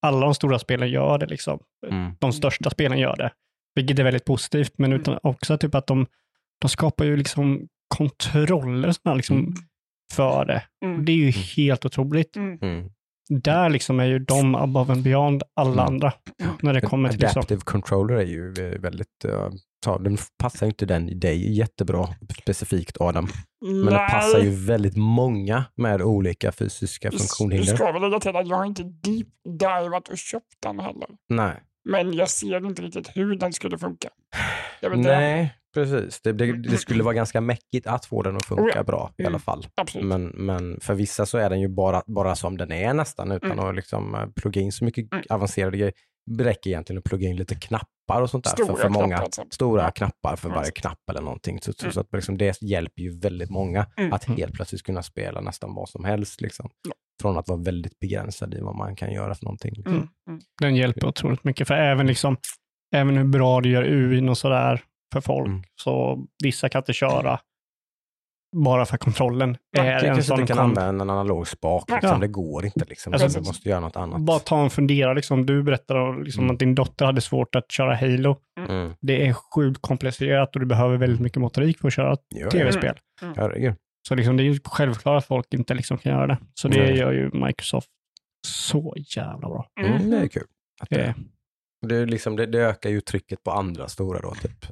alla de stora spelen gör det liksom. Mm. De största spelen gör det. Vilket är väldigt positivt, men utan också typ att de, de skapar ju liksom kontroller såna, liksom, Mm. För det. mm, Det är ju helt otroligt. mm. Mm. Där liksom är ju de above and beyond alla Mm. andra. När det kommer till liksom. Adaptive controller är ju eh, väldigt, uh, den passar ju inte den i dig jättebra specifikt Adam. Men Nej, passar ju väldigt många med olika fysiska Du funktionshinder. ska väl lägga till att jag har inte deep divat och köpt den heller. Nej. Men jag ser inte riktigt hur den skulle funka. Nej, precis. Det, det, det skulle vara ganska mäckigt att få den att funka Oh ja. bra i alla Mm. fall. Absolut. Men, men för vissa så är den ju bara, bara som den är nästan utan Mm. att liksom eh, plugga in så mycket Mm. avancerade grejer. Det räcker egentligen att plugga in lite knappar och sånt där. Stora för, för många knappar, exempel. stora knappar för varje knapp eller någonting. Så, så, Mm. så att liksom det hjälper ju väldigt många Mm. att helt plötsligt kunna spela nästan vad som helst. Liksom. Från att vara väldigt begränsad i vad man kan göra för någonting. Liksom. Mm. Mm. Den hjälper otroligt mycket. För även, liksom, även hur bra du gör UIn och sådär för folk, Mm. så vissa kan inte köra bara för kontrollen är en kanske sån inte kan använda en analog spak. Liksom. Ja. Det går inte. Liksom. Alltså, du måste göra något annat. Bara ta en fundera. Liksom. Du berättade liksom, Mm. att din dotter hade svårt att köra Halo. Mm. Det är sjukt komplicerat och du behöver väldigt mycket motorik för att köra tv-spel. Herregud. Så liksom, det är ju självklart att folk inte liksom kan göra det. Så det Nej. gör ju Microsoft så jävla bra. Mm, det är kul. Att det, Det, liksom, det, det ökar ju trycket på andra stora då, typ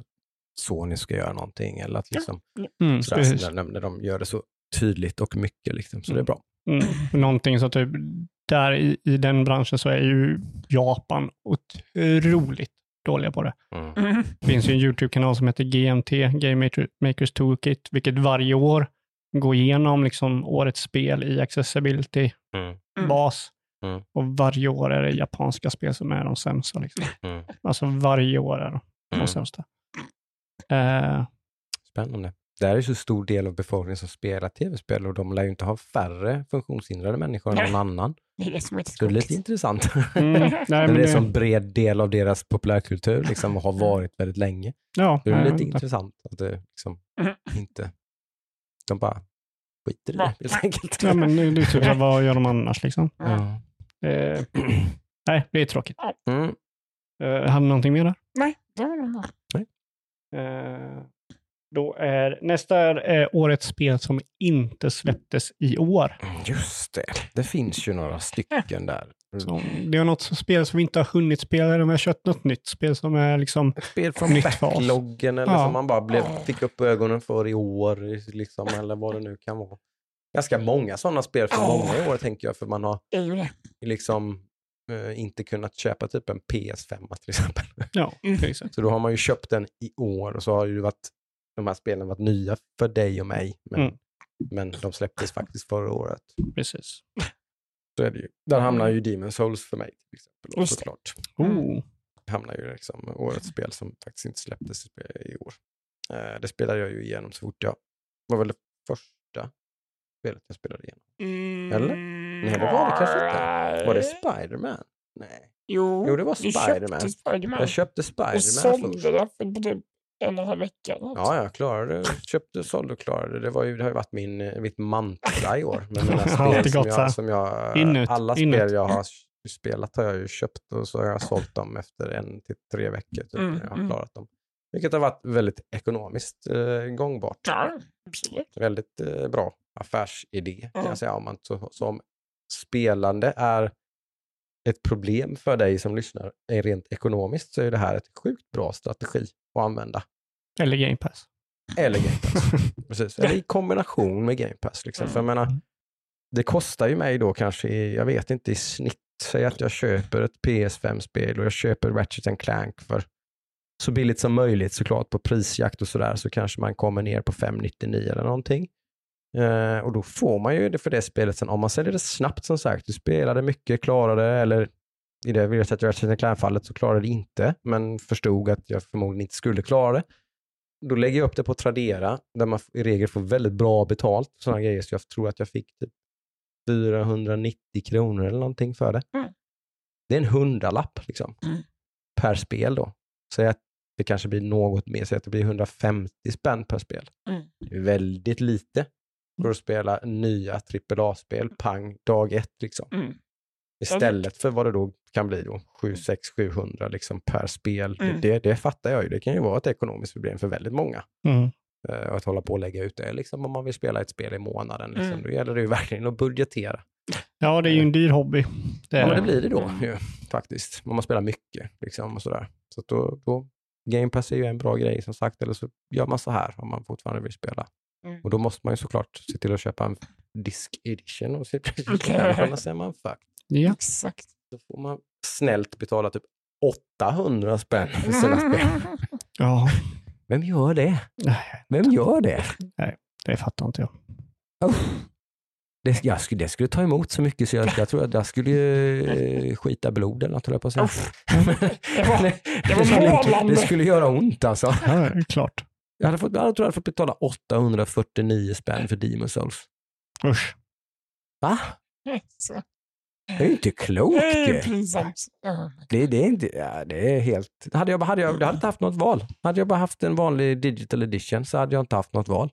Sony ska göra någonting eller att liksom, mm, sådär, när, när de gör det så tydligt och mycket. Liksom, så det är bra. Mm. Någonting så typ, där i, i den branschen så är ju Japan otroligt dåliga på det. Mm. Mm. Det finns ju en YouTube-kanal som heter GMT, Game Maker- Makers Toolkit, vilket varje år går igenom liksom årets spel i accessibility-bas. Mm. Mm. Och varje år är det japanska spel som är de sämsta. Liksom. Mm. Alltså varje år är de de Mm. sämsta. Eh, Spännande. Det här är ju så stor del av befolkningen som spelar tv-spel och de lär ju inte ha färre funktionshindrade människor än någon annan. Det är det som är Så det är lite intressant. Mm, nej, Men det är det, som bred del av deras populärkultur liksom, och har varit väldigt länge. ja, Det är nej, lite intressant att det liksom Mm. inte... De bara skiter i Ja. det helt enkelt. Ja, men det är typ, vad gör de annars liksom? Ja. Eh, nej, det är tråkigt. Mm. Eh, hade någonting mer där? Nej, det var nog bra. Eh, då är, nästa är eh, årets spel som inte släpptes i år. Just det, det finns ju några stycken där. Så det är något spel som vi inte har hunnit spela, eller om vi har köpt något nytt spel som är liksom, Ett spel från backloggen eller Ja. som man bara blev, fick upp ögonen för i år, liksom, eller vad det nu kan vara. Ganska många sådana spel för Ja. många i år tänker jag, för man har liksom eh, inte kunnat köpa typ en PS5 till exempel. ja, Mm. Så då har man ju köpt den i år och så har ju varit, de här spelen varit nya för dig och mig. Men, Mm. men de släpptes faktiskt förra året. precis. Så är det ju. Där hamnar ju Demon Souls för mig till exempel. det. Såklart. Oh. hamnar ju liksom årets spel som faktiskt inte släpptes i- år. Eh, det spelade jag ju igenom så fort jag var väl det första spelet jag spelade igenom. Mm, Eller? Nej, det var det kanske inte. Var det Spiderman? Nej. Jo, Jo, det var Spiderman. köpte Spiderman. Jag köpte och Spiderman sålde först. det för typ en och en halv vecka. eller något. Ja, jag klarade. Köpte, sålde och klarade det. Det, var ju, det har ju varit min, mitt mantra i år. Men mina Ja, det är spel som gott så här. jag, som jag, Inut, alla inut. spel jag har spelat har jag ju köpt och så har jag sålt dem efter en till tre veckor. Typ, Mm, jag har mm. klarat dem. Vilket har varit väldigt ekonomiskt eh, gångbart. Ja. Väldigt eh, bra affärsidé kan Mm. jag säga. Om man, så, som spelande är ett problem för dig som lyssnar är rent ekonomiskt så är det här ett sjukt bra strategi att använda. Eller Game Pass. Eller Game Pass. Precis. Eller i kombination med Game Pass. Liksom. För jag menar, det kostar ju mig då kanske, jag vet inte, i snitt, säg att jag köper ett PS5-spel och jag köper Ratchet Clank för så billigt som möjligt såklart på prisjakt och sådär så kanske man kommer ner på 599 eller någonting. Eh, och då får man ju det för det spelet sen om man säljer det snabbt som sagt. Du spelade mycket, klarade eller i det vill jag säga Ratchet and Clank-fallet så klarade det inte, men förstod att jag förmodligen inte skulle klara det. Då lägger jag upp det på Tradera där man i regel får väldigt bra betalt sådana grejer. Så jag tror att jag fick typ 490 kronor eller någonting för det. Mm. Det är en hundralapp liksom, Mm. per spel då. Säg att det kanske blir något mer, säg att det blir 150 spänn per spel. Mm. Det är väldigt lite för att spela nya AAA-spel, pang, dag ett liksom. Istället för vad det då kan bli då, 7, 6, 700 liksom per spel. Mm. Det, det fattar jag ju. Det kan ju vara ett ekonomiskt problem för väldigt många. Mm. Eh, att hålla på och lägga ut det liksom, om man vill spela ett spel i månaden. Liksom. Mm. Då gäller det ju verkligen att budgetera. Ja, det är ju en dyr hobby. Det Ja, det blir det då Mm. ju, faktiskt. Om man spelar mycket liksom, och sådär. Så då, då, Game Pass är ju en bra grej som sagt, eller så gör man så här om man fortfarande vill spela. Mm. Och då måste man ju såklart se till att köpa en disk edition och se Okej. annars är man fucked. Ja. Exakt. Då får man snällt betala typ 800 spänn för sina spel. ja, Vem gör det? nej, Vem gör det? det fattar inte jag. Det, jag skulle, det skulle ta emot så mycket så jag, jag tror att jag skulle eh, skita blod eller något, jag på att säga. Det var- det, det var skulle, målande. det skulle göra ont alltså. Ja, det klart. Jag, hade fått, jag tror jag hade fått betala 849 spänn för Demon Souls. Usch. Va? Det är ju inte klokt Det är pinsamt. Det, det är inte, ja, det är helt... Hade jag, hade jag, jag hade inte haft något val. Hade jag bara haft en vanlig digital edition så hade jag inte haft något val.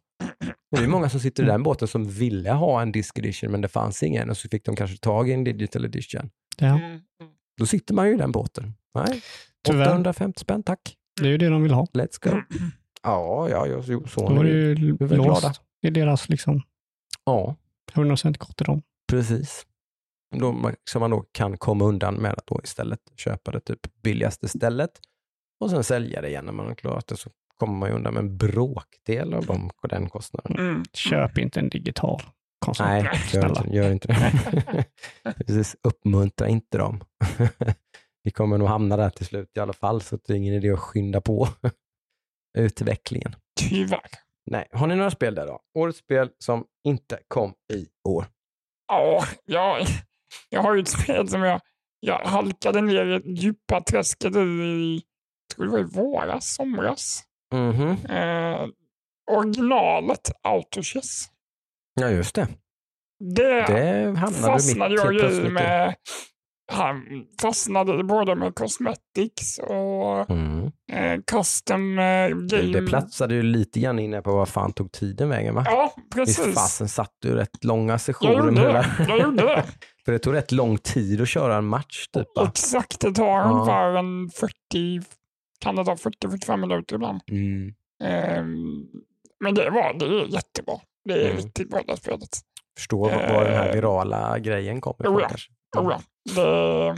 Och det är många som sitter i den båten som ville ha en disk edition men det fanns ingen och så fick de kanske tag i en digital edition. Ja, Mm. mm. Då sitter man ju i den båten. Nej, tyvärr. 850 spänn tack. Det är ju det de vill ha. Let's go. Mm. Ja, ja, ja jo, så Då är det ju låst. glada. Det är deras liksom Ja, 100% kort till dem. precis. Då, så man då kan komma undan med att då istället köpa det typ billigaste stället och sen sälja det igen när man har klarat det så kommer man ju undan med en bråkdel av dem, den kostnaden. Mm. Köp inte en digital konsol. Nej, gör snälla. inte, gör inte det. Precis, uppmuntra inte dem. Vi kommer nog hamna där till slut i alla fall, så det är ingen idé att skynda på utvecklingen. Tyvärr. Nej, har ni några spel där då? Årets spel som inte kom i år. Ja, jag, jag har ju ett spel som jag, jag halkade ner i djupa träsket i, tror det var i våras, somras. Mhm. Eh, originalet Autochess. Ja, just det. Det, Det fastnade jag ju i. med. Han fastnade både med cosmetics och Mm. eh, custom eh, game. Det, platsade ju lite grann inne på vad fan tog tiden vägen va? Ja, Visst precis. fasen satt du rätt långa Jag sessioner gjorde med det. Jag gjorde det. För det tog rätt lång tid att köra en match typ va? Exakt, det tar ungefär en 40, kan det ta 40-45 minuter ibland. Mm. Ehm, men det var, det är jättebra. Det är Mm. riktigt bra det spelet. Förstår var, den här Eh. virala grejen kommer ifrån Oh ja. kanske. Oh, ja. Det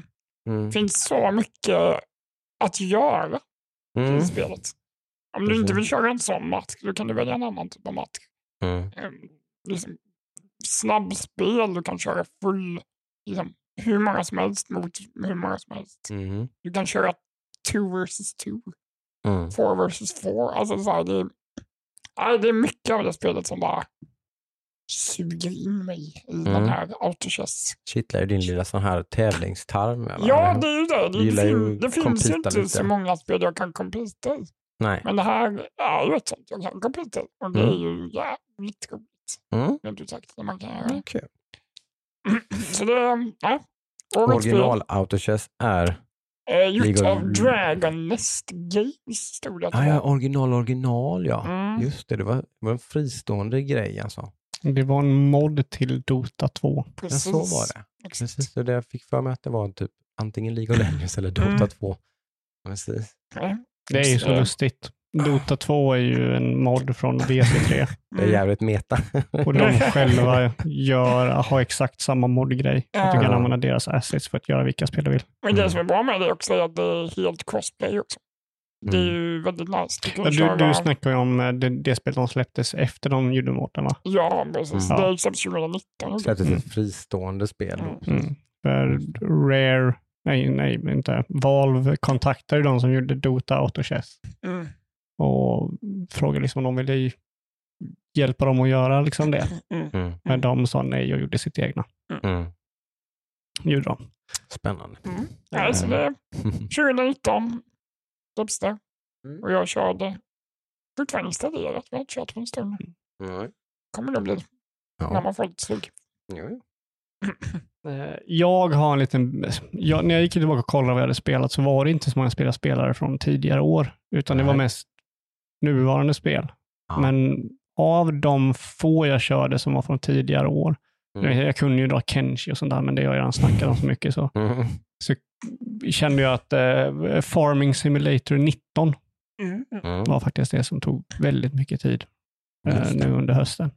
Mm. finns så mycket att göra Mm. i spelet. Om du inte vill köra en sån match, då kan du välja en annan typ av match. Mm. Ehm, liksom, snabbspel, du kan köra full, liksom, hur många som helst mot hur många som helst. Mm. Du kan köra two versus two, Mm. four versus four. Alltså, så här, det, är- det är mycket av det spelet som bara suger in mig i den Mm. här autochess. Kittlar ju din lilla sån här tävlingstarm. Ja, det är ju det. Det, fin, det finns ju inte lite. så många spel jag kan competa i. Nej. Men det här är ju ett sånt jag kan competa i. Och det är Mm. ju jävligt roligt. Mm. Rent ut sagt. När man kan göra. Kul. Så det, ja. Original Autochess är... Eh, gjort av Dragon Nest Games, stod det Ah, ja, original, original ja. Mm. Just det, det var, det var en fristående grej alltså. Det var en mod till Dota 2. Ja, Precis. så var det. Exakt. Precis, så det jag fick för mig att det var typ antingen League of Legends eller Dota Mm. 2. Precis. Ja. Det är ju så lustigt. Dota 2 är ju en mod från VC3 Det är mm. jävligt meta. och de själva gör, har exakt samma mod-grej. Att du kan Ja. använda deras assets för att göra vilka spel du vill. Men det Mm. som är bra med det också är att det är helt crossplay också. Det är Mm. ju väldigt nice. Du. Du, du snackar ju om eh, det, det spel de släpptes efter de gjorde moden va? Ja, precis. Mm. Det är släppts 2019. Släpptes Mm. ett fristående spel. Mm. Mm. För Rare, nej, nej inte, Valve kontaktade de som gjorde Dota Autochess Mm. och frågade liksom om de ville hjälpa dem att göra liksom det. Mm. Mm. Men de sa nej och gjorde sitt egna. Mm. Gjorde de. Spännande. Mm. Nej, så det 2019 det. Mm. Och jag körde fortfarande installerat. Vi har inte kört på en stund. Nej. kommer det bli när Ja. man får lite sug. Eh, Jag har en liten, jag, när jag gick tillbaka och kollade vad jag hade spelat så var det inte så många spelare spelare från tidigare år, utan det var Nej. mest nuvarande spel. Ja. Men av de få jag körde som var från tidigare år, Mm. jag, jag kunde ju dra Kenshi och sånt där, men det har jag redan snackat om så mycket, så Mm. Kände jag att eh, Farming Simulator 19 Mm. Mm. var faktiskt det som tog väldigt mycket tid eh, nu under hösten.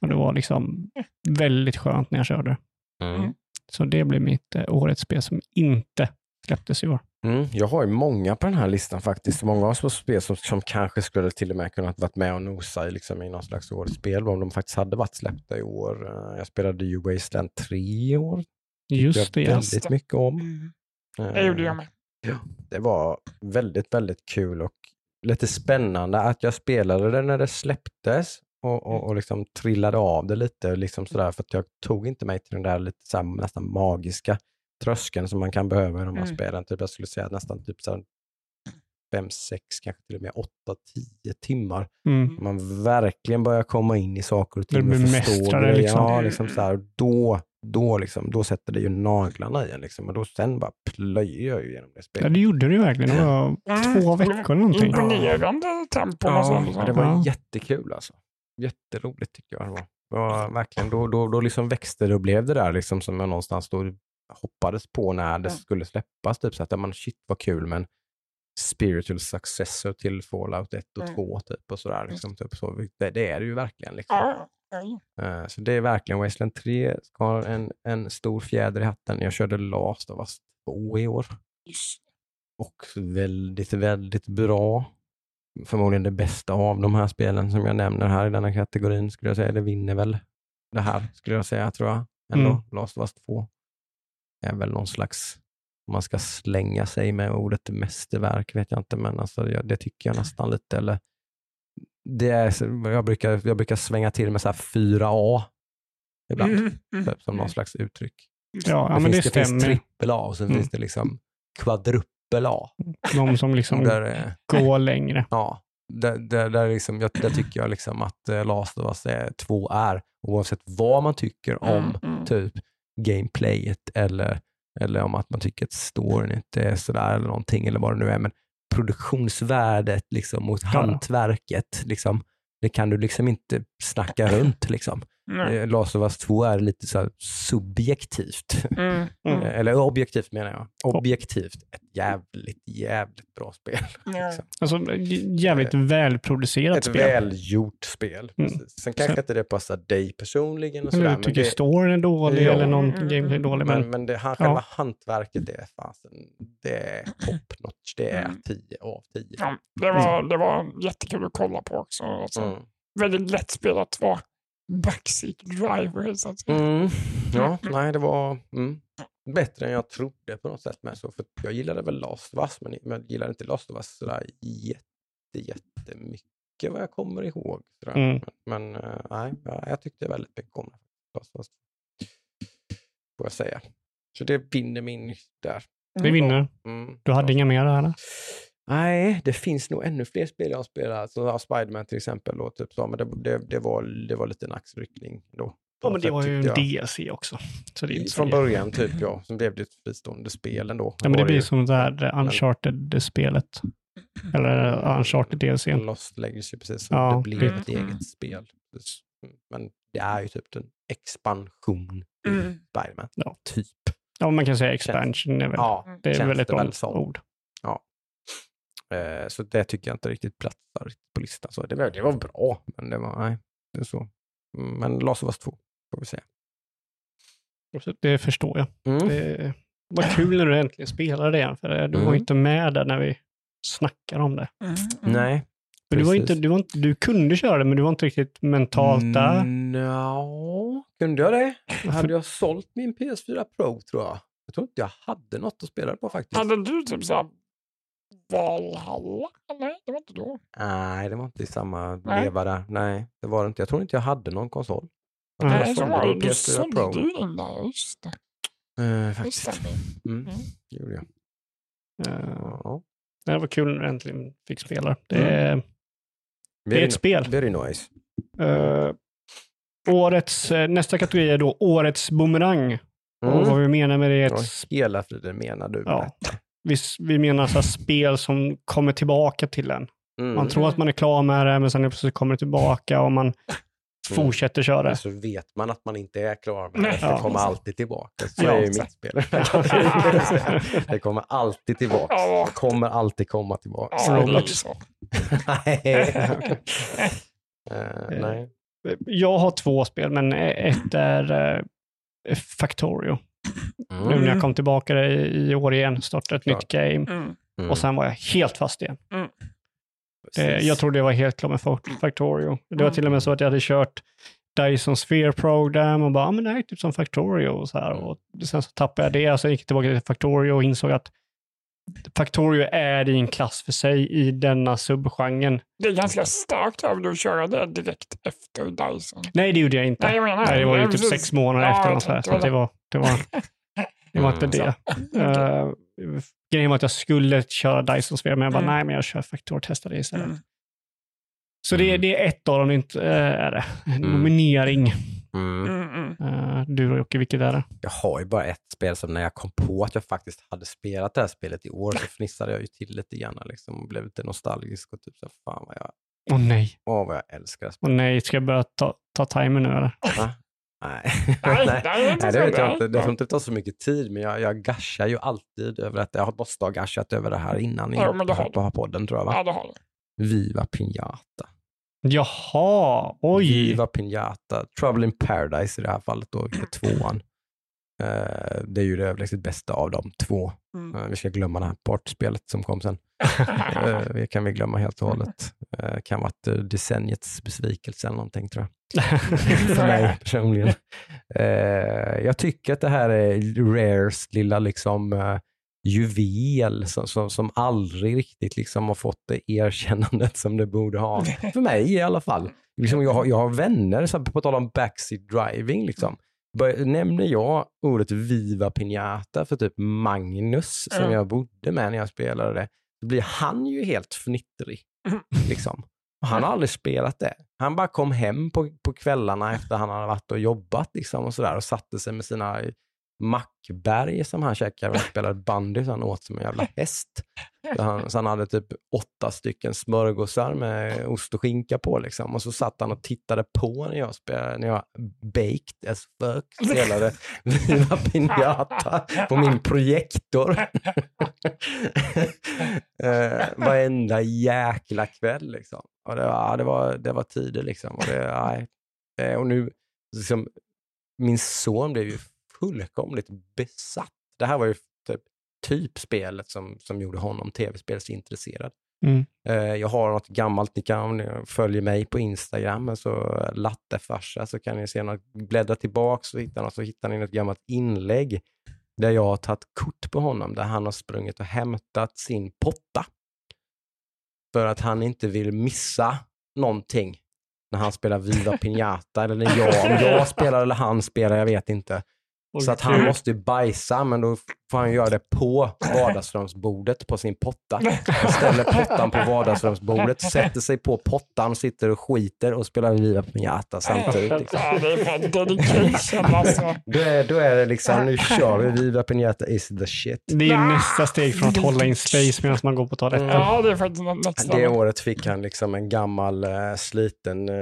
Och det var liksom väldigt skönt när jag körde. Mm. Så det blev mitt eh, årets spel som inte släpptes i år. Mm. Jag har ju många på den här listan faktiskt. Många av spel som, som kanske skulle till och med kunnat varit med och nosa i, liksom, i någon slags årets spel om de faktiskt hade varit släppta i år. Eh, Jag spelade ju Wasteland 3 i år. Just det, jag ja. väldigt mycket om. Mm. Eh, Det gjorde jag med. Det var väldigt, väldigt kul och lite spännande att jag spelade det när det släpptes och, och, och liksom trillade av det lite. Liksom sådär, för att jag tog inte mig till den där lite så nästan magiska tröskeln som man kan behöva de här Mm. spelen. Typ, jag skulle säga nästan typ så fem, sex, kanske till och med åtta, tio timmar. Mm. Man verkligen börjar komma in i saker och Du ting förstå mästrare, grejer. liksom. Ja, liksom så här, då, då, liksom, då sätter det ju naglarna i en. Liksom, och då sen bara plöjer jag ju igenom det Ja, spelet. det gjorde du verkligen. Det var Mm. två veckor eller någonting. Imponerande tempo. Ja, ändå det var Ja. jättekul alltså. Jätteroligt tycker jag det var. Var verkligen, då, då, då liksom växte det och blev det där liksom som jag någonstans då hoppades på när det Ja. skulle släppas. Typ, så att man, shit vad kul, men spiritual successor till Fallout 1 och Mm. 2 typ och sådär. Liksom, typ, så. Det, det är det ju verkligen. Liksom. Eh, Så det är verkligen Wasteland 3 ska ha en, en stor fjäder i hatten. Jag körde Last of Us 2 i år och väldigt, väldigt bra. Förmodligen det bästa av de här spelen som jag nämner här i denna kategorin skulle jag säga. Det vinner väl det här skulle jag säga tror jag. Ändå. Mm. Last of Us 2 är väl någon slags, om man ska slänga sig med ordet mästerverk vet jag inte, men alltså, det tycker jag nästan lite. Eller, det är, så- jag, brukar, jag brukar svänga till med så här 4A ibland, Mm, mm, typ, som någon mm. slags uttryck. Ja, ja det, men finns, det det finns trippel A och sen Mm. finns det liksom kvadruppel A. De som liksom Där, eh, går längre. Ja, där, där, där, liksom, jag, där tycker jag liksom att eh, Last of Us 2 är, oavsett vad man tycker om Mm, mm. typ gameplayet eller, eller om att man tycker att storyn inte är sådär eller någonting eller vad det nu är. Men produktionsvärdet liksom, mot Ja. hantverket, liksom, det kan du liksom inte snacka runt. Liksom. Eh, Last of Us 2 är lite så här subjektivt. Mm, Mm. mm. Eller objektivt menar jag. Objektivt ett jävligt, jävligt bra spel. Ja. Liksom. Alltså, jävligt välproducerat Ett spel. välgjort spel. Mm. Sen kanske Sen- inte det passar dig personligen. Och sådär, du tycker det, storyn är dålig Ja. eller någon Mm, är dålig. men, Men, men det, han, Ja. själva hantverket, det är fasen, det är top notch. Det är Mm. 10 av 10. Ja, det, var, det var jättekul att kolla på också. Alltså, Mm. Väldigt lättspelat vara backseat driver. Så att säga. Mm. Ja, nej det var mm, bättre än jag trodde på något sätt. Med så, för jag gillade väl Last of Us, men jag gillade inte Last of Us sådär jätte, jättemycket vad jag kommer ihåg. Mm. Men, men eh, nej, jag, tyckte väldigt mycket om det. Last of Us. Får jag säga. Så det vinner min där. vi vinner. Mm. Du hade Ja. inga mer eller? Nej, det finns nog ännu fler spel jag har spelat. Så har Spiderman till exempel. Och typ så, men det, det, det, var, det var lite en axelryckning då. Ja, men det sätt, var ju en. DLC också. Så det är Från början typ ja. Sen blev det ett fristående spel ändå. Ja, men det blir ju som det här Uncharted-spelet. Eller eh, Uncharted-DLC. Lost Legacy precis. Som Ja, det blev det- ett eget spel. Mm, Men det är ju typ en expansion i Mm. Spiderman. Ja. Typ. Ja, man kan säga expansion. Är väl, Ja, det är väl ett väl ord. som. Eh, så det tycker jag inte riktigt platsar på listan. Så det, var, det var bra, men det var, nej, det är så. Mm, Men Last of Us 2 får vi. Så Det förstår jag. Mm. Det var kul när du äntligen spelade det igen. För du var Mm. inte med där när vi snackade om det. Mm, mm. Nej. Du, var inte, du, var inte, du kunde köra det, men du var inte riktigt mentalt där. Mm, No. Kunde jag det? Hade jag sålt min PS4 Pro tror jag. Jag tror inte jag hade något att spela på faktiskt. Hade du typ såhär Valhalla? Nej, det var inte då. Nej, det var inte i samma Nej. veva där. Nej, det var det inte. Jag tror inte jag hade någon konsol. Jag tror Nej, så var det. Du PS4 sålde ju den där, just det. Det faktiskt. stämmer. Mm, Mm. det gjorde jag. Eh, Ja. Det var kul när du äntligen fick spela det. Det Mm. är, det är Very ett spel. Very nice. Eh, årets, nästa kategori är då Årets bumerang. Och vad Mm. vi menar med det är Vad ett, hela friden menar du? med Ja. Vi, vi menar så här spel som kommer tillbaka till en. Mm. Man tror att man är klar med det, men sen plötsligt kommer det tillbaka och man fortsätter köra. Men så vet man att man inte är klar med det. Det Ja. kommer alltid tillbaka. Så Ja, är ju mitt spel. det kommer alltid tillbaka. Det kommer alltid komma tillbaka. Roblox. nej. Eh, nej. Jag har två spel, men ett är eh, Factorio. Nu Mm. när jag kom tillbaka i, i år igen, startade ett Klart. nytt game Mm. Mm. och sen var jag helt fast igen. Eh, Precis. jag trodde jag var helt klar med Fa- Factorio. Det var Mm. till och med så att jag hade kört Dyson Sphere Program och bara, ah, men det här är typ som Factorio och så här. Mm. Och sen så tappade jag det och sen gick jag tillbaka till Factorio och insåg att Factorio är i en klass för sig i denna subgenren. Det är ganska starkt av dig att köra det direkt efter Dyson. Nej, det gjorde jag inte. Nej, jag menar Nej, det var ju typ precis. sex månader Ja, efter. jag så här, så att det, var, det, var, det var inte det. Uh, grejen var att jag skulle köra Dyson Sphere, men jag bara, Mm. nej, men jag kör Factorio och testar det istället. Mm. Så det, är- Mm. det är ett av dem, det inte, eh, är det. En Mm. nominering. Mm. Mm, mm. Uh, du och Jocke, vilket är det? Jag har ju bara ett spel som när jag kom på att jag faktiskt hade spelat det här spelet i år så fnissade jag ju till lite grann liksom, och blev lite nostalgisk och typ så fan vad jag, Åh nej, åh vad jag älskar åh nej, ska jag börja ta, ta timer nu eller? Nej. Nej, Nej. det Nej, vet jag inte. Det får inte ta så mycket tid, men jag, jag gashar ju alltid över detta. Jag måste ha gashat över det här innan Ja, men det har på podden tror jag va? Ja, det har du. Viva Pinata. Jaha, oj. Viva Pinata. Trouble in Paradise i det här fallet då, är tvåan. Eh, det är ju det överlägset bästa av de två. Mm. Eh, vi ska glömma det här partspelet som kom sen. Eh, det kan vi glömma helt och hållet. Uh, kan vara ett, decenniets besvikelse eller någonting tror jag. För mig personligen. Jag tycker att det här är Rares lilla liksom uh, juvel som, som, som aldrig riktigt liksom har fått det erkännandet som det borde ha. För mig i alla fall. Liksom jag, har, jag har vänner, så här, på tal om backseat driving, liksom. Bör, nämner jag ordet Viva Pinata för typ Magnus som Mm. jag bodde med när jag spelade det, då blir han ju helt fnittrig. Liksom. Och han har aldrig spelat det. Han bara kom hem på, på kvällarna efter han hade varit och jobbat liksom, och, så där, och satte sig med sina mackberg som han käkade och spelade bandy så han åt som en jävla häst. Så han, så han hade typ åtta stycken smörgåsar med ost och skinka på liksom. Och så satt han och tittade på när jag spelade, när jag baked as fuck spelade Viva Pinata på min projektor. eh, varenda jäkla kväll liksom. Och det var, det var, det var tider liksom. Och, det. Eh, och nu, liksom, min son blev ju fullkomligt besatt. Det här var ju typ, typ spelet som, som gjorde honom tv-spelsintresserad. Mm. Eh, jag har något gammalt, ni kan följa mig på Instagram, alltså lattefarsa, så kan ni se något, bläddra tillbaks och hitta något, så hittar ni något gammalt inlägg där jag har tagit kort på honom, där han har sprungit och hämtat sin potta. För att han inte vill missa någonting när han spelar Viva Piñata, eller när jag, om jag spelar eller han spelar, jag vet inte. Så att han måste ju bajsa, men då får han göra det på vardagsrumsbordet på sin potta. Han ställer pottan på vardagsrumsbordet, sätter sig på pottan, sitter och skiter och spelar Viva Piñata samtidigt. Liksom. Ja, det är fan dedication alltså. Då, är, då är det liksom, nu kör vi, Viva Piñata is the shit. Det är nästa steg från att hålla in space medan man går på toaletten. Ja, det är faktiskt Det året fick han liksom en gammal eh, sliten, eh,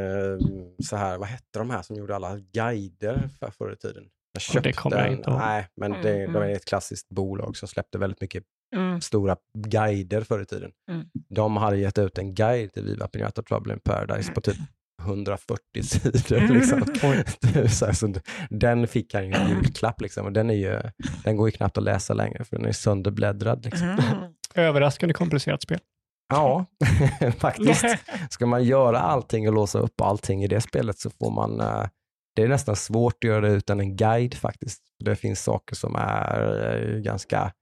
så här, vad hette de här som gjorde alla guider för förr i tiden? Jag Ja, det köpte kommer jag inte ihåg. nej, men det, Mm, det var mm. ett klassiskt bolag som släppte väldigt mycket Mm. stora guider förr i tiden. Mm. De hade gett ut en guide till Viva Pinata Trouble in Paradise på typ 140 sidor. Mm. Liksom. så, den fick han ju julklapp. Liksom. Och den, är ju, den går ju knappt att läsa längre för den är sönderbläddrad. Liksom. Mm. Överraskande komplicerat spel. Ja, faktiskt. Ska man göra allting och låsa upp allting i det spelet så får man, eh, det är nästan svårt att göra det utan en guide faktiskt. Det finns saker som är eh, ganska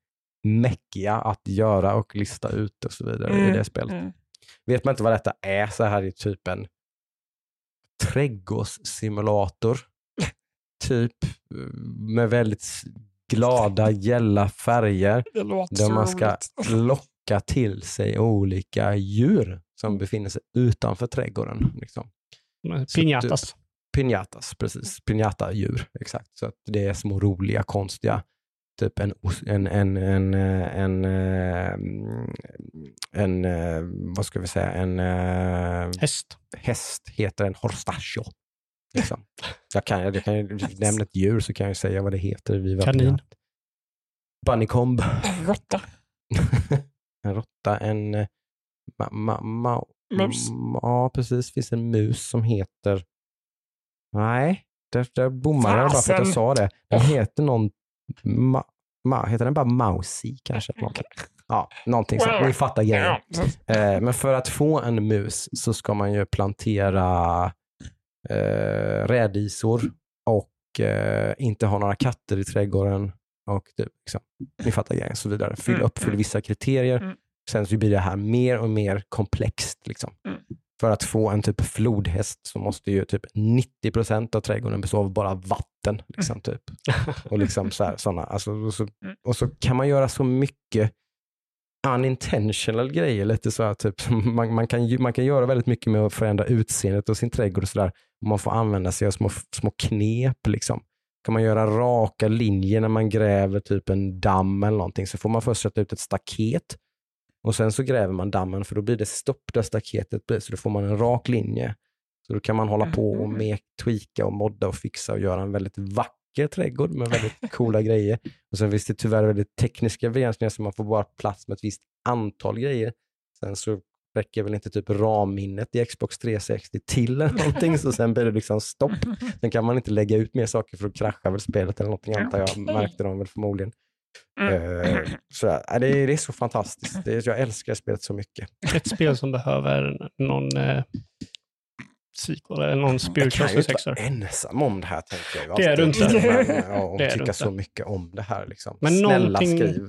mäckiga att göra och lista ut och så vidare i det spelet. Mm. Vet man inte vad detta är så här är typ en trädgårdssimulator. typ eh, med väldigt glada, gälla färger. Det låter Där man ska locka till sig olika djur som befinner sig utanför trädgården. Liksom. Pinjatas. Pinjatas, precis. Pinjata-djur, exakt. Så att det är små roliga, konstiga, typ en, os- en, en, en, eh, en, en, eh, vad ska vi säga, en eh, Häst. häst heter en horstacho. Liksom. Jag kan, jag kan ju nämna ett djur så kan jag säga vad det heter. Vi var Kanin. Bunnycomb. Råtta. en råtta, en ma, ma, ma, Mus. Ja, precis. Det finns en mus som heter... Nej, där, där bommade jag bara för att jag sa det. Den heter någon... Ma, ma, heter den bara Mausi kanske? Någonting. Ja, någonting sånt. Ni fattar grejen. Eh, men för att få en mus så ska man ju plantera eh, rädisor och eh, inte ha några katter i trädgården. Och typ, liksom, ni fattar grejen, så vidare. Fyll, Mm, uppfyll mm. vissa kriterier. Mm. Sen så blir det här mer och mer komplext. Liksom. Mm. För att få en typ flodhäst så måste ju typ 90% av trädgården bestå av bara vatten. Liksom, typ. Och, liksom så här, såna, alltså, och, så, Mm. och så kan man göra så mycket unintentional grejer. Lite så här, typ, man, man, kan, man kan göra väldigt mycket med att förändra utseendet av sin trädgård. Och så där. Man får använda sig av små, små knep. Liksom. Kan man göra raka linjer när man gräver typ en damm eller någonting så får man först sätta ut ett staket och sen så gräver man dammen för då blir det stopp där staketet blir så då får man en rak linje. Så då kan man hålla på och Mhm. med, tweaka och modda och fixa och göra en väldigt vacker trädgård med väldigt coola grejer. Och sen finns det tyvärr väldigt tekniska begränsningar så man får bara plats med ett visst antal grejer. Sen så räcker väl inte typ ramminnet i Xbox 360 till eller någonting så sen blir det liksom stopp. Sen kan man inte lägga ut mer saker för att krascha väl spelet eller någonting antar jag, märkte de väl förmodligen. Mm. Eh, sådär. Ja, Det, är, det är så fantastiskt. Det är, jag älskar spelet så mycket. Ett spel som behöver någon eh, sequel eller någon Jag spiritual kan ju inte successor. vara ensam om det här tänker jag ju Det är du inte. Men, ja, och Det tycka inte. så mycket om det här. Liksom. Men Snälla någonting- skriv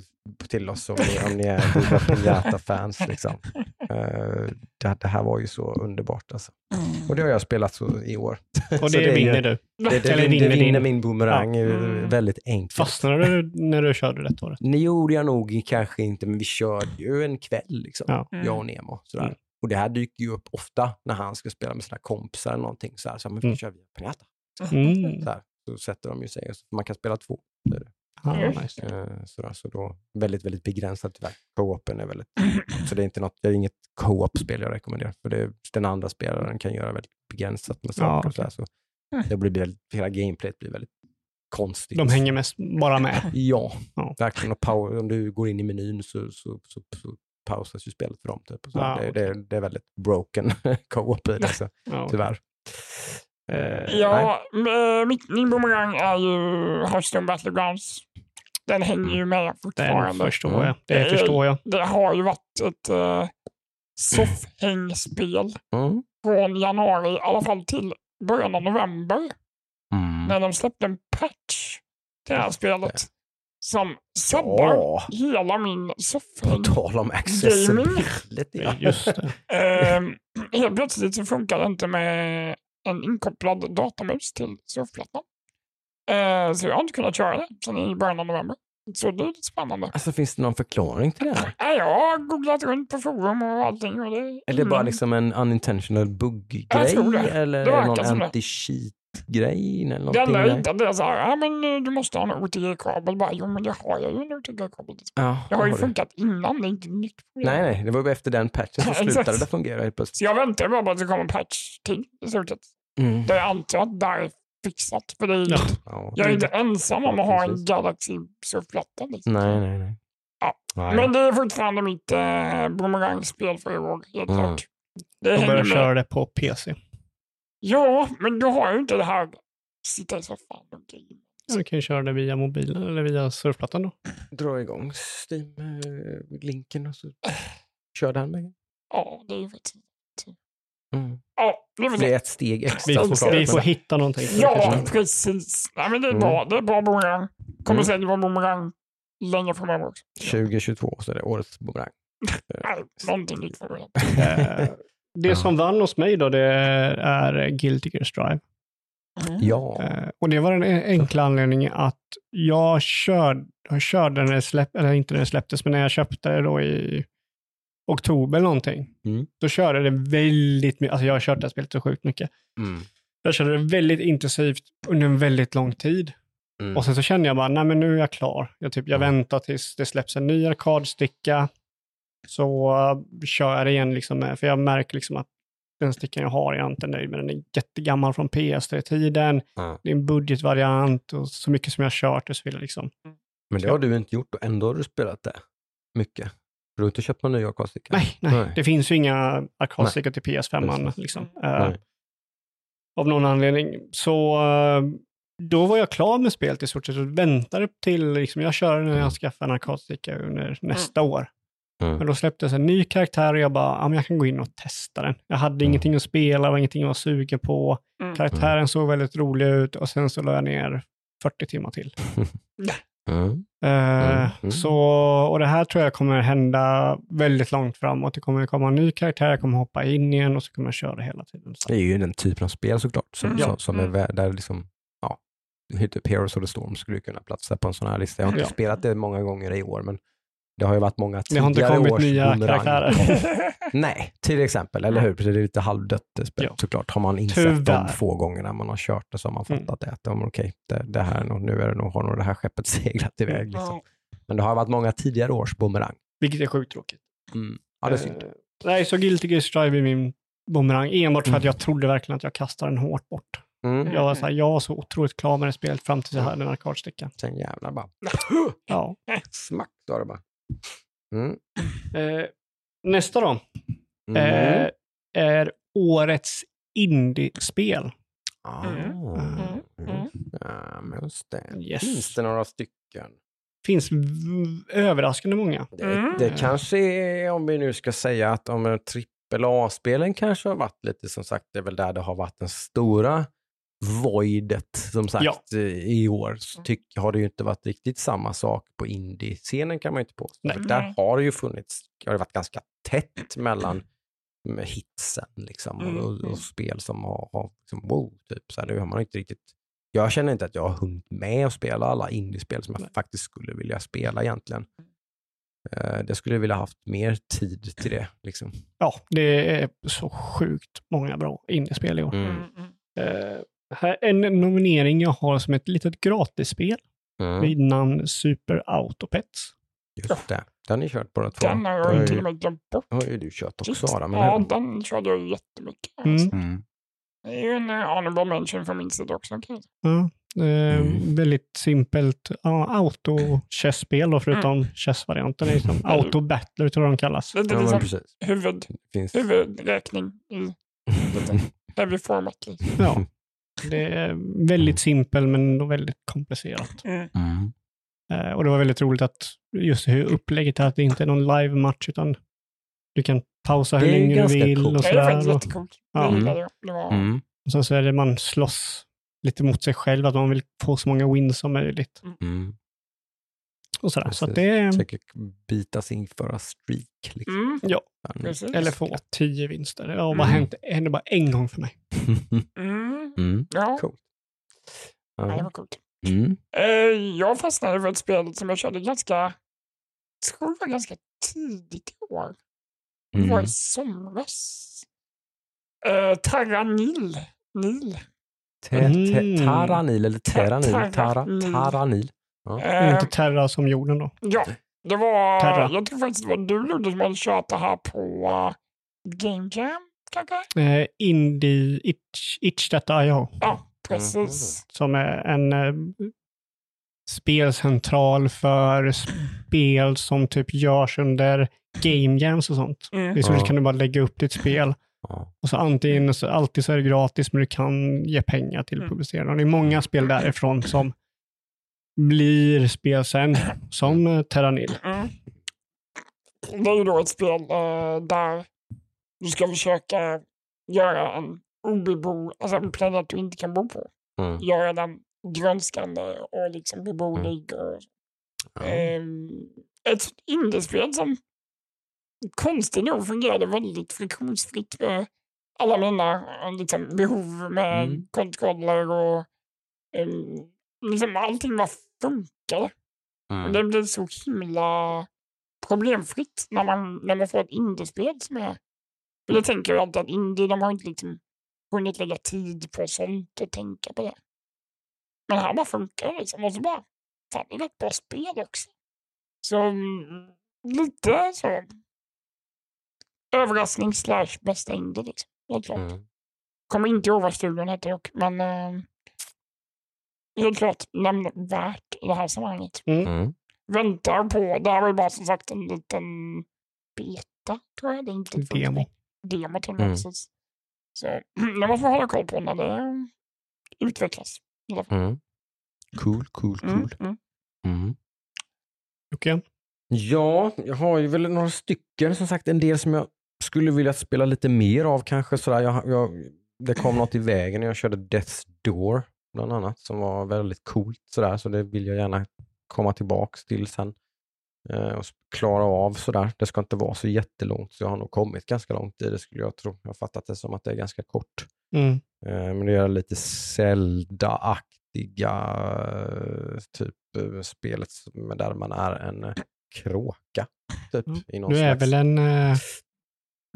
till oss om ni, om ni är Viva Pinata-fans. Liksom. Det, det här var ju så underbart. Alltså. Och det har jag spelat så i år. Och Så det, det vinner du. Det, det, Eller vin- vinner det vinner din- min boomerang Ja. Mm. väldigt enkelt. Fastnade du när du körde detta året? Det gjorde jag nog kanske inte, men vi körde ju en kväll, liksom. Ja. Mm. jag och Nemo. Sådär. Och det här dyker ju upp ofta när han ska spela med sina kompisar eller någonting. Så här, så här, men vi Mm. kör via Pinata. Mm. Så, så sätter de ju sig, och så man kan spela två. Ah, Mm. nice. Eh, sådär, så då, väldigt, väldigt begränsat tyvärr. Co-open är väldigt, så det är inte något, det är inget co-op-spel jag rekommenderar. För det, den andra spelaren kan göra väldigt begränsat med saker. okej. sådär, så det blir väldigt, hela gameplayet blir väldigt konstigt. De hänger mest bara med. Ja, Ja. verkligen. Och pau- om du går in i menyn så, så, så, så pausas ju spelet för dem. Typ. Så Ah, det, okej. det, det är väldigt broken co-op i det, så, Ja, tyvärr. Eh, nej. Ja, men mitt, min bumerang är ju Hearthstone Battlegrounds. Den hänger ju med Den fortfarande. förstår jag. Det Eh, förstår jag. Det har ju varit ett uh, soffhängspel Mm. från januari, i alla fall till början av november, Mm. när de släppte en patch till det här spelet som sabbar Ja, hela min på soffhäng. tal om accessibility. Ja. Just det. Ehm, helt plötsligt så funkar det inte med en inkopplad datamus till surfplattan. Eh, så jag har inte kunnat köra det sedan i början av november. Så det är lite spännande. Alltså finns det någon förklaring till det här? Jag har googlat runt på forum och allting. Och det är det bara ingen- liksom en unintentional det. Eller Det är det någon det. Anti-cheat-grej? Eller Det någonting jag där? hittade är så här, ja men eh, du måste ha en OTG-kabel. Bara, jo men det har jag ju en OTG-kabel. Ja, Det har ju du. funkat innan, det är inte nytt. problem. Nej, nej, det var ju efter den patchen som slutade det fungera helt plötsligt. Så jag väntar bara på att det kommer en patch till i sett. Mm. Det jag antar att det här är fixat. För det är, Ja. Ja. jag är inte ensam om att ha en. Galaxy surfplatta. Liksom. Nej, nej, nej. Ja, nej. Men det är fortfarande mitt eh, bumerangspel för i år, helt Mm. klart. Det Jag börjar köra det på PC. Ja, men du har ju inte det här sitta i soffan och game. Du kan ju köra det via mobilen eller via surfplattan då. Dra igång Steam-linken och så kör den med. Ja, det är ju faktiskt... Mm. Ja, det är Det ett steg Vi, extra Exakt. såklart. vi får hitta någonting. Ja, precis. Nej, men det är Mm. bra. Det är bra bumerang. Kommer Mm. säkert vara bumerang länge framöver också. 2022 så är det årets bumerang. Nej, någonting nytt Det Ja. som vann hos mig då, det är Guilty Gear Strive. Mm. Ja. Eh, Och det var den enkla anledningen att jag körde, jag körde när det släpptes, eller inte när det släpptes, men när jag köpte det då i oktober någonting. Mm. Då körde det väldigt mycket, alltså jag har kört det här spelet så sjukt mycket. Mm. Jag körde det väldigt intensivt under en väldigt lång tid. Mm. Och sen så kände jag bara, nej men nu är jag klar. Jag, typ, jag Mm. väntar tills det släpps en ny arkadsticka. Så uh, kör jag det igen, liksom, med- för jag märker liksom att den stickan jag har är jag inte nöjd med. Den är jättegammal från PS3-tiden. Ja. Det är en budgetvariant och så mycket som jag har kört det så jag liksom. Men det har du inte gjort och ändå har du spelat det mycket. Du har inte köpt någon ny arkadsticka? Nej, nej, Nej. det finns ju inga arkadstickor till PS5. Precis. Liksom, uh, av någon anledning. Så uh, då var jag klar med spelet i stort sett och väntade till, liksom, jag kör när jag skaffar en arkadsticka under nästa år. Mm. Men då släpptes en ny karaktär och jag bara, ja, men jag kan gå in och testa den. Jag hade Mm. ingenting att spela, var ingenting jag var sugen på. Mm. Karaktären såg väldigt rolig ut och sen så la jag ner 40 timmar till. Mm. Mm, mm. Så, och det här tror jag kommer hända väldigt långt framåt. Det kommer komma en ny karaktär, jag kommer hoppa in igen och så kommer jag köra det hela tiden. Så. Det är ju den typen av spel såklart. Som, Mm. som, som är Mm. där liksom, ja, typ Heroes of the Storm skulle kunna platsa på en sån här lista. Jag har inte Ja. spelat det många gånger i år, men det har ju varit många Det tidigare har inte kommit års nya karaktärer. Nej, till exempel, eller hur? Det är lite halvdött det spelet Ja. såklart. Har man insett Tyvärr. de få gångerna man har kört det så har man Mm. fattat det. Att okej, det, det här är nog, nu är det nog, har nog det här skeppet seglat iväg. Liksom. Ja. Men det har varit många tidigare års boomerang. Vilket är sjukt tråkigt. Mm. Ja, det är synd. Eh, nej, så Guilty Gear Strive är min bumerang. Enbart för att Mm. jag trodde verkligen att jag kastade den hårt bort. Mm. Jag var, så här, jag var så otroligt klar med det spelet fram tills jag hade en arkadsticka. Sen jävlar bara, Ja. smack sa det bara. Mm. Eh, nästa då Mm. eh, är årets indiespel. Ah, Mm. Mm. Mm. Ja, men just det. Yes. Finns det några stycken? finns överraskande många. Det, Mm. det kanske är, om vi nu ska säga att om AAA-spelen kanske har varit lite, som sagt, det är väl där det har varit den stora voidet, som sagt, Ja. eh, i år. Så tyck, har det ju inte varit riktigt samma sak på indie-scenen kan man ju inte påstå. Nej. För Där har det ju funnits, har det varit ganska tätt mellan med hitsen liksom, Mm, och, och, mm. spel som har, har liksom, wow, typ. Så här, nu har man inte riktigt jag känner inte att jag har hunnit med att spela alla indiespel som jag Nej. faktiskt skulle vilja spela egentligen. Eh, det skulle jag vilja haft mer tid till det. Liksom. Ja, det är så sjukt många bra indiespel i år. Mm. Mm, mm. Eh, här är en nominering jag har som ett litet gratisspel Mm. vid namn Super Autopets. Just det. Den har ni kört båda två. Den har jag till och med glömt bort. det har ju du kört också Just, Adam, ja, eller den körde jag jättemycket. Mm. Mm. Det är ju en eh, honorable mention från min sida också. säga. Ja, eh, Mm. Väldigt simpelt ja, auto-chess-spel då, förutom chess-varianten. är Liksom auto battler tror jag de kallas. Det är Ja, liksom precis. huvud, Finns... huvudräkning i heavy format. liksom. Ja, det är väldigt simpel men ändå väldigt komplicerat. Mm. Mm. Eh, och det var väldigt roligt att just hur upplägget är att det inte är någon live-match utan du kan pausa hur Det länge du vill coolt. och Det är faktiskt sådär. Och, jättecoolt. Ja. Det. Det var, Mm. och sen så är det man slåss lite mot sig själv, att man vill få så många wins som möjligt. Mm. Och sådär. Så att Precis. det är, Försöker bita sig införa streak. Liksom. Mm, ja, precis. eller få tio vinster. Det har Mm. hände bara en gång för mig. Mm. Ja, Coolt. ja, det Ja. var coolt. Mm. Eh, jag fastnade för ett spel som jag körde ganska, tror det var ganska tidigt i år. Det var Mm. i somras. Eh, Terra Nil. Nil. Te- te- Mm. Taranil eller Teranil? Tara, Taranil. taranil. Eh, Inte Terra som jorden då. ja, det var, jag tror faktiskt det var du Ludde som hade kört det här på uh, Game Jam? Eh, Indie Itch, Itch.io Ja, precis. som är en eh, spelcentral för spel som typ görs under game jams och sånt. Mm. Det är så Ja. du kan du bara lägga upp ditt spel Ja. och så antingen, så, alltid så är det gratis men du kan ge pengar till Mm. publicerarna. Och Det är många spel därifrån som blir spel sen, som eh, Terranil. Mm. Det är ju då ett spel eh, där du ska försöka göra en obebo, alltså en planet du inte kan bo på. Mm. Göra den grönskande och liksom beboelig. Och, Ja. Ehm, ett indiespel som konstigt nog fungerade väldigt friktionsfritt med alla mina eh, liksom, behov med Mm. kontroller och um, liksom allting bara funkade. Och Mm. det blir så himla problemfritt när man, när man får ett indiespel som är... För jag tänker alltid att indie, de har inte liksom hunnit lägga tid på sånt och tänka på det. Men här bara funkar det liksom. Och så bara, fan det är ett bra spel också. Så mm, lite så överraskning slash bästa indie liksom. Helt klart. Mm. Kommer inte ihåg vad studion hette dock, men eh, helt klart nämnvärt i det här sammanhanget Mm. väntar på, det här var ju bara som sagt en liten beta tror jag. Det är inte fullt Demo. Demo till med, Mm. precis. Så måste man hålla koll på när det utvecklas. i alla fall. Mm. Cool, cool, cool. Mm, mm. Mm. Okej. Ja, jag har ju väl några stycken. Som sagt, en del som jag skulle vilja spela lite mer av kanske. Sådär. Jag, jag, det kom något i vägen när jag körde Death's Door bland annat som var väldigt coolt. Sådär. Så det vill jag gärna komma tillbaks till sen. Eh, och klara av sådär. Det ska inte vara så jättelångt så jag har nog kommit ganska långt i det skulle jag tro. Jag har fattat det som att det är ganska kort. Mm. Eh, Men det är lite Zelda-aktiga eh, typ spelet där man är en kråka. Typ, Mm. i någon Du är slags... väl en eh,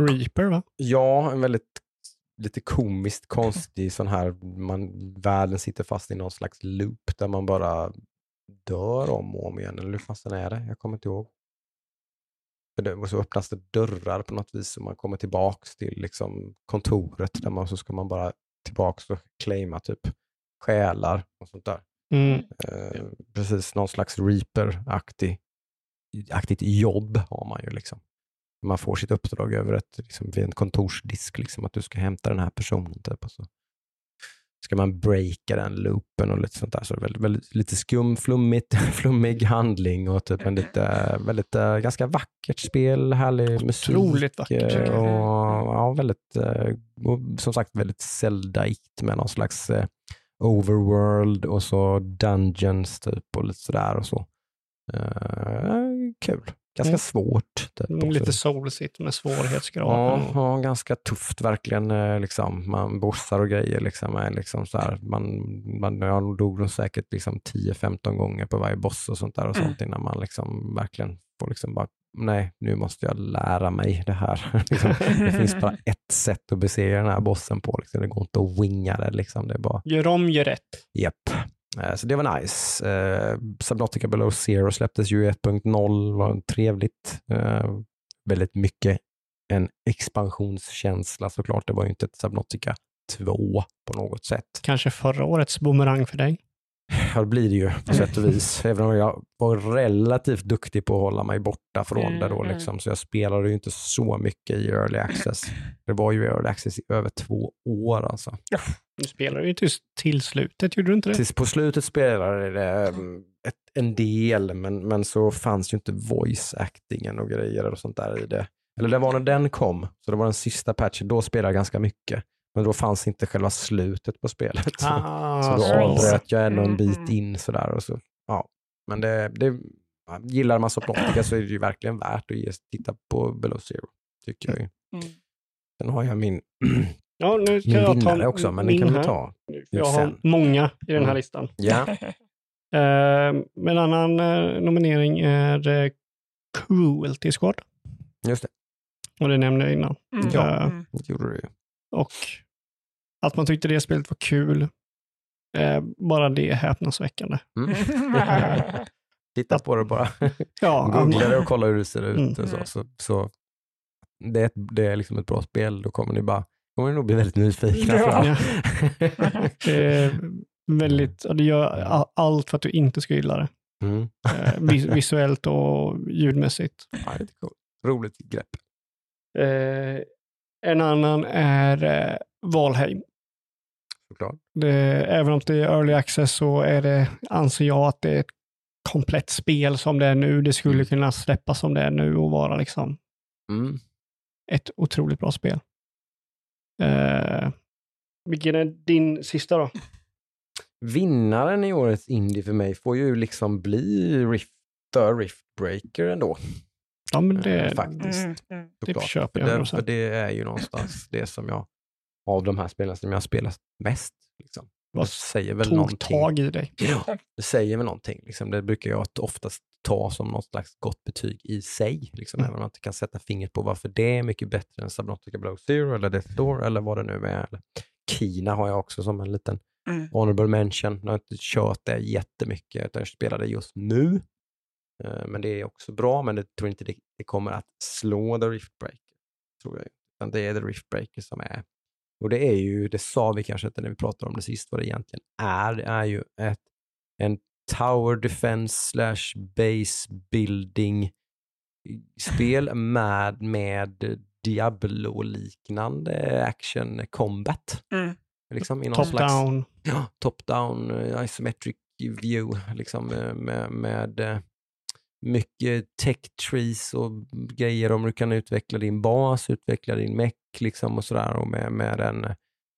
Reaper va? Ja, en väldigt lite komiskt konstig sån här, man, världen sitter fast i någon slags loop där man bara dör om och om igen. Eller hur fasen är det? Jag kommer inte ihåg. Och så öppnas det dörrar på något vis och man kommer tillbaks till liksom kontoret där man så ska man bara tillbaks och claima typ själar och sånt där. Mm. Eh, precis någon slags reaper-aktig aktigt jobb har man ju liksom. Man får sitt uppdrag över ett, liksom, vid en kontorsdisk, liksom, att du ska hämta den här personen. Typ, och så ska man breaka den loopen och lite sånt där. Så väldigt, väldigt, lite skum, flummigt, flummig handling och typ en lite, väldigt, eh, ganska vackert spel, härlig musik. Otroligt vackert. eh, Och, ja, väldigt, eh, och som sagt väldigt Zelda-igt med någon slags overworld och så dungeons typ och lite sådär och så. Eh, kul. Ganska Mm. svårt. Typ, Mm. Lite soulsigt med Ja, svårighetsgraden. ja, ganska tufft verkligen. eh, Liksom. Man bossar och grejer. Liksom, är liksom så här, man, man, jag dog nog säkert liksom 10-15 gånger på varje boss och sånt där och Mm. sånt innan man liksom verkligen och liksom bara, nej, nu måste jag lära mig det här. liksom, det finns bara ett sätt att besegra den här bossen på. Liksom. Det går inte att winga det. Liksom. det är bara, Gör om, gör rätt. japp. Eh, Eh, så det var nice. Eh, Subnautica Below Zero släpptes ju 1.0, var trevligt. Eh, väldigt mycket en expansionskänsla såklart. Det var ju inte ett Subnautica 2 på något sätt. Kanske förra årets boomerang för dig. Ja, det blir det ju på sätt och vis. Även om jag var relativt duktig på att hålla mig borta från Mm, det då. mm. Liksom. Så jag spelade ju inte så mycket i early access. Det var ju early access i över två år alltså. Du spelade ju till, till slutet, gjorde du inte det? Tills på slutet spelade det um, ett, en del, men, men så fanns ju inte voice actingen och grejer och sånt där i det. Eller det var när den kom, så det var den sista patchen, då spelade jag ganska mycket. Men då fanns inte själva slutet på spelet. Ah, Så då så. avbröt jag ändå en bit mm. in sådär. Och så, ja. Men det, det, gillar man Subnautica så är det ju verkligen värt att ge, titta på Below Zero, tycker jag ju. Mm. Sen har jag min, Ja, nu ska min jag ta vinnare också, men den kan vi ta. Jag har sen. många i den här Mm. listan. Ja, Eh, men en annan eh, nominering är eh, Cruelty Squad. just det. Och det nämnde jag innan. Mm. Ja. Mm. Det gjorde du ju. Och att man tyckte det spelet var kul. Eh, bara det är häpnadsväckande. Mm. Titta på det bara. Ja, Googla det och kolla hur det ser ut. Mm. Och så, så, så det, är ett, det är liksom ett bra spel, då kommer ni bara kommer ni nog bli väldigt nyfikna. Ja. Ja. det är väldigt, det gör allt för att du inte ska gilla det. Mm. Eh, vis- visuellt och ljudmässigt. Ja, det är coolt. Roligt grepp. Eh, en annan är eh, Valheim. Såklart. Det, även om det är early access så är det, anser jag att det är ett komplett spel som det är nu. Det skulle Mm. kunna släppas som det är nu och vara liksom Mm. ett otroligt bra spel. Eh, vilken är din sista då? Vinnaren i årets indie för mig får ju liksom bli Rift, The Rift Breaker ändå. Ja, men det, Eh, faktiskt. Mm. Mm. det köper för, jag. det, för 100%. det är ju någonstans det som jag, av de här spelen som jag har spelat mest. Liksom. Vad Det säger väl Tog någonting. tag i dig. Ja, det säger väl någonting. Liksom. Det brukar jag oftast ta som något slags gott betyg i sig. Liksom, Mm. Även om jag inte kan sätta fingret på varför det är mycket bättre än Subnautica Below Zero eller Death Door eller vad det nu är. Eller Kina har jag också som en liten Mm. honorable mention. Jag har inte kört det jättemycket, utan jag spelar det just nu. Eh, Men det är också bra, men jag tror inte det, det kommer att slå The Rift Breaker. Tror jag. Utan det är The Rift Breaker som är och det är ju, det sa vi kanske inte när vi pratade om det sist, vad det egentligen är. Det är ju ett, en Tower Defense slash Base Building spel med, med Diablo-liknande action combat. Mm. Liksom, i någon Top slags, down. Ja, top-down eh, isometric view liksom, eh, med, med mycket tech trees och grejer om du kan utveckla din bas, utveckla din mech liksom och sådär och med, med, en,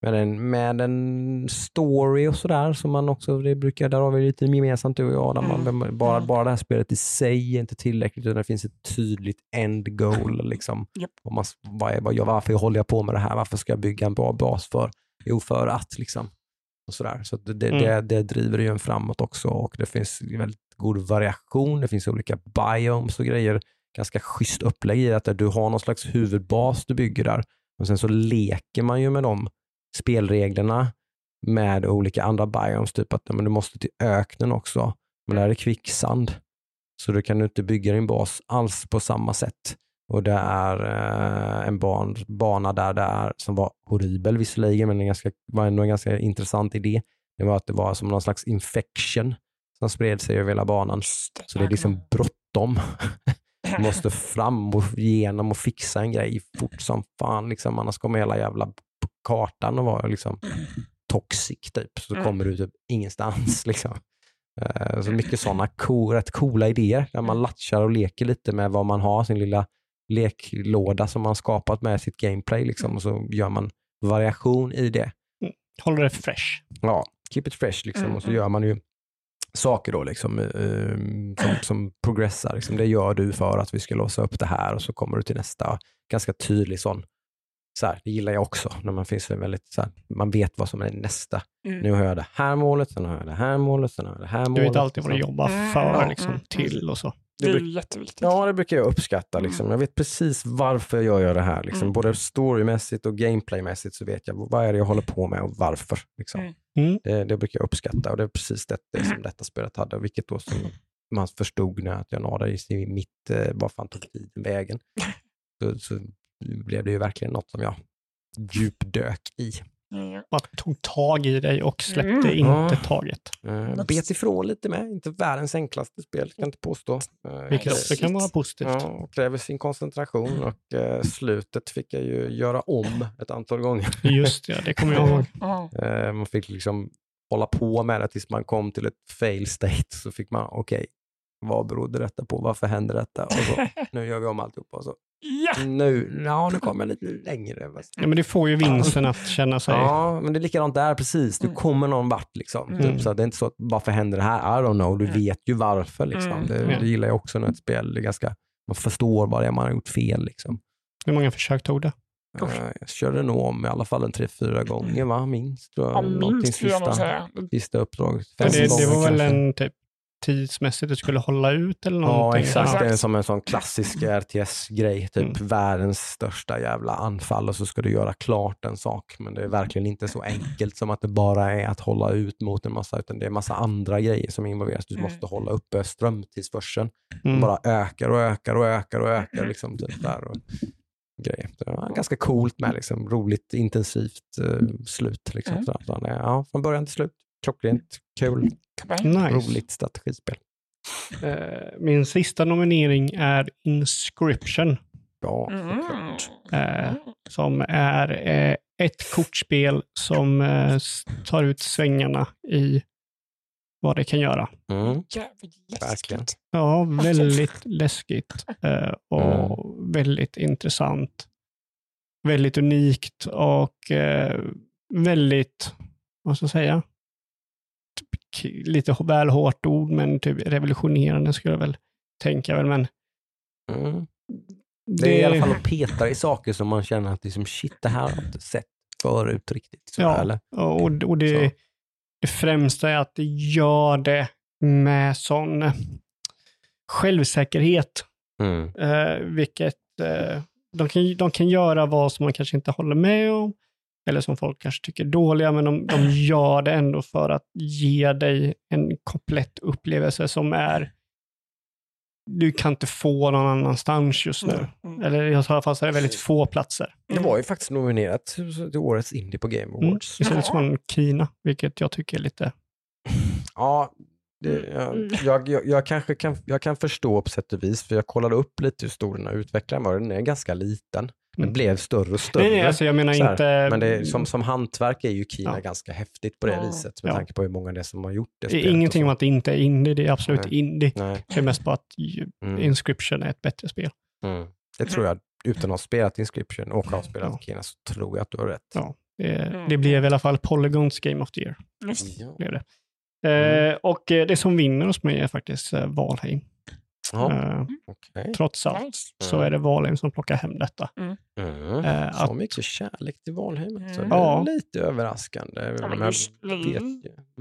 med, en, med en story och sådär som man också, det brukar, där har vi lite gemensamt du och jag, man, Mm. bara, Mm. bara det här spelet i sig är inte tillräckligt utan det finns ett tydligt end goal. Liksom. Japp. Om man, vad är, vad, varför håller jag på med det här? Varför ska jag bygga en bra bas för? Jo, för att liksom. Och sådär. Så det, Mm. det, det driver ju en framåt också och det finns väldigt god variation. Det finns olika biomes och grejer. Ganska schysst upplägg i att du har någon slags huvudbas du bygger där. Och sen så leker man ju med de spelreglerna med olika andra biomes. Typ att men du måste till öknen också. Men där är det kvicksand. Så du kan inte bygga din bas alls på samma sätt. Och det är eh, en ban, bana där det är, som var horribel visserligen, men en ganska, var ändå en ganska intressant idé. Det var att det var som någon slags infection som spred sig över hela banan. Så det är liksom bråttom. Du måste fram och igenom och fixa en grej fort som fan. Liksom. Annars kommer hela jävla kartan att vara liksom toxic typ. Så Mm. kommer du typ ingenstans. Liksom. Eh, Så mycket sådana cool, rätt coola idéer där man latchar och leker lite med vad man har, sin lilla leklåda som man skapat med sitt gameplay. Liksom. Och så gör man variation i det. Håller det fresh. Ja, keep it fresh liksom. Mm, och så mm. gör man ju saker då liksom, eh, som, som progressar. Liksom. Det gör du för att vi ska låsa upp det här och så kommer du till nästa. Ganska tydlig sån. Så här, det gillar jag också, när man finns väldigt, så här, man vet vad som är nästa. Mm. Nu har jag det här målet, sen har jag det här målet, sen har jag det här Du målet. vet alltid vad du jobbar Mm, för mm, liksom, mm, till och så. Det är bruk- jätteviktigt. Ja, det brukar jag uppskatta. Liksom. Jag vet precis varför jag gör det här. Liksom. Mm. Både storymässigt och gameplaymässigt så vet jag vad är det jag håller på med och varför. Liksom. Mm. Mm. Det, det brukar jag uppskatta och det är precis det, det som detta spelet hade. Vilket då som man förstod när att jag nådde i mitt, eh, vad fan tog tiden vägen. Så, så blev det ju verkligen något som jag djupdök i. Mm. Bara tog tag i dig och släppte Mm. inte Ja. taget. Eh, bet ifrån lite med, inte världens enklaste spel, kan jag inte påstå. Eh, Vilket det- också kan vara positivt. Ja, kräver sin koncentration och eh, slutet fick jag ju göra om ett antal gånger. Just det, det kommer jag ihåg. Eh, man fick liksom hålla på med det tills man kom till ett fail state. Så fick man, okej, vad berodde detta på? Varför hände detta? Och så, nu gör vi om alltihopa. Och så, ja. nu, ja, nu kommer jag lite längre. Ja, men det får ju vinsten att känna sig... Ja, men det är likadant där precis. Du Mm. kommer någon vart. Liksom. Mm. Typ, så det är inte så att varför händer det här? I don't know. Du Mm. vet ju varför. Liksom. Mm. Det, det gillar jag också när ett spel är ganska, man förstår vad det är man har gjort fel. Liksom. Hur många försök tog det? Jag körde nog om i alla fall en tre, fyra gånger, va? minst. Tror jag. Ja, minst skulle jag nog säga. sista uppdraget. Det, det var väl kanske. en typ tidsmässigt du skulle hålla ut eller Ja, någonting? exakt. Ja. Det är som en sån klassisk RTS-grej. Typ Mm. världens största jävla anfall och så ska du göra klart en sak. Men det är verkligen inte så enkelt som att det bara är att hålla ut mot en massa, utan det är massa andra grejer som involveras. Du Mm. måste hålla uppe strömtillförseln. Mm. bara ökar och ökar och ökar och ökar. Liksom, typ där och grejer. Det var ganska coolt med liksom, roligt, intensivt eh, slut. Liksom, Mm. Så, ja, från början till slut. Klockrent, kul, Nice. roligt strategispel. Eh, Min sista nominering är Inscription. Ja, Mm. såklart. Eh, som är eh, ett kortspel som tar ut svängarna i vad det kan göra. Mm. Jävligt läskigt. Ja, väldigt läskigt och väldigt intressant. Väldigt unikt och väldigt, vad ska jag säga, lite väl hårt ord, men typ revolutionerande skulle jag väl tänka väl, men Mm. Det är i alla fall att peta i saker som man känner att liksom, shit, det här har jag inte sett förut riktigt. Så, Ja. eller? Och, och det, Så. det främsta är att det gör det med sån eh, självsäkerhet, Mm. eh, vilket eh, de, kan, de kan göra vad som man kanske inte håller med om, eller som folk kanske tycker är dåliga, men de, de gör det ändå för att ge dig en komplett upplevelse som är du kan inte få någon annanstans just nu. Mm. Eller i alla fall så är det väldigt få platser. Det var ju faktiskt nominerat till årets Indie på Game Mm. Awards. Istället som Kina, vilket jag tycker är lite... Ja, det, jag, jag, jag, jag kanske kan, jag kan förstå på sätt och vis, för jag kollade upp lite hur stor den här utvecklaren var. Den är ganska liten. Den Mm. blev större och större. Nej, nej, alltså jag menar här. inte... Men det, som, som hantverk är ju Kina Ja. ganska häftigt på det Ja. viset, med Ja. tanke på hur många det är som har gjort det. det är ingenting om att det inte är indie, det är absolut Nej. indie. Nej. Det är mest bara att Mm. Inscription är ett bättre spel. Mm. Det tror jag, utan att ha spelat Inscription och ha spelat Ja. Kina, så tror jag att du har rätt. Ja. Det, Mm. det blev i alla fall Polygons Game of the Year. Just. Ja. Blev det. Mm. Eh, och eh, det som vinner hos mig är faktiskt eh, Valheim. Ja, Eh, okej. trots allt Nice. så är det Valheim som plockar hem detta. Mm. Eh, så att- mycket kärlek till Valheim. Mm. Det är Ja. lite överraskande. Ja, men Men.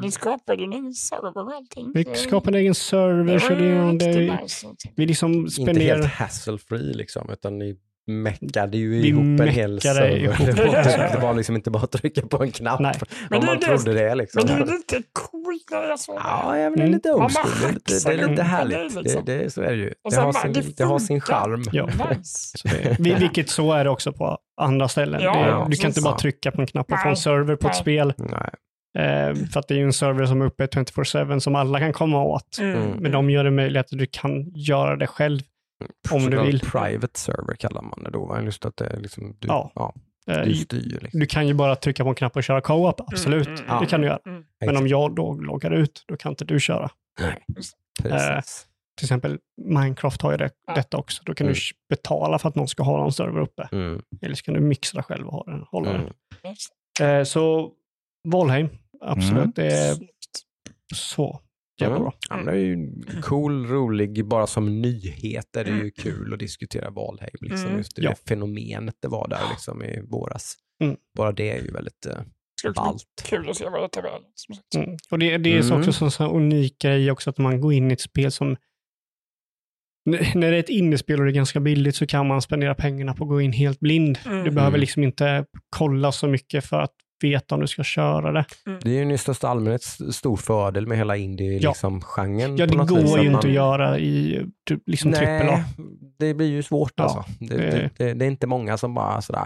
Vi skapade ju en egen server och allting. Vi så skapar en egen server, så det, vi liksom Inte helt spenderar... hassle-free liksom, utan ni meckade ju Vi ihop en hel server. ihop Det var, det var liksom inte bara att trycka på en knapp. Nej. Men om det är man det- trodde det. Liksom. Men det är lite coolt när jag såg det. Ja, jag vill Mm. lite Ja, old school. Det är lite, det är lite härligt. det, Det, liksom. det, så är det ju. Det sen har, sin, det det har sin charm. Ja. Nice. Vilket så är det också på andra ställen. Ja, det, ja, du kan inte bara trycka på en knapp och få en server på ett spel. Nej. Eh, för att det är ju en server som är uppe 24-7 som alla kan komma åt. Mm. Men de gör det möjligt att du kan göra det själv. Om du vill. Private server kallar man det då. va? Just att det är liksom, du, Ja. ja. Eh, du styr. Liksom. du kan ju bara trycka på en knapp och köra co-op, absolut. Mm, mm. Det kan du göra. Mm. Men om jag då loggar ut, då kan inte du köra. Nej. Eh. Till exempel Minecraft har ju det, detta också. Då kan Mm. du betala för att någon ska ha någon server uppe. Mm. Eller så kan du mixa själv och ha den, hålla Mm. Den. Eh, så Valheim, absolut. Mm. Det är så jävla Mm. bra. Ja, men det är ju cool, rolig, bara som nyhet är det ju kul att diskutera Valheim. Liksom. Mm. Just det, Ja. det fenomenet det var där liksom, i våras. Mm. Bara det är ju väldigt uh, ballt. Kul att se vad det tar sagt. Mm. Och det, det är Mm. också en sån unik grej också att man går in i ett spel som när det är ett indiespel och det är ganska billigt så kan man spendera pengarna på att gå in helt blind. Mm. Du behöver Mm. liksom inte kolla så mycket för att veta om du ska köra det. Det är ju i största allmänhet stor fördel med hela Ja. indie-genren. Ja, det på något vis, går att ju man- inte att göra i typ, liksom Nej, AAA. det blir ju svårt Ja, alltså. Det, det- det, det, det är inte många som bara sådär,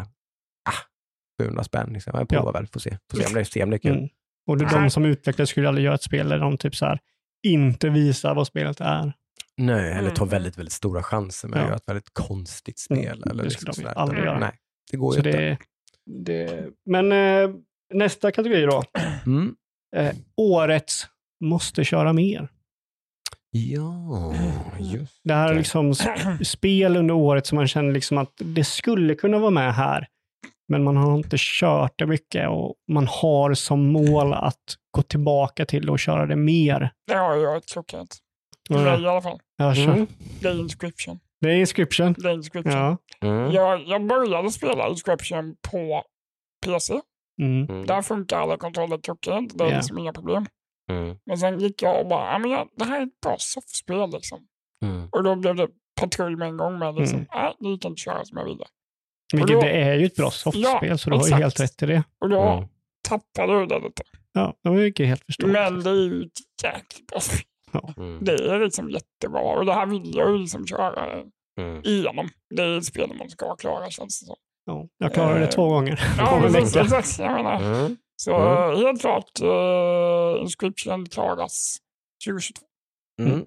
ah, 700 spänn liksom. Jag provar väl, får se. Får se om det, se om det är kul. Mm. Och det, de som utvecklar skulle aldrig göra ett spel där de typ så här inte visar vad spelet är. Nej, eller ta Mm. väldigt, väldigt stora chanser med Ja. att göra ett väldigt konstigt Mm, spel. det Eller skulle liksom de aldrig göra. Nej, det går Så ju inte. Det, men eh, nästa kategori då. Mm. Eh, årets måste köra mer. Ja, just Det här är liksom sp- spel under året som man känner liksom att det skulle kunna vara med här. Men man har inte kört det mycket och man har som mål att gå tillbaka till det och köra det mer. Det har jag ett klockrent. För mig i alla fall. Jag kör. Mm. Det är Inscription. Det är inscription. Det är Inscription. Ja. Mm. Jag, jag började spela Inscription på PC. Mm. Mm. Där funkar alla kontroller klockrent. Det är Ja. liksom inga problem. Mm. Men sen gick jag och bara, men jag, det här är ett bra soffspel liksom. Mm. Och då blev det patrull med en gång med liksom, Mm. nej, det gick inte att köra som jag ville. Vilket då- det är ju ett bra softspel, Ja, så du har ju helt rätt i det. Och då Mm. tappade jag det lite. Ja, det var ju helt förståeligt. Men det är ju ett jäkligt bra spel. Mm. Det är liksom jättebra och det här vill jag ju liksom köra Mm. igenom. Det är ett spel man ska klara känns det som. Ja, jag klarade det Eh, två gånger Ja, på en vecka. exakt. Jag menar. Mm. Så Mm. helt klart, uh, Inscription klaras 2022. Mm.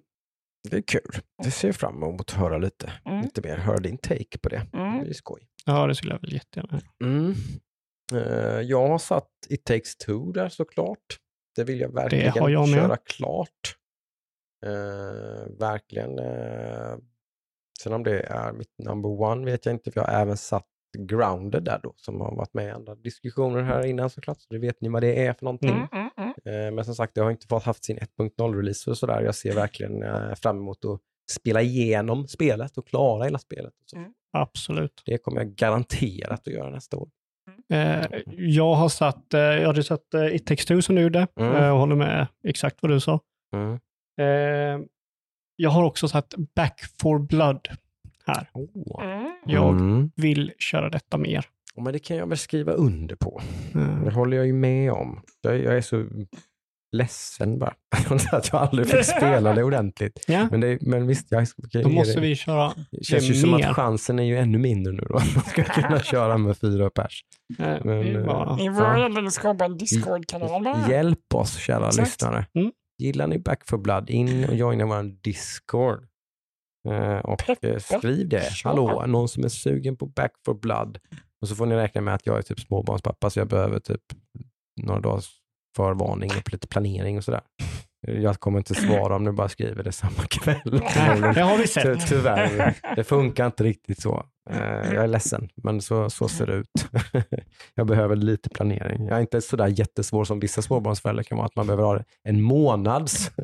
Det är kul. Det ser jag fram emot att höra lite, Mm. lite mer. Höra din take på det. Mm. Det är skoj. Ja, det skulle jag väl jättegärna. Mm. Eh, jag har satt It takes two där såklart. Det vill jag verkligen har jag med. köra klart. Eh, verkligen. Uh, sen om det är mitt number one vet jag inte, för jag har även satt Grounded där då, som har varit med i andra diskussioner här innan såklart, så det vet ni vad det är för någonting. Mm, mm, mm. Eh, Men som sagt, det har inte fått haft sin 1.0-release och sådär. Jag ser verkligen eh, fram emot att spela igenom spelet och klara hela spelet. Och så. Mm. Absolut. Det kommer jag garanterat att göra nästa år. Eh, jag har satt, eh, jag hade satt eh, It takes two som du gjorde Mm. eh, och håller med exakt vad du sa. Mm. Eh, jag har också satt Back for Blood här. Oh. Mm. Jag Mm. vill köra detta mer. Ja, Men det kan jag väl skriva under på. Det Eh, håller jag ju med om. Jag, jag är så ledsen bara. att jag aldrig fick spela det ordentligt. ja, Men, det, men visst, jag ska då måste det. vi köra Det känns det ju som mer. att chansen är ju ännu mindre nu då. Att man ska kunna köra med fyra pers. Eh, Men, det eh, bara, Ni får Ja. Discord-kanal det. Hjälp oss kära Exakt. lyssnare. Mm. Gillar ni Back for Blood, in och joina vår Discord. Eh, och eh, skriv det. Hallå, någon som är sugen på Back for Blood. Och så får ni räkna med att jag är typ småbarnspappa så jag behöver typ några dagars förvarning och lite planering och sådär. Jag kommer inte svara om du bara skriver det samma kväll. det har vi Ty- sett. Tyvärr, det funkar inte riktigt så. Eh, Jag är ledsen, men så, så ser det ut. Jag behöver lite planering. Jag är inte sådär jättesvår som vissa småbarnsföräldrar kan vara, att man behöver ha en månads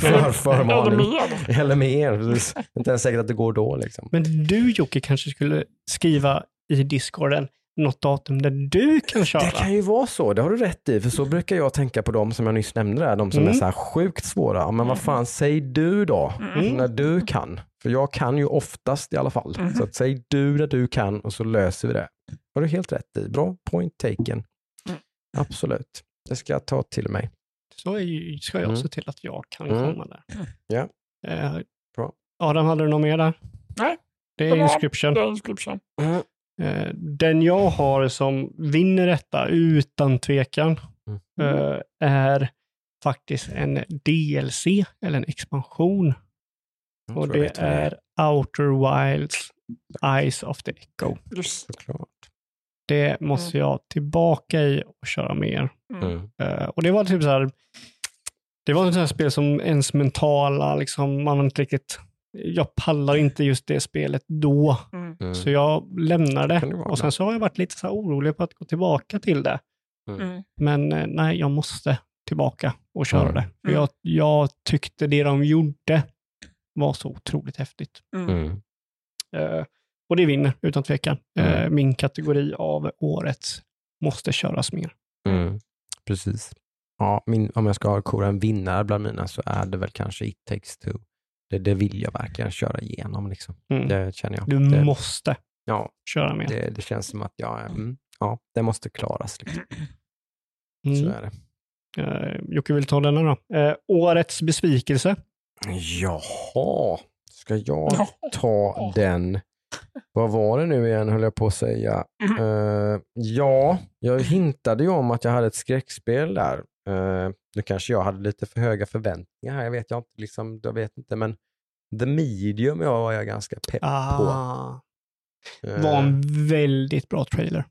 för, Eller förvarning. mer. Eller mer. precis. Inte ens säkert att det går då. Liksom. Men du Jocke kanske skulle skriva i Discorden något datum där du kan köra. Det kan ju vara så, det har du rätt i. För så brukar jag tänka på dem som jag nyss nämnde där, de som Mm. är så här sjukt svåra. Men vad fan, säg du då, Mm. när du kan. För jag kan ju oftast i alla fall. Mm. Så att säg du när du kan och så löser vi det. har du helt rätt i. Bra point taken. Mm. Absolut. Det ska jag ta till mig. Så är ju, ska jag Mm. se till att jag kan Mm. komma där. Ja. Eh, Bra. Adam, hade du något mer där? Nej. Det är inscription. Det är Inscription. Eh, den jag har som vinner detta utan tvekan Mm. eh, är faktiskt en DLC eller en expansion. Jag Och det är Outer Wilds Eyes of the Echo. Just Såklart. Det måste jag tillbaka i och köra mer. mm. Mm. Eh, och det var typ så här, det var ett sånt här spel som ens mentala, liksom, man inte riktigt, jag pallar inte just det spelet då. Mm. Mm. Så jag lämnade Kan det vara och sen så har jag varit lite så här orolig på att gå tillbaka till det. Mm. Men eh, nej, jag måste tillbaka och köra Mm. det. För Mm. jag, jag tyckte det de gjorde var så otroligt häftigt. Mm. Mm. Eh, och det vinner utan tvekan. Mm. min kategori av årets måste köras mer. Mm. Precis. Ja, min, om jag ska kora en vinnare bland mina så är det väl kanske It takes two. Det, det vill jag verkligen köra igenom. Liksom. Mm. Det känner jag. Du det, måste ja, köra med. det, det känns som att jag, mm, ja, det måste klaras. Liksom. Så Mm. är det. Uh, Jocke vill ta denna då. Eh, årets besvikelse. Jaha, ska jag ta den? Vad var det nu igen höll jag på att säga. Eh, ja, jag hintade ju om att jag hade ett skräckspel där. Uh, nu kanske jag hade lite för höga förväntningar här, jag vet jag inte. Liksom, jag vet inte men The Medium jag var jag ganska pepp på. Eh, var en väldigt bra trailer.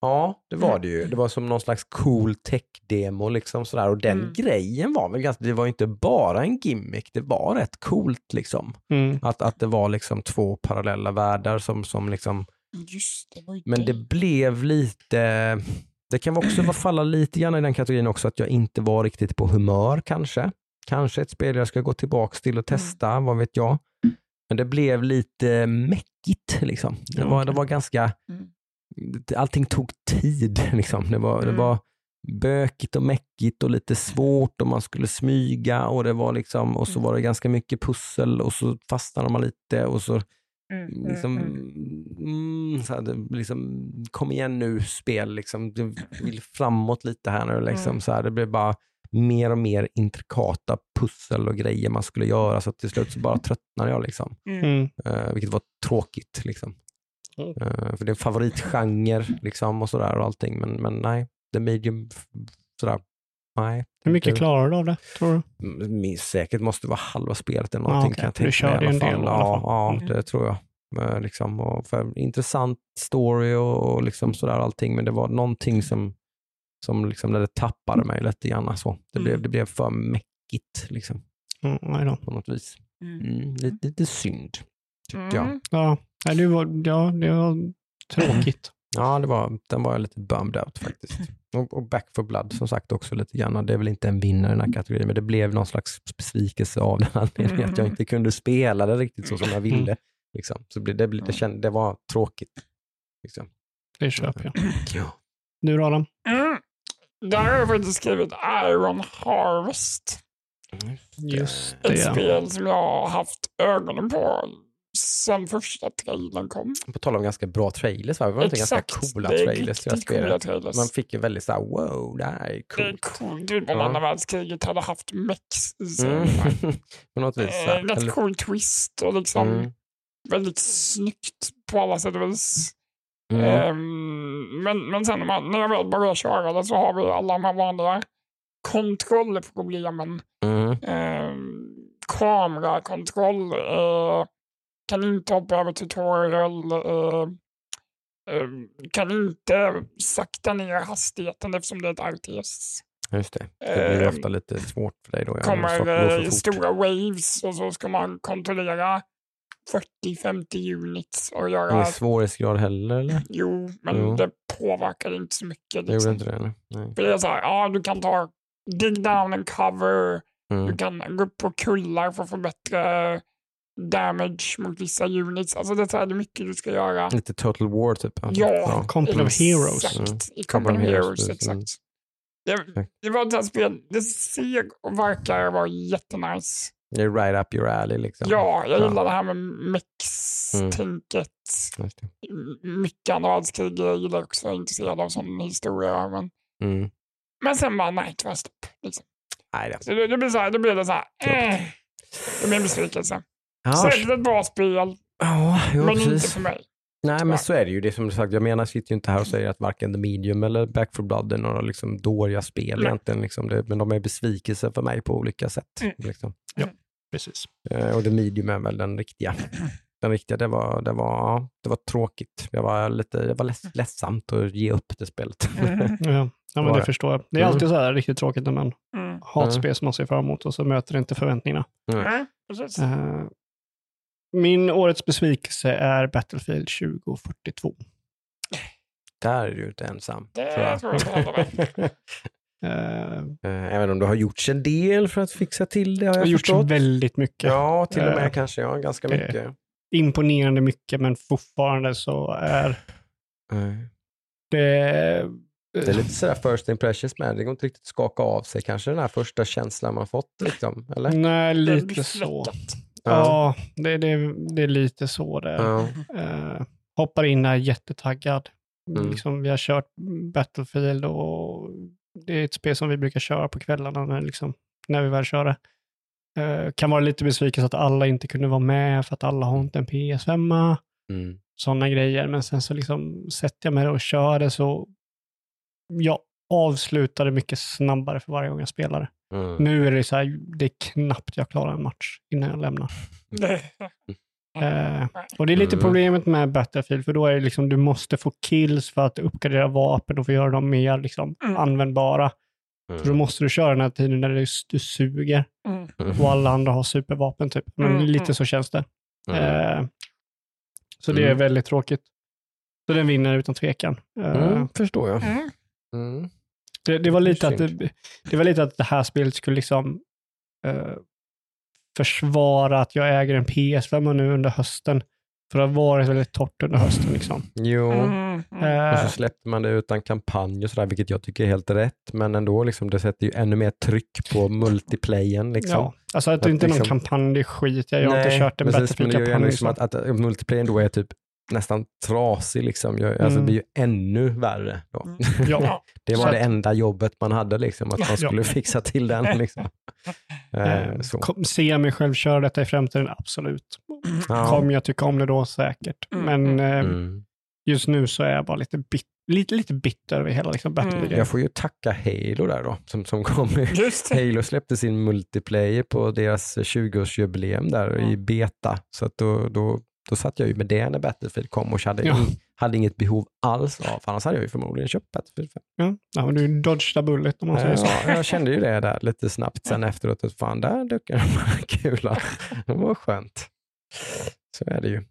Ja, det var det ju. Det var som någon slags cool tech-demo liksom sådär. Och den Mm. grejen var väl ganska, det var inte bara en gimmick, det var rätt coolt liksom. Mm. Att, att det var liksom två parallella världar som, som liksom, Just det, var ju men det blev lite, det kan också falla lite grann i den kategorin också att jag inte var riktigt på humör kanske. Kanske ett spel jag ska gå tillbaka till och testa, vad vet jag. Men det blev lite mäckigt liksom. Det var, det var ganska, Mm. allting tog tid liksom. Det var, det Mm. var bökigt och mäckigt och lite svårt och man skulle smyga och det var liksom, och så Mm. var det ganska mycket pussel och så fastnade man lite och så Mm, mm, liksom, mm. mm, så här, liksom, kom igen nu spel, liksom, du vill framåt lite här nu. Liksom, Mm. så här, det blev bara mer och mer intrikata pussel och grejer man skulle göra så till slut så bara tröttnade jag. Liksom. Mm. Mm. Eh, vilket var tråkigt. Liksom. Mm. Eh, för det är en favoritgenre liksom, och sådär och allting. Men, men nej, the medium, sådär, nej. Hur mycket det, klarar du av det, tror du? Mm, minst säkert måste det vara halva spelet eller Ja, någonting okej. kan jag Du tänka körde mig i en alla del fall. i alla Ja, fall. ja Mm. det tror jag. Eh, Liksom, och för intressant story och, och liksom sådär allting, men det var någonting som, som liksom, det tappade mig lite grann. Så. Det, Mm. blev, det blev för mäckigt liksom, Mm, på något vis. Mm. Mm, lite, lite synd, tyckte jag. Mm. Ja, det var, ja, det var tråkigt. Ja, det var, den var jag lite bummed out faktiskt. Och, och Back for Blood som sagt också lite grann. Det är väl inte en vinnare i den här kategorin, men det blev någon slags besvikelse av den anledningen att jag inte kunde spela det riktigt så som jag ville. Liksom. Så det, det, det, kände, det var tråkigt. Liksom. Det köper jag. Ja. Du då, Adam? Mm. Där har jag faktiskt skrivit Iron Harvest. Just Ett det. spel som jag har haft ögonen på sen första trailern kom. På tal om ganska bra trailers, va? det var inte ganska coola det är trailers riktigt coola trailers. Man fick ju väldigt såhär, wow, det här är Det är coolt. coolt. Typ om Ja. andra världskriget hade haft mex i sig. Mm. På något vis. Eh. Rätt Eller- cool twist och liksom Mm. väldigt snyggt på alla sätt och vis. Mm. Ehm, men, men sen när, man, när jag väl börjar köra det så har vi alla de här vanliga kontrollproblemen. Mm. Ehm, kamerakontroll, eh, kan inte hoppa över tutorial, eh, eh, kan inte sakta ner hastigheten eftersom det är ett RTS. Just det. Det blir Ehm, ofta lite svårt för dig då. ja, när kommer eh, stora waves och så ska man kontrollera 40-50 units och göra... Ingen svårighetsgrad heller eller? Jo, men Jo. det påverkar inte så mycket. Jag gjorde Liksom. inte det eller? Nej. För det är så här, ja du kan ta dig down and cover, du Mm. kan gå upp på kullar för att få bättre damage mot vissa units. Alltså det är, så här, det är mycket du ska göra. Lite total war typ. alltså. Ja, Company of Heroes. Exakt, i Company of Heroes. Mm. exakt. Det, det var ett sånt spel, det ser och verkar vara jättenice. Det är right up your alley liksom. Ja, jag Ja. gillar det här med mex-tänket. Just det. M- Mycket andra världskrig jag gillar också, jag är intresserad av sån historia. Men, Mm. men sen bara, nej, det var stopp. Liksom. Nej, det. Så det, det blir så här, det blir det så här, eh, det blir en besvikelse. Ja, ett bra spel, ja jo, men inte precis. för mig. Nej, men så är det ju. Det som du sagt, jag menar, jag sitter ju inte här och säger att varken The Medium eller Back for Blood är några liksom dåliga spel Nej. egentligen. Liksom det, men de är besvikelser för mig på olika sätt. Mm. Liksom. Precis. Eh, och The Medium är väl den riktiga. Den riktiga, det var, det var, ja, det var tråkigt. Jag var lite jag var leds, ledsamt att ge upp det spelet. Mm. Ja, ja men det det? förstår jag. Det är Mm. alltid så här riktigt tråkigt när man Mm. har ett spel som man ser fram emot och så möter det inte förväntningarna. Nej, precis. Eh, min årets besvikelse är Battlefield 2042. Där är du inte ensam. Det tror jag. Eh, Eh, Även om det har gjorts en del för att fixa till det har jag jag, har gjort förstått. väldigt mycket. Ja, till och med Eh, kanske. Ja, ganska mycket. Imponerande mycket, men fortfarande så är Eh, det... Det är lite sådär first impressions med. Det går inte riktigt att skaka av sig kanske den här första känslan man fått. Liksom, eller? Nej, lite så. Ja, det, det, det är lite så det. Ja. Eh, hoppar in här jättetaggad. Mm. Liksom, vi har kört Battlefield och det är ett spel som vi brukar köra på kvällarna när, liksom, när vi väl kör det. Eh, kan vara lite besviken så att alla inte kunde vara med för att alla har inte en PS5. Mm. Sådana grejer. Men sen så liksom sätter jag mig och kör det så jag avslutar det mycket snabbare för varje gång jag spelar det. Mm. Nu är det så här, det är knappt jag klarar en match innan jag lämnar. Eh, och det är lite Mm. problemet med Battlefield, för då är det liksom, du måste få kills för att uppgradera vapen och få göra dem mer liksom, Mm. användbara. Så då Mm. måste du köra den här tiden när du, du suger Mm. och alla andra har supervapen typ. Men Mm, lite mm. så känns det. Mm. Eh, så det är Mm. väldigt tråkigt. Så den vinner utan tvekan. Eh, Mm, förstår jag. Mm. Mm. det, det, var lite att det, det var lite att det här spelet skulle liksom eh, försvara att jag äger en PS5 nu under hösten. För det har varit väldigt torrt under hösten. Liksom. Jo, Mm. Mm. och Eh, så släppte man det utan kampanj och sådär, vilket jag tycker är helt rätt. Men ändå, liksom, det sätter ju ännu mer tryck på multiplayen. Liksom. ja. Alltså att det Att inte är någon liksom- kampanj, det är skit. Jag har inte Nej, kört en men sen- men det gör ju ändå Battlefield-kampanj. liksom Liksom. att, att multiplayern då är typ nästan trasig. Liksom. Jag, alltså, Mm. Det blir ju ännu värre. Då. Mm. Ja. Det Så var att- det enda jobbet man hade, liksom, att man Ja. skulle fixa till den. Liksom. Eh, Eh, så. kom- Ser jag mig själv köra detta i framtiden? Absolut. Ja. Kommer jag tycka om det då? Säkert. Mm, Men eh, Mm. just nu så är jag bara lite, bit, lite, lite bitter över hela liksom, Battlefield. Mm. Jag får ju tacka Halo där då, som, som kom. Halo släppte sin multiplayer på deras 20-årsjubileum där i beta. Så att då, då, då satt jag ju med det när Battlefield kom och hade, Ja. in, hade inget behov alls av, för annars hade jag ju förmodligen köpt Battlefield 5. Ja, ja, men du dodgade bullet om man säger så. Ja, jag kände ju det där lite snabbt sen efteråt, att fan där dök en kula. Det var skönt. Så är det ju.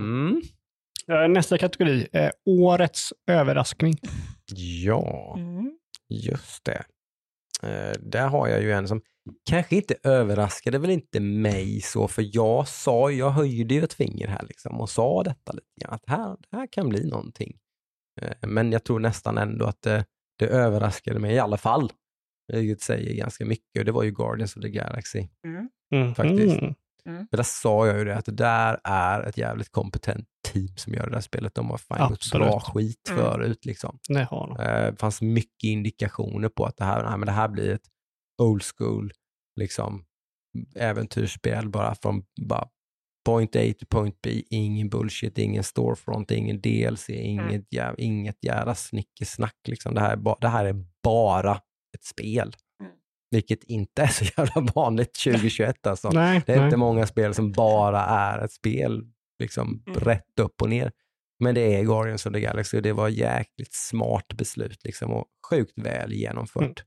Mm. Eh, Nästa kategori är årets överraskning. Ja, Mm. just det. Eh, där har jag ju en som kanske inte överraskade väl inte mig så, för jag sa, jag höjde ju ett finger här liksom och sa detta lite grann, att här, det här kan bli någonting. Eh, men jag tror nästan ändå att det, det överraskade mig i alla fall. Vilket säger ganska mycket och det var ju Guardians of the Galaxy. Mm. Faktiskt. Mm. För där sa jag ju det, att det där är ett jävligt kompetent team som gör det där spelet. De har fan gjort bra skit Mm. förut. Liksom. Det har de. Eh, Det fanns mycket indikationer på att det här, nej, men det här blir ett old school liksom, äventyrsspel bara från bara point A till point B. Ingen bullshit, ingen storefront, ingen DLC, inget, jäv, inget jävla snickesnack. Liksom. Det, här är ba, det här är bara ett spel. Mm. Vilket inte är så jävla vanligt 2021 alltså. Nej, Det är nej. inte många spel som bara är ett spel, liksom Mm. rätt upp och ner. Men det är Guardians of the Galaxy och det var jäkligt smart beslut liksom och sjukt väl genomfört.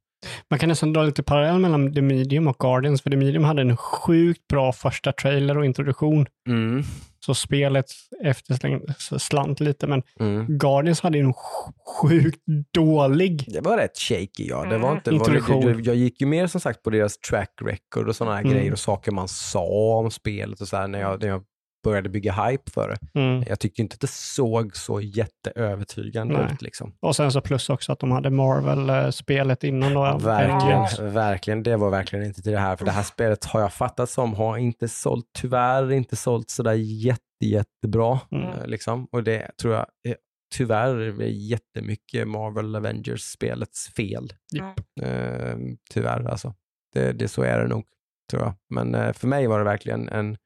Man kan nästan dra lite parallell mellan The Medium och Guardians, för The Medium hade en sjukt bra första trailer och introduktion. Mm. Så spelet efter slant lite, men Mm. Guardians hade en sj- sjukt dålig. Det var rätt shaky ja. Det var Mm. inte, var Introduktion. lite, jag gick ju mer som sagt på deras track record och sådana här Mm. grejer och saker man sa om spelet och så här när jag, när jag började bygga hype för det. Mm. Jag tyckte inte att det såg så jätteövertygande Nej. ut. Liksom. Och sen så plus också att de hade Marvel-spelet innan då. Verkligen, Avengers. verkligen. Det var verkligen inte till det här. För det här spelet har jag fattat som har inte sålt, tyvärr inte sålt sådär jätte, jättebra. Mm. eh, Liksom. Och det tror jag är, tyvärr är jättemycket Marvel Avengers-spelets fel. Japp. Eh, tyvärr alltså. Det, det, så är det nog, tror jag. Men eh, för mig var det verkligen en,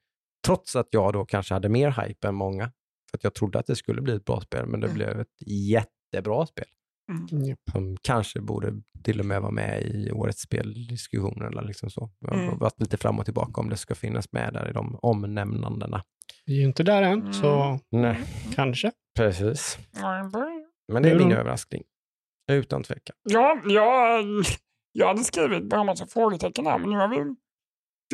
trots att jag då kanske hade mer hype än många, för att jag trodde att det skulle bli ett bra spel, men det Mm. blev ett jättebra spel Japp. som kanske borde till och med vara med i årets speldiskussion eller liksom så. Jag har Mm. varit lite fram och tillbaka om det ska finnas med där i de omnämnandena. Vi är ju inte där än, Mm. så Nej, kanske. precis. Mm. Men det är min då? överraskning. Utan tvekan. Ja, jag, jag hade skrivit bara en massa frågetecken här, men nu har vi...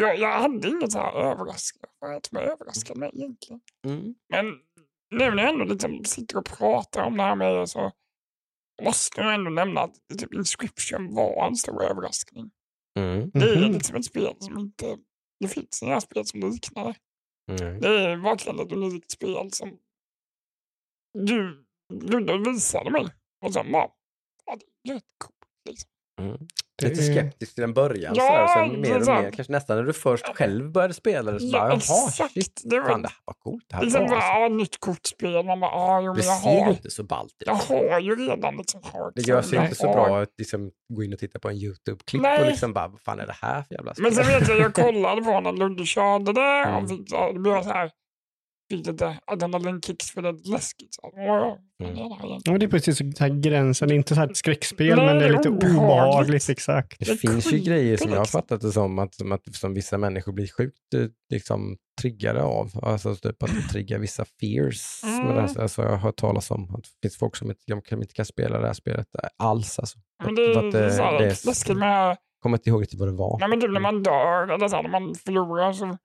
Jag, jag hade inget så här överraskande, som överraskade mig egentligen. Mm. Men nu när jag ändå liksom sitter och pratar om det här med er så måste jag ändå nämna att typ Inscription var en stor överraskning. Mm. Det är Mhm. liksom ett spel som inte... Det finns inga spel som liknar det. Mm. Det är verkligen ett unikt spel som du, du, du visade mig. Och sen bara, ja, det är rätt coolt. Liksom. Mm. Det Lite skeptisk till en början Ja, sådär, och sen mer och mer. Kanske nästan när du först själv började spela det så Ja, bara, exakt. shit, Det var- fan det här var coolt. Det här Liksom var bara, alltså. nytt kortspel. Man bara, ja, jo, Det jag ser har, inte så ballt ut. jag har ju redan liksom hört. Det gör sig inte så bra att liksom gå in och titta på en YouTube-klipp och liksom bara, vad fan är det här för jävla spel? Men sen vet jag, jag kollade på när Ludde körde det Mm. och det blev så här, fick lite adrenalinkick för det är läskigt. Så, Mm. Ja, det är precis så här gränsen. Inte så här ett skräckspel, Nej, men det är lite obehagligt. obehagligt. Exakt. Det Det finns ju grejer som jag har fattat det som att, som att som vissa människor blir sjukt eh, liksom, triggade av. Alltså typ att det triggar vissa fears. Mm. Med det här. Alltså, jag har hört talas om att det finns folk som inte, de kan, inte kan spela det här spelet alls. Alltså. Men Att- det att är det- så här det är- läskigt med, kommer inte ihåg riktigt vad det var. nej men typ när man dör eller så här, när man förlorar så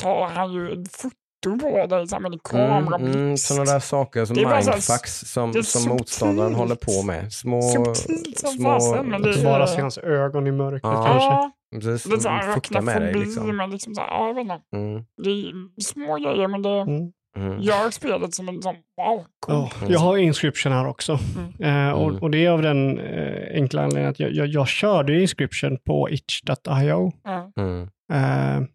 tar han ju ett foto på dig så här, med en Mm, kamerablixt. mm, sådana där saker som mindfucks som, som motståndaren håller på med. Små, Subtilt som små fasen, men det bara se hans ögon i mörkret Ja. kanske. Precis, det är så som här fuktar med dig. Liksom. men liksom så här, ja, jag vet inte. Mm, Det är små grejer men det Mm. mm. gör spelet som en sån, wow, cool. Ja, jag har Inscription här också. Eh, och, Mm. och det är av den eh, enkla anledningen att jag, jag, jag körde Inscription på itch.io. Mm. Eh,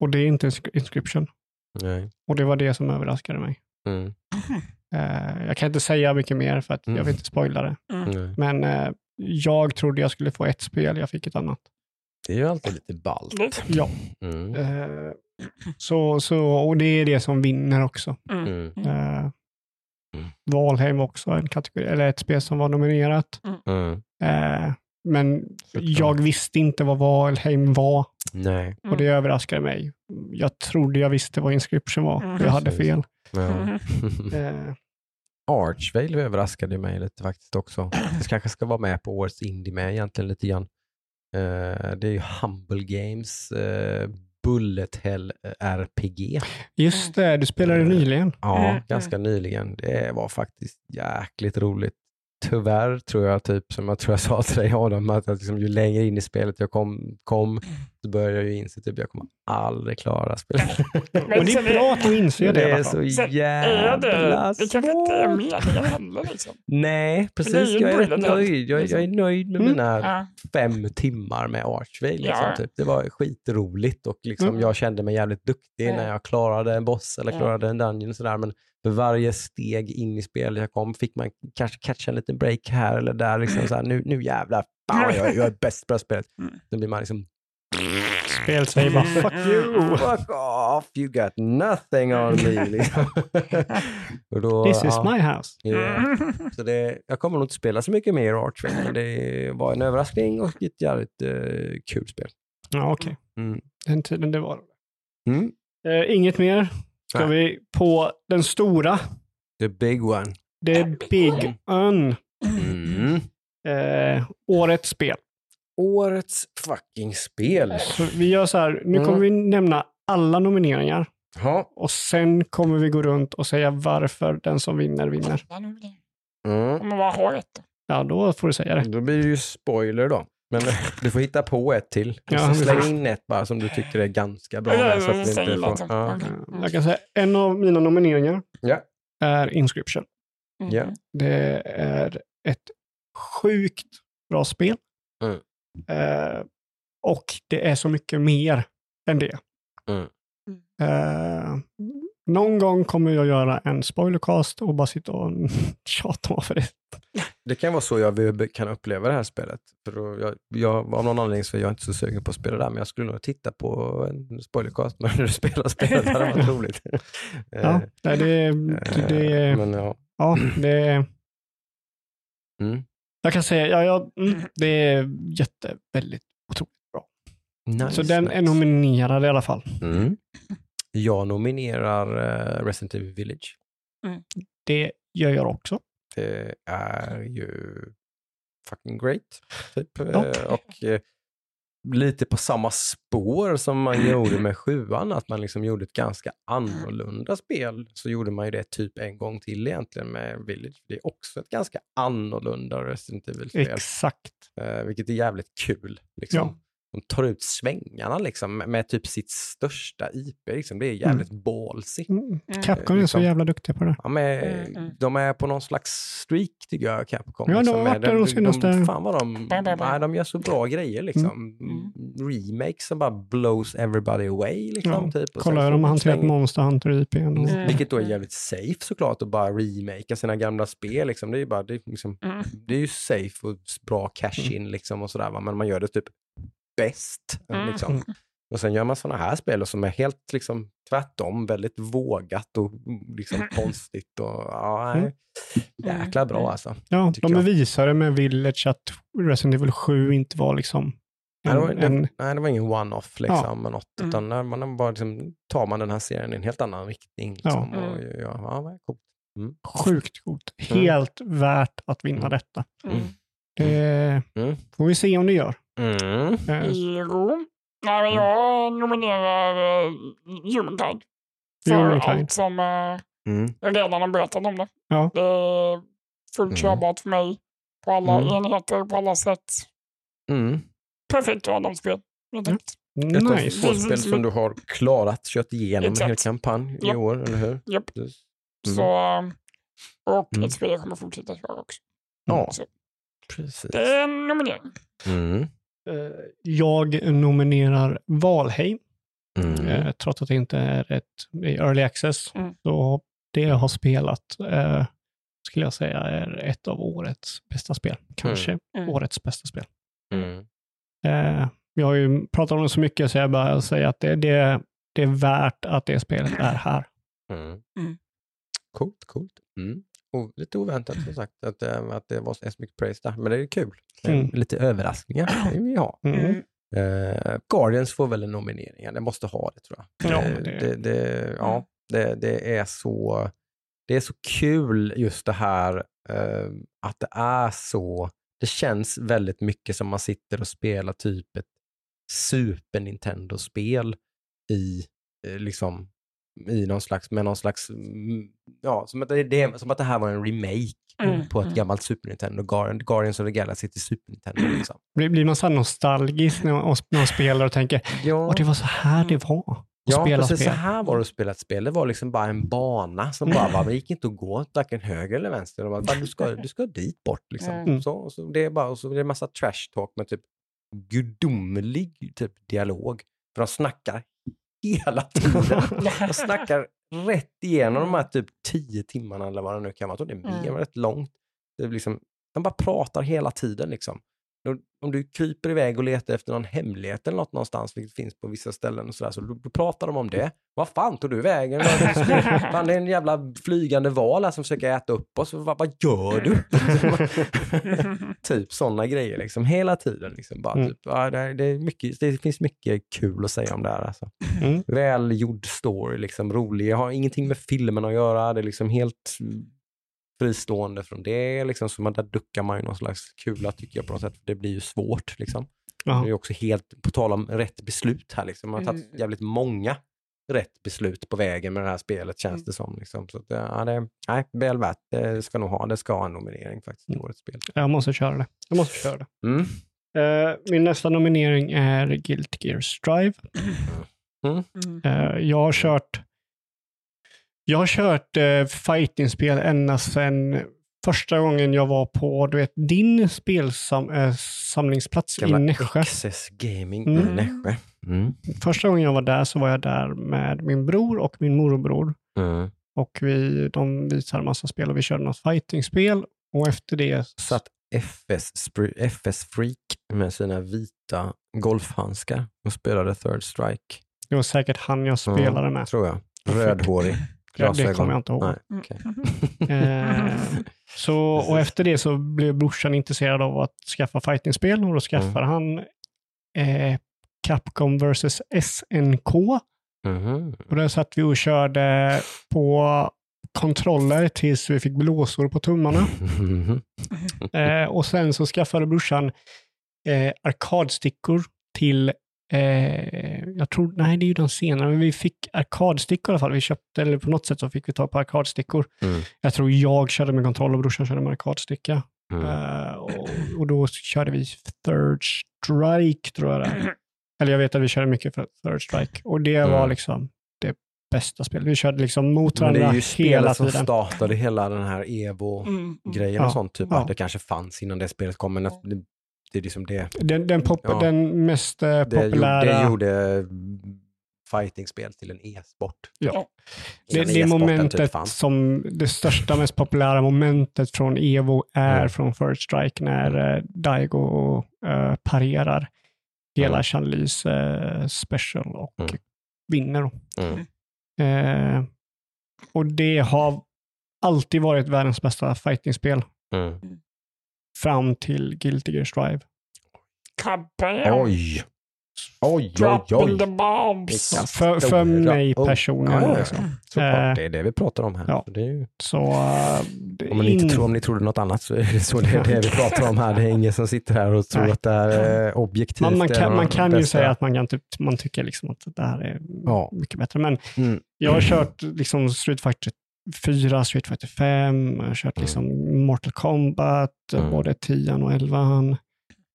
och det är inte Ins- Inscription. Nej. Och det var det som överraskade mig. Mm. Eh, jag kan inte säga mycket mer för att Mm. jag vill inte spoila det. Nej. Men eh, jag trodde jag skulle få ett spel, jag fick ett annat. Det är ju alltid lite ballt. Lite. Ja. Mm. Eh, så, så, och det är det som vinner också. Mm. Mm. Mm. Valheim också, en kategori, eller ett spel som var nominerat. Mm. Eh, men Såklart. jag visste inte vad Valheim var Nej. och det överraskade mig. Jag trodde jag visste vad Inscription var. Mm. Jag hade fel. Ja. Mm. Eh, Archvale överraskade mig lite faktiskt också. Det kanske ska vara med på årets indie med egentligen lite grann. Eh, det är ju Humble Games uh, Bullet Hell eh, RPG. just det, du spelade nyligen. Ja, Mm, ganska nyligen. Det var faktiskt jäkligt roligt. Tyvärr tror jag, typ som jag tror jag sa till dig Adam, att att liksom, ju längre in i spelet jag kom, kom så började jag ju inse typ jag kommer aldrig klara spelet. Och det är bra att du inser det. det i alla är fall. så Sen är jävla det, det kanske inte är svårt. meningen heller liksom. Nej, det är precis. Jag är nöjd. Jag, jag är nöjd med Mm. mina Ja. fem timmar med Archvale. Liksom, Ja. typ. Det var skitroligt och liksom, Mm. jag kände mig jävligt duktig Ja. när jag klarade en boss eller Ja. klarade en dungeon. och Sådär. Men för varje steg in i spelet jag kom fick man kanske catcha en liten break här eller där. Liksom, såhär, nu, nu jävlar, vad jag, jag är bäst på det här spelet. Mm. Då blir man liksom, Spel säger bara fuck you. fuck off, you got nothing on me. Liksom. då, This is ja, my house. yeah. Mm. Så det, jag kommer nog inte spela så mycket mer Archway, men det var en överraskning och ett jävligt eh, kul spel. Ja, okej. Mm. Den tiden det var. Mm. Eh, inget mer. Ska Nej. vi på den stora. The big one. The Big Un. Mm. Eh, årets spel. Årets fucking spel. Så vi gör så här, nu Mm. kommer vi nämna alla nomineringar Ja. och sen kommer vi gå runt och säga varför den som vinner vinner. Mm. Om man bara har ett. Ja, då får du säga det. Då blir det ju spoiler då. Men du får hitta på ett till. Ja, släng in ett bara som du tycker är ganska bra. Ja, så att säg inte något. får, ja. Eh, Jag kan säga en av mina nomineringar Ja. är Inscription. Mm. Ja. Det är ett sjukt bra spel. Mm. Eh, och det är så mycket mer än det. Mm. Eh, någon gång kommer jag göra en spoilercast och bara sitta och tjata om för det. Det kan vara så jag kan uppleva det här spelet. För jag, jag, av någon anledning så är jag inte så sugen på att spela där, men jag skulle nog titta på en spoilercast när du spelar spelet. Det hade varit roligt. Ja, nej, det, det, det, Eh, Men ja. ja, det, Mm. jag kan säga, ja, ja, mm, det är jätte, väldigt otroligt bra. Nice, Så den nice. är nominerad i alla fall. Mm. Jag nominerar uh, Resident Evil Village. Det gör jag också. Det är ju fucking great. Typ. Ja. Eh, Och eh, lite på samma spår som man gjorde med sjuan, att man liksom gjorde ett ganska annorlunda spel, så gjorde man ju det typ en gång till egentligen med Village. Det är också ett ganska annorlunda Resident Evil-spel, Exakt. eh, vilket är jävligt kul. Liksom. De tar ut svängarna liksom med, med typ sitt största IP. Liksom. Det är jävligt ballsy. Mm. Capcom är så liksom. jävla duktiga på det. Ja, men, Mm, mm. De är på någon slags streak tycker jag, Capcom. Ja, de har liksom, varit med- där de senaste- fan vad de, nej, de gör så bra grejer liksom. Mm. Remakes som bara blows everybody away. Liksom, Ja, typ. Och Kolla hur så de har hanterat Monster Hunter och- Mm. Vilket då är jävligt safe såklart att bara remakea sina gamla spel. Liksom. Det, är ju bara, det, liksom, Mm. det är ju safe och bra cash-in liksom, och sådär. va. Men man gör det typ bäst. Mm. Liksom. Och sen gör man sådana här spel som är helt liksom, tvärtom, väldigt vågat och mm, liksom, konstigt. Och, ja, nej. Jäkla bra Mm. alltså. Ja, de jag. bevisade med Village att Resident Evil 7 inte var liksom Nej, det, var, en, det, en, nej, det var ingen one-off liksom, Ja. med något. Mm. Utan när man bara liksom, tar man den här serien i en helt annan riktning. Liksom, Ja. och, ja, ja, coolt. sjukt coolt. Mm. Helt värt att vinna Mm. detta. Mm. Det Mm. får vi se om det gör. Mm. Eh, Jo. Nej, men jag nominerar uh, Humankind. För Humankind. allt som uh, Mm. jag redan har berättat om det. Ja. Det är fullt Mm. körbart för mig på alla Mm. enheter, på alla sätt. Mm. Perfekt Adamspel. helt enkelt. Ett av få spel som du har klarat, kört igenom en hel kampanj i Ja. år, eller hur? Japp. Precis. Så, uh, och Mm. ett spel jag kommer fortsätta köra också. Ja, Så precis. det är en nominering. Mm. Eh, Jag nominerar Valheim, Mm. eh, trots att det inte är ett i early access. Mm. Så det jag har spelat eh, skulle jag säga är ett av årets bästa spel. Kanske Mm. årets bästa spel. Mm. Eh, jag har ju pratat om det så mycket så jag bara säger att det, det, det är värt att det spelet är här. Mm. Mm. Coolt, coolt. Mm. Och lite oväntat som sagt att, eh, att det var så mycket praise där. Men det är kul. Mm. Lite överraskningar vill vi ha. Mm. Mm. Eh, Guardians får väl en nominering. Det måste ha det tror jag. Ja, Eh, det- det, det, ja, det, det är så det är så kul just det här eh, att det är så, det känns väldigt mycket som man sitter och spelar typ ett Super Nintendo-spel i liksom i någon slags, med någon slags, mm, ja, som att det, det, som att det här var en remake Mm, på ett mm. gammalt Super Nintendo, Guardian- Guardians of the Galaxy till Super Nintendo. Liksom. Blir, blir man så nostalgisk när man, när man spelar och tänker Ja. det var så här det var Ja, precis spel. så här var det att spela ett spel. Det var liksom bara en bana som bara var, det gick inte att gå varken höger eller vänster. Var bara, du, ska, du ska dit bort. Liksom. Mm. Så, och så det är bara, och så är det en massa trash talk med typ gudomlig typ, dialog. För de snackar hela tiden. De snackar rätt igenom de här typ tio timmarna eller vad det nu kan vara. Jag det är mer, Mm. rätt långt. Det är liksom, de bara pratar hela tiden. Liksom. Och Om du kryper iväg och letar efter någon hemlighet eller något någonstans, vilket finns på vissa ställen och sådär, så då, då pratar de om det. Vad fan tog du vägen? Fan, det är en jävla flygande val här som försöker äta upp oss. Vad, vad gör du? typ sådana grejer liksom, hela tiden. Liksom, bara, Mm. typ, ja, det, det, är mycket, det finns mycket kul att säga om det här. Alltså. Mm. Välgjord story, liksom, rolig. Jag har ingenting med filmen att göra. Det är liksom helt fristående från det. Liksom, så man, där duckar man ju någon slags kula tycker jag på något sätt. Det blir ju svårt. Liksom. Det är också helt, på tal om rätt beslut här, liksom. man har tagit Mm. jävligt många rätt beslut på vägen med det här spelet känns Mm. det som. Liksom. Så att, ja, det, nej, väl värt. Det ska nog ha, det ska ha en nominering faktiskt i Mm. årets spel. Jag måste köra det. Jag måste köra det. Mm. Eh, min nästa nominering är Guilty Gear Strive. Mm. Eh, jag har kört jag har kört uh, fightingspel ända sedan första gången jag var på du vet, din spelsamlingsplats i Gamla Nässjö. XS Gaming Mm. i Nässjö. Mm. Första gången jag var där så var jag där med min bror och min morbror. Mm. Och vi, de visade en massa spel och vi körde något fightingspel. Och efter det Satt FS, FS Freak med sina vita golfhandskar och spelade Third Strike. det var säkert han jag spelade med. Tror jag. Rödhårig. Ja, det Glasögon. kommer jag inte ihåg. Nej, okej. Eh, så, och efter det så blev brorsan intresserad av att skaffa fightingspel och då skaffade han eh, Capcom vs SNK. Mhm. Och där satt vi och körde på kontroller tills vi fick blåsor på tummarna. Mhm. Eh, och sen så skaffade brorsan eh, arkadstickor till, eh, jag tror, nej det är ju den senare, men vi fick arkadstickor i alla fall. Vi köpte, eller på något sätt så fick vi tag på arkadstickor. Mm. Jag tror jag körde med kontroll och brorsan körde med arkadsticka. Mm. Eh, och, och då körde vi third strike tror jag det eller jag vet att vi körde mycket för Third Strike och det Mm. var liksom det bästa spelet. Vi körde liksom mot Men det varandra är ju hela spelet som tiden. startade hela den här Evo-grejen Mm. Ja. och sånt. Typ. Ja. Det kanske fanns innan det spelet kom, men det, är liksom det. Den, den, pop, Ja. den mest eh, Det, gjorde, populära... det gjorde fightingspel till en e-sport. Ja. det, det e-sporten momentet typ som det största, mest populära momentet från Evo är Mm. från First Strike när uh, Daigo eh, parerar hela Mm. Chanlis uh, special och Mm. vinner. Mm. Eh, och det har alltid varit världens bästa fightingspel Mm. Fram till Guilty Gear Strive. Kabam! Oj! Oj, oj, Dropping the oj. bombs! För, för mig personligen. Ja, ja, liksom. Såklart, Eh, det är det vi pratar om här. ja. Det är ju, Så, det- om, ni inte in- tror, om ni trodde något annat så är det så det är det vi pratar om här. Det är ingen som sitter här och tror Nej. att det här är objektivt. man, man kan, man kan ju säga att man, kan typ, man tycker liksom att det här är Ja. mycket bättre. Men Mm. jag har kört liksom Street Fighter 4, Street Fighter 5, jag har kört liksom Mortal Kombat, Mm. både 10 och 11.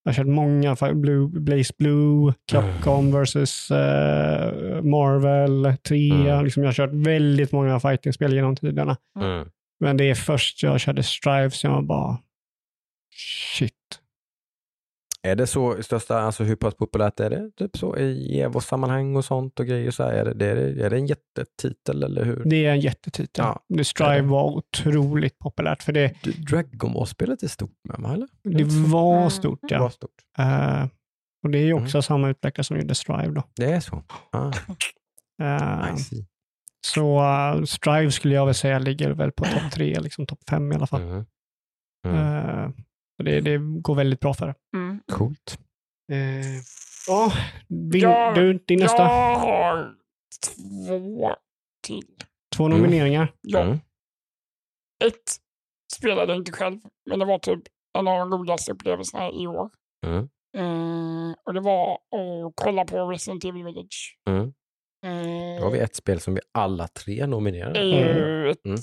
Jag har kört många, Blue, Blaze Blue, Capcom vs eh, Marvel 3. Mm. Liksom jag har kört väldigt många fightingspel genom tiderna. Mm. Men det är först jag körde Strive som jag bara, shit. Är det så största, alltså hur pass populärt är det typ så i Evo-sammanhang och sånt och grejer? Så här, är, det, är, det, är det en jättetitel eller hur? Det är en jättetitel. Ja, det Strive var otroligt populärt för det, Dragon Ball-spelet är stort med va, eller? det var stort. Det var Ja. stort. Eh, och det är ju också Mm. samma utvecklare som gjorde Strive. Då. Det är så? Ah, see. så eh, Strive skulle jag väl säga ligger väl på topp tre, liksom topp fem i alla fall. Mm. Mm. Så det, det går väldigt bra för det. Mm. Coolt. Eh, ja, vill, Ja, du, din nästa. Jag har två till. Två Mm. nomineringar. Ja, Mm. ett spelade jag inte själv, men det var typ en av de roligaste upplevelserna i år. Mm. Eh, och det var att kolla på Resident Evil Village. Mm. Eh, Då har vi ett spel som vi alla tre nominerar. Det är ju ett Mm.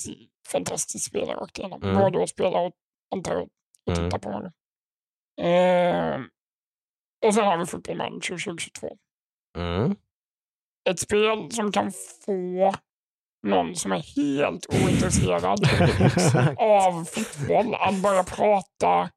fantastiskt spel rakt igenom. Mm. Både att spela och antar jag att Mm. titta på. det. Eh, och sen har vi Football Manager 2022. Mm. Ett spel som kan få någon som är helt ointresserad av fotboll att börja prata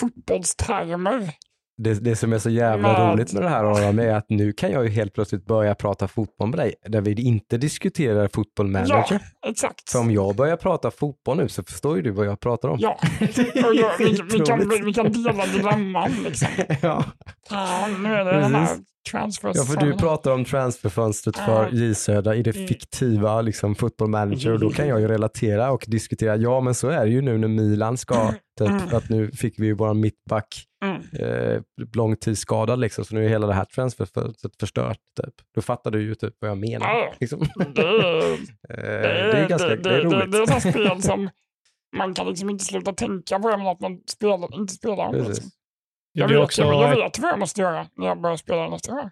fotbollstermer. Det, det som är så jävla Men- roligt med det här Aron är att nu kan jag ju helt plötsligt börja prata fotboll med dig där vi inte diskuterar fotboll manager. Ja, exakt. För om jag börjar prata fotboll nu så förstår ju du vad jag pratar om. Ja, och jag, vi, vi, kan, vi, vi kan dela dilemman liksom. ja. Ja, nu är det den här Precis. transfer ja, för du pratar om transferfönstret för. J Södra i det Mm. fiktiva liksom, football manager och då kan jag ju relatera och diskutera, ja men så är det ju nu när Milan ska, typ, Mm. att nu fick vi ju våran mittback Mm. eh, långtidsskadad liksom, så nu är hela det här transferfönstret förstört. Typ. Då fattar du ju typ vad jag menar. Liksom. Det är, Eh, det, det är ganska det, det är det, roligt. det är ett spel som man kan liksom inte sluta tänka på även att man spelar, inte spelar. Precis. Liksom. Jag, är vet, också, jag, jag vet vad jag måste göra när jag börjar spela nästa gång.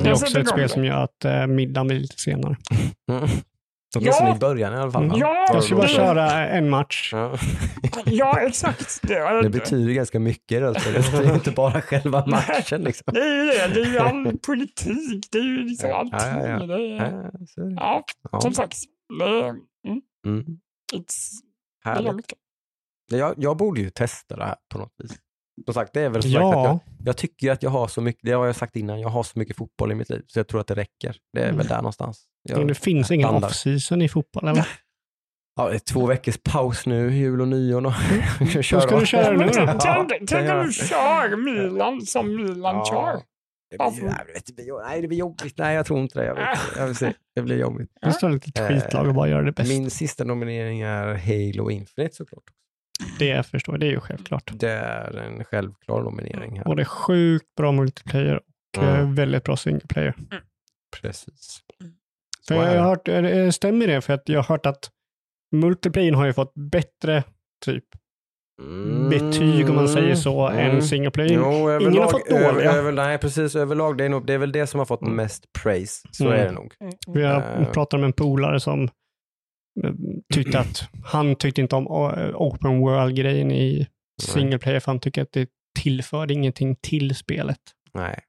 det är också ett spel som gör att uh, middagen blir lite senare. Mm. Åtminstone Ja. i början i alla fall. Mm. Ja, Jag ska bara köra en match. Ja. Ja, exakt. Det, är- Det betyder ganska mycket. Alltså. Det är inte bara själva matchen. Liksom. det är ju det. Det är ju all politik. Det är ju liksom Ja, allting. ja, ja. Det är, Ja, så är som sagt. Det är, mm, Mm. it's, det Härligt. mycket. Jag, jag borde ju testa det här på något vis. Som sagt, det är väl så sagt att jag, Ja, jag tycker att jag har så mycket, det har jag sagt innan, jag har så mycket fotboll i mitt liv så jag tror att det räcker. Det är väl där någonstans. Jag, det finns ingen off-season i fotboll. Eller? ja, det är två veckors paus nu, jul och nyår. Och Då ska du köra nu då. tänk, Ja, om du kör Milan som Milan kör. Det blir, ju- nej, det blir, nej, det blir jobbigt. Nej, jag tror inte det. Jag, vet, jag vill se. Det blir jobbigt. Det står ett litet skitlag och bara gör det bäst. Min sista nominering är Halo Infinite såklart. Det förstår jag, det är ju självklart. Det är en självklar nominering här. Och det är sjukt bra multiplayer och eh, Mm. väldigt bra single player. Precis. För Så är jag har hört, stämmer det? För att jag har hört att multiplayer har ju fått bättre typ Mm. betyg om man säger så Mm. än single player. Jo, överlag, Ingen har fått dåliga. över, nej, precis. Överlag, det är, nog, det är väl det som har fått Mm. mest praise. Så Mm. är det nog. Vi har Eh. pratat med en polare som tyckte att han tyckte inte om eh, open world-grejen i single player för han tycker att det tillförde ingenting till spelet. Nej.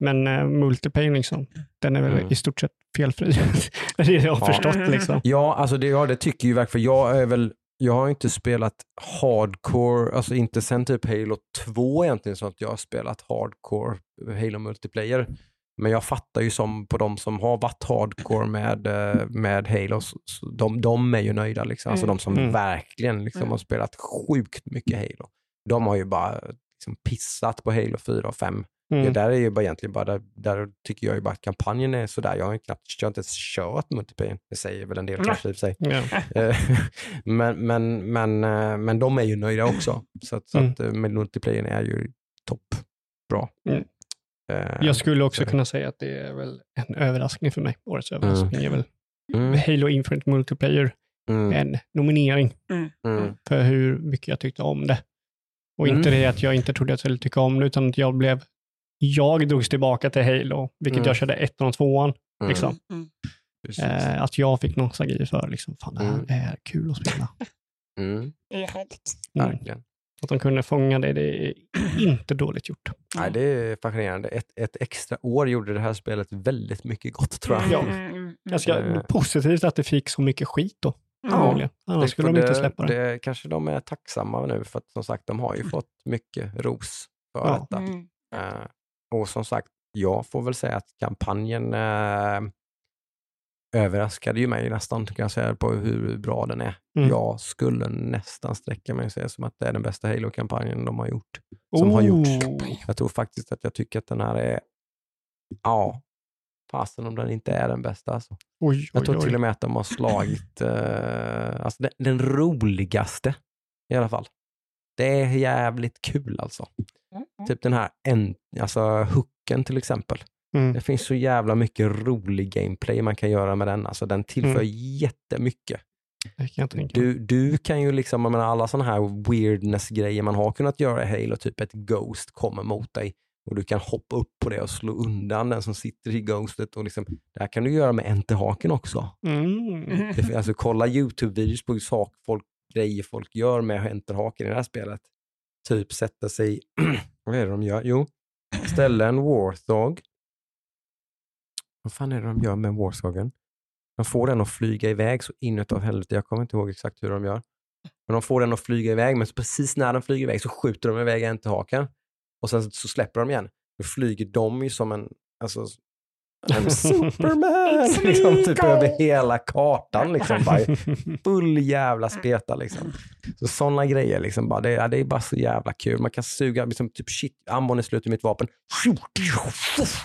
Men uh, multiplayer, liksom, den är väl Mm. i stort sett felfri. det är det jag har Ja. förstått. Liksom. Ja, alltså det, ja, det tycker ju verkligen, för jag är väl, jag har inte spelat hardcore, alltså inte sen typ Halo 2 egentligen, så att jag har spelat hardcore Halo multiplayer. Men jag fattar ju som på de som har varit hardcore med, eh, med Halo, de, de är ju nöjda. Liksom. Alltså de som Mm. verkligen liksom Mm. har spelat sjukt mycket Halo. De har ju bara liksom pissat på Halo 4 och 5. Mm. Det där är ju bara egentligen bara, där, där tycker jag ju bara att kampanjen är sådär. Jag har ju knappt, jag har inte ens kört multiplayer. Det säger väl en del kanske i och för sig. Eh, men, men, men, eh, men de är ju nöjda också. Så att, så Mm. att med multiplayern är ju topp bra. Mm. Eh, Jag skulle också så- kunna säga att det är väl en överraskning för mig. Årets överraskning är väl mm, Halo Infinite Multiplayer mm, en nominering mm, för hur mycket jag tyckte om det. Och Mm. inte det att jag inte trodde att jag skulle tycka om det, utan att jag blev jag drogs tillbaka till Halo, vilket Mm. jag körde ettan och tvåan. mm, Liksom. Mm. Eh, att jag fick nostalgi för, liksom, fan det här Mm. är kul att spela. Mm, Det är härligt. Mm. verkligen. Att de kunde fånga det, det är inte dåligt gjort. Nej, det är fascinerande. Ett, ett extra år gjorde det här spelet väldigt mycket gott tror jag. Mm, Ja. mm, mm. Ganska Eh. positivt att det fick så mycket skit då. Ja. Annars Det- skulle de inte släppa det. det. kanske de är tacksamma nu för att som sagt de har ju fått mycket ros för Ja. detta. Mm. Eh, och som sagt, jag får väl säga att kampanjen eh, överraskade ju mig nästan kan jag säga på hur bra den är. Mm. Jag skulle nästan sträcka mig och säga som att det är den bästa Halo-kampanjen de har gjort. som har gjorts. Oh. Jag tror faktiskt att jag tycker att den här är, ja, fasen om den inte är den bästa. Alltså. Oj, Jag oj, tror oj. till och med att de har slagit eh, alltså den, den roligaste i alla fall. Det är jävligt kul alltså. Mm. Typ den här en, alltså hooken till exempel. Mm. Det finns så jävla mycket rolig gameplay man kan göra med den. Alltså den tillför Mm. jättemycket. Du, du kan ju liksom, jag menar, alla sådana här weirdness-grejer man har kunnat göra i Halo, typ ett Ghost kommer mot dig och du kan hoppa upp på det och slå undan den som sitter i Ghostet. Och liksom, det här kan du göra med enterhaken också. Mm. Det, alltså, kolla YouTube-videos på sak, folk, grejer folk gör med enterhaken i det här spelet. Typ sätta sig, vad är det de gör? Jo, ställa en Warthog. Vad fan är det de gör med Warthogen? De får den att flyga iväg så inåt av helvete. Jag kommer inte ihåg exakt hur de gör. Men de får den att flyga iväg, men så precis när den flyger iväg så skjuter de iväg enterhaken. Och sen så släpper de igen. Då flyger de ju som en, alltså, en Superman! liksom, typ över hela kartan. Liksom, bara, full jävla speta liksom. Så sådana grejer, liksom, bara, det, ja, det är bara så jävla kul. Man kan suga, liksom, typ shit, ammon är slut i mitt vapen.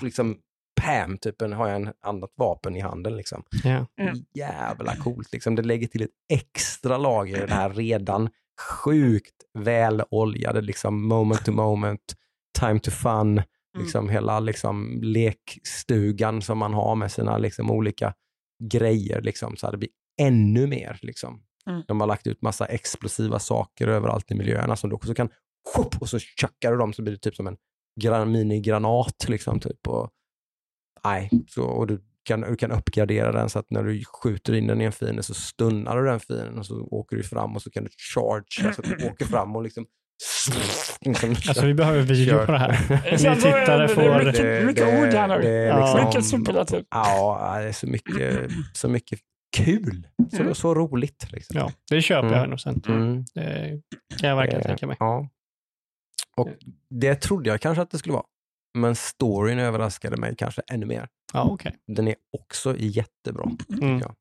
Liksom, pam, typ, en, har jag en annat vapen i handen. Liksom. Ja. Mm. Jävla coolt. Liksom. Det lägger till ett extra lager i det här redan sjukt väloljade, liksom, moment to moment, time to fun, liksom, hela liksom, lekstugan som man har med sina liksom, olika grejer. Liksom, så det blir ännu mer. Liksom. Mm. De har lagt ut massa explosiva saker överallt i miljöerna som du också kan, och så tjackar du dem så blir det typ som en gran, minigranat. Liksom, typ, och, nej, så, och du kan, du kan uppgradera den så att när du skjuter in den i en fiende så stunnar du den fienden och så åker du fram och så kan du charge, så att du åker fram och liksom, Alltså vi behöver video Kör. på det här. Det Ni känns- tittare det är får... mycket- mycket ord här nu. det liksom, Mycket superlativ. Ja, det är så mycket, så mycket kul. Så, Mm. så roligt. Liksom. Ja, det köper Mm. jag 100%. Mm. Det kan jag verkligen Eh, tänka mig. Ja. Och det trodde jag kanske att det skulle vara. Men storyn överraskade mig kanske ännu mer. Ja, okej. Den är också jättebra. Mm. jag.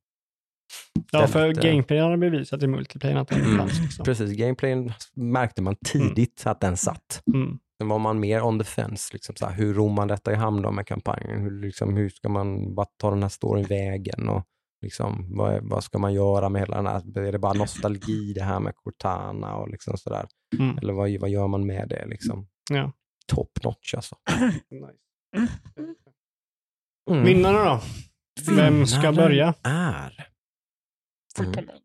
Ja, för Väldigt, eh, gameplayen har bevisat i multiplayer att den Mm. fanns. Liksom. Precis, gameplayen märkte man tidigt att den satt. Mm. Sen var man mer on the fence. Liksom, så här, hur ror man detta i hamn då med kampanjen? Hur, liksom, hur ska man, vart tar den här storyn vägen? Och, liksom, vad, vad ska man göra med hela den här, är det bara nostalgi det här med Cortana och liksom sådär? Mm. Eller vad, vad gör man med det liksom? Ja. Top notch alltså. Mm. Vinnarna då? Vem ska Vinnaren börja? är... Football Manager.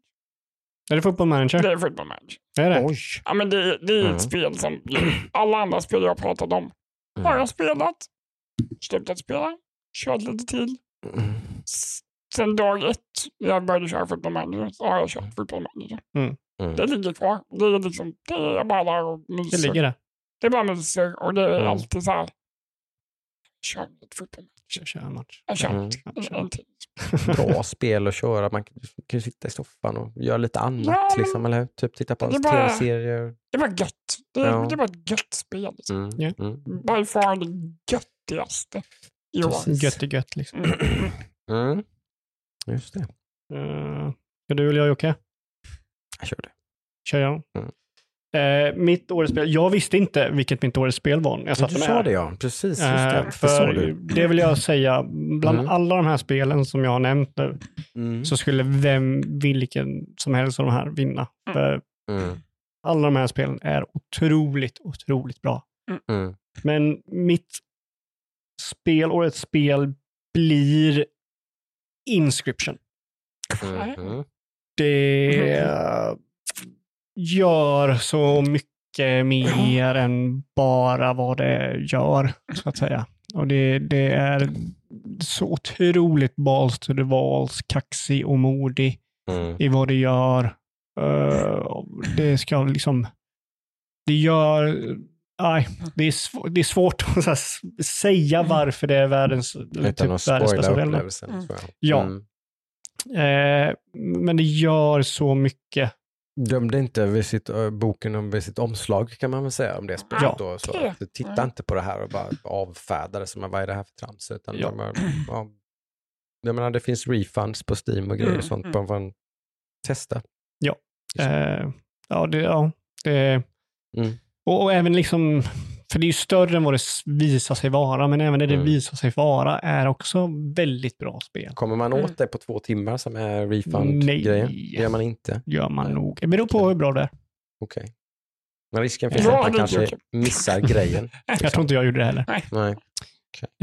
Är det Football Manager? Det är Football Manager. är det? Oj! Ja, men det, det är ett Mm. spel som alla andra spel jag pratat om har jag spelat, slutat spela, kört lite till. Mm. S- Sen dag ett jag började köra Football Manager så har jag kört Football Manager. Mm. Det ligger kvar. Det är, liksom, det är bara där och Det myser. ligger där. Det är bara myser och det är Mm. alltid så här. Kör ett fotbollsmatch. Kör, kör en match. Jag kör Mm. till. Bra spel att köra. Man kan ju sitta i soffan och göra lite annat. Ja, liksom, eller hur? Typ titta på tv-serier. Det var gött. Det, Ja. det var ett gött spel. Liksom. Mm. Ja. Mm. By far det göttigaste. Precis. Gött är gött liksom. Mm. Mm. Just det. Uh, ska du eller jag Jocke? Jag kör det. Kör jag. Mm. Eh, mitt årets spel. Jag visste inte vilket mitt årets spel var jag Du satte mig sa det ja, precis. Just det. Eh, det för du. det vill jag säga, bland Mm. alla de här spelen som jag har nämnt nu, Mm. så skulle vem, vilken som helst av de här vinna. Mm. För Mm. alla de här spelen är otroligt, otroligt bra. Mm. Men mitt spel, årets spel, blir Inscription. Mhm. Det eh, gör så mycket mer än bara vad det gör, så att säga. Och det, det är så otroligt balls to the walls, kaxig och modig Mm. i vad det gör. Eh, det ska liksom... Det gör... Nej, det är, sv- det är svårt att så här säga varför det är världens, Utan typ att världens spoila bästa upplevelsen. Mm. Ja. Mm. Eh, men det gör så mycket. Dömde inte vid sitt, ö, boken om vid sitt omslag kan man väl säga om det spelet. Ja. Då, så. att Titta Mm. inte på det här och bara avfärda det som vad är det här för trams. Utan Ja. bara, ja, jag menar, det finns refunds på Steam och grejer Mm, och sånt. mm. Bara man testa. Ja. Eh, ja, det, ja det, Mm. och, och även liksom, för det är ju större än vad det visar sig vara, men även det det Mm. visar sig vara är också väldigt bra spel. Kommer man Mm. åt det på två timmar som är refund-grejen? Nej. Det gör man inte. Gör man Nej. nog. Det beror på hur bra det är. Okej. Men risken finns Ja, att man kanske missar grejen. Jag tror inte jag gjorde det heller. Nej.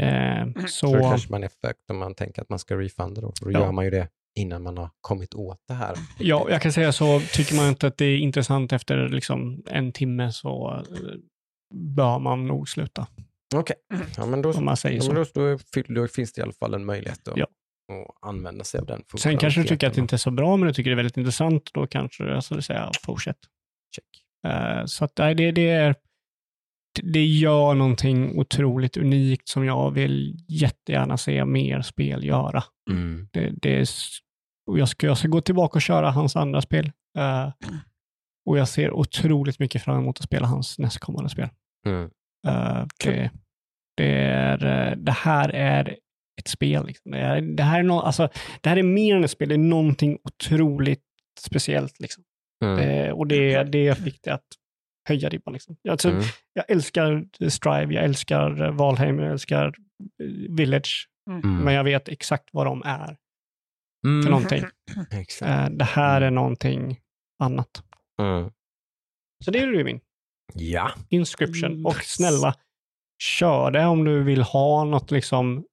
Eh, Så så, då kanske man är fucked om man tänker att man ska refunda då. För då Ja. gör man ju det innan man har kommit åt det här. ja, jag kan säga så, tycker man inte att det är intressant efter liksom en timme så eh, bör man nog sluta. Okej, ja, men då, man säger ja, så. men då, då, då finns det i alla fall en möjlighet att, Ja. att använda sig av den Sen kanske du tycker att det inte är så bra, men du tycker det är väldigt intressant. Då kanske jag skulle säga fortsätt. Check. Eh, så att nej, det, det är det gör någonting otroligt unikt som jag vill jättegärna se mer spel göra. Mm. Det, det är, och jag, ska, jag ska gå tillbaka och köra hans andra spel. Eh, och jag ser otroligt mycket fram emot att spela hans nästkommande spel. Mm. Kul. det, det, är, eh, det här är ett spel. Liksom. Det, är, det, här är no, alltså, det här är mer än ett spel, det är någonting otroligt speciellt. Liksom. Mm. Eh, och det, det fick det att höja ribban. Liksom. Alltså, Mm. Jag älskar Strive, jag älskar Valheim, jag älskar eh, Village, Mm. men jag vet exakt vad de är Mm. för någonting. Exakt. Eh, det här är någonting annat. Mm. Så det är du min. Ja. Inscription. Och Nice. snälla, kör det om du vill ha något liksom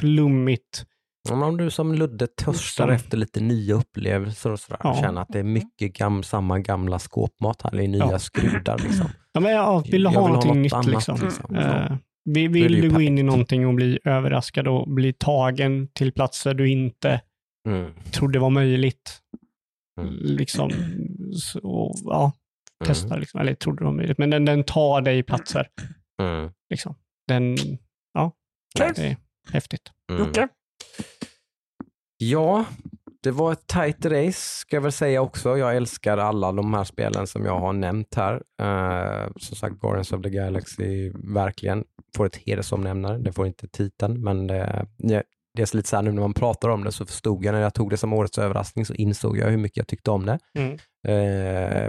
flummigt. Om du som Ludde törstar Som- efter lite nya upplevelser och sådär, Ja. känner att det är mycket gam, samma gamla skåpmat här, eller nya Ja. skrudar. Liksom. Ja, men ja, vill du Jag ha vill någonting något nytt annat, liksom. liksom. Vi- är vill det ju du gå in i någonting och bli överraskad och bli tagen till platser du inte Mm. trodde var möjligt. Mm. Liksom, så, ja, Mm. testa liksom. Eller trodde det var möjligt. Men den, den tar dig platser. Mm. Liksom. Den, ja, Kul. det är häftigt. Mm. Jocke? Ja, det var ett tight race ska jag väl säga också. Jag älskar alla de här spelen som jag har nämnt här. Uh, som sagt, Guardians of the Galaxy verkligen får ett hedersomnämnare. Det får inte titeln, men det, det, det är så lite så här nu när man pratar om det så förstod jag när jag tog det som årets överraskning så insåg jag hur mycket jag tyckte om det. Mm. Eh,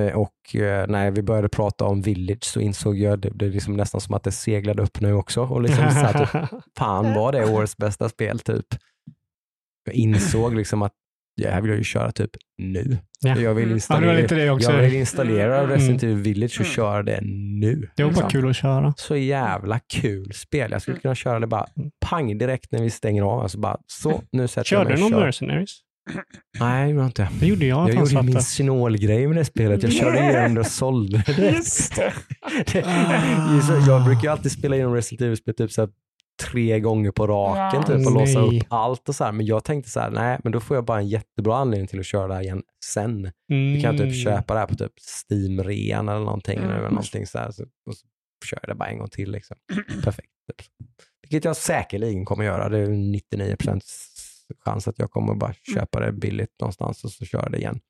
eh, och eh, när vi började prata om Village så insåg jag det, det är liksom nästan som att det seglade upp nu också. Och liksom så här, typ, fan var det årets bästa spel typ. Jag insåg liksom att det här vill jag ju köra typ nu. Ja. Jag vill Ja, var installera, lite det också. jag vill installera Mm. Resident Evil Village och Mm. köra det nu. Det var bara liksom. kul att köra. Så jävla kul spel. Jag skulle kunna köra det bara Mm. pang direkt när vi stänger av. Alltså bara, så, nu sätter Körde jag du mig någon kör. Mercenaries? Nej, det gjorde jag inte. Det gjorde jag. Jag gjorde min där. synolgrej med det spelet. Jag körde igenom det och sålde det. Just det. Ah. jag brukar ju alltid spela igenom Resident Evil-spel typ så här tre gånger på raken Ja. typ, och låsa upp allt och så här. Men jag tänkte så här, nej, men då får jag bara en jättebra anledning till att köra det här igen sen. Mm. Vi kan typ köpa det här på typ Steam-rean eller någonting. Mm. Eller någonting så här. Så, och så kör jag det bara en gång till. Liksom. Perfekt. Typ. Vilket jag säkerligen kommer göra. Det är 99 chans att jag kommer bara köpa det billigt någonstans och så köra det igen.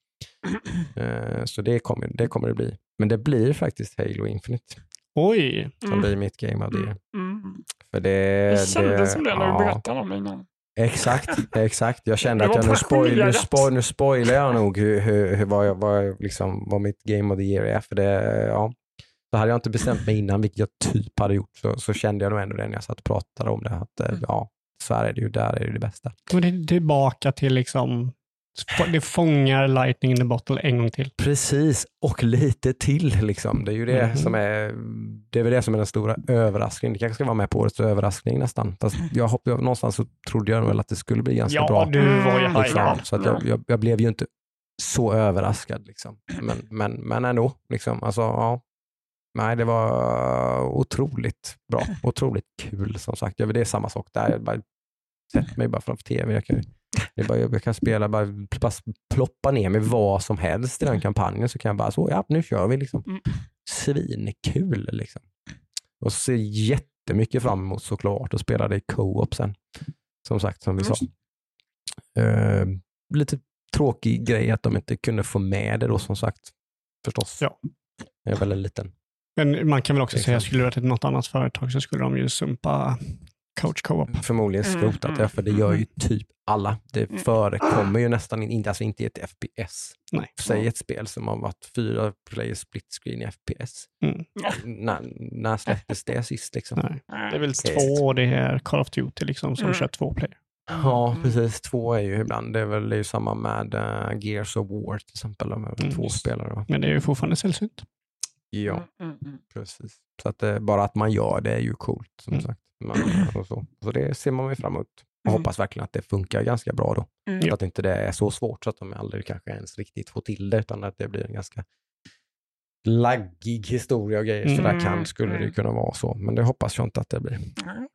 Eh, så det kommer, det kommer det bli. Men det blir faktiskt Halo Infinite Oj! som Mm. blir mitt game of the year. Mm. För det, Det kändes som det när du ja. berättade om det innan. Exakt, exakt. Jag kände Det att jag nu, spoil, nu, spoil, nu spoilar jag nog hur, hur, hur, vad, jag, vad, jag liksom, vad mitt game of the year är. För det, ja, så hade jag inte bestämt mig innan, vilket jag typ hade gjort, så, så kände jag nog ändå det när jag satt och pratade om det. Att, eh, Mm. ja, så här är det ju, där är det det bästa. Och det är tillbaka till liksom, det fångar lightning in the bottle en gång till. Precis, och lite till. Liksom. Det är ju det Mhm. som är det är väl det som är den stora överraskningen. Det kanske ska vara med på årets överraskning nästan. Fast jag, hopp- jag, någonstans så trodde jag väl att det skulle bli ganska Ja, bra. du var ju Mm, liksom. Så att jag, jag, jag blev ju inte så överraskad. Liksom. Men, men, men ändå. Liksom. Alltså, ja. Nej, det var otroligt bra. Otroligt kul som sagt. Ja, Det är samma sak där. Jag bara sätter mig bara framför tv. Jag kan, det är bara, jag kan spela, bara, bara ploppa ner med vad som helst i den kampanjen så kan jag bara så, ja nu kör vi liksom. Mm. Svinkul liksom. Och så ser jag jättemycket fram emot såklart att spela det i co-op sen. Som sagt, som vi sa. Eh, lite tråkig grej att de inte kunde få med det då som sagt. Förstås. Ja. Det är väl en liten Men man kan väl också säga, Exakt. skulle det varit något annat företag så skulle de ju sumpa coach co-op. förmodligen Mm, skrotat mm, det, för det gör ju mm. typ alla. Det Mm. förekommer ju nästan in- inte, alltså inte i ett FPS. Nej. Säg ett spel som har varit fyra player split screen i FPS. Mm. När, när släpptes det sist liksom? Nej. Det är väl två, det är Call of Duty liksom, som Mm. kör två player. Ja, precis. Två är ju ibland. Det är väl det är ju samma med uh, Gears of War till exempel. De är väl Mm. två spelare. Va? Men det är ju fortfarande sällsynt. Ja, Mm, mm, precis. Så att det, bara att man gör det är ju coolt som Mm. sagt. Man, och så. så det ser man ju fram emot. Jag Mm. hoppas verkligen att det funkar ganska bra då. mm. Så att inte det är så svårt så att de aldrig kanske ens riktigt får till det, utan att det blir en ganska laggig historia och grejer. Så där Mm, kan, skulle det ju mm. kunna vara så, men det hoppas jag inte att det blir. Mm.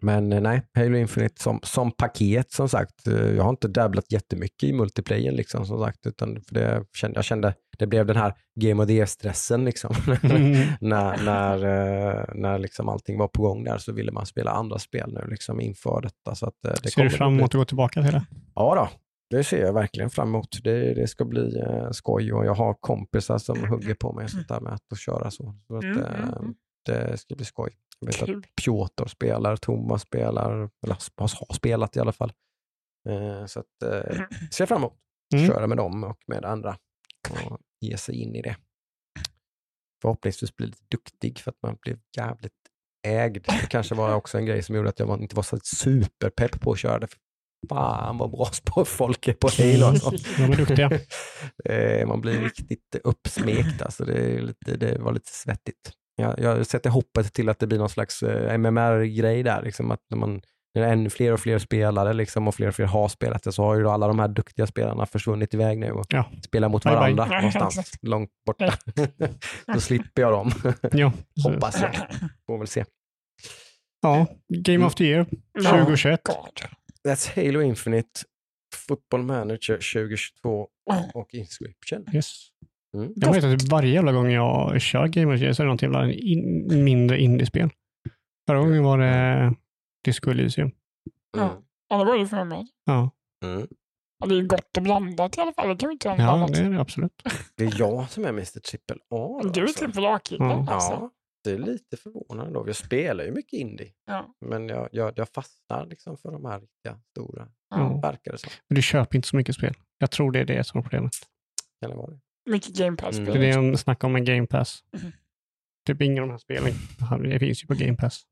Men eh, nej, Halo Infinite som, som paket som sagt, eh, jag har inte dabblat jättemycket i multiplayer liksom som sagt, utan för det kände, jag kände, det blev den här Game of the Year-stressen liksom. Mm. när när, eh, när liksom allting var på gång där så ville man spela andra spel nu liksom inför detta. Så att, eh, det Ser du fram emot att gå tillbaka till det? Ja då, det ser jag verkligen fram emot. Det, det ska bli eh, skoj och jag har kompisar som hugger på mig sånt där med att, köra så. så att, Mm, eh, mm, mm. det ska bli skoj. Jag vet Kul. att Piotr spelar, Thomas spelar, eller har spelat i alla fall. Eh, så att, eh, ser fram emot att Mm. köra med dem och med andra och ge sig in i det. Förhoppningsvis bli lite duktig för att man blev jävligt ägd. Det kanske var också en grej som gjorde att jag inte var så superpepp på att köra det. Fan vad bra folk är på Halo alltså. De är duktiga. Eh, Man blir riktigt uppsmekt. Alltså det, lite, det var lite svettigt. Jag, jag sätter hoppet till att det blir någon slags eh, MMR-grej där. Liksom att när, man, när det är ännu fler och fler spelare liksom, och fler och fler har spelat det så har ju då alla de här duktiga spelarna försvunnit iväg nu och Ja. spelar mot Bye, bye. varandra någonstans långt borta. så slipper jag dem, Ja, hoppas jag. Får väl se. ja, Game of the Year 2021. God. That's Halo Infinite, Football Manager 2022 och Inscription. Yes. Mm. Jag vet att varje jävla gång jag kör Game of the Year så är det något jävla in, mindre indiespel. Förra gången var det Disco Elysium. Mm. Ja, det var ju för mig. Ja, Mm. Ja, det är gott och blandat i alla fall. Det kan vi inte göra ja annat. det är det absolut. Det är jag som är Mr Triple A. då, Du är alltså. trippel A-killen. Ja. Alltså. Ja, det är lite förvånande då. Jag spelar ju mycket indie, Ja. men jag, jag, jag fastnar liksom för de här riktiga stora, Ja. verkar det som. Men du köper inte så mycket spel. Jag tror det är det som är problemet. Kan det vara det? Mycket Game Pass. Mm. Det är det jag snackar om med Game Pass. Mhm. Typ ingen av de här spelen det finns ju på Game Pass.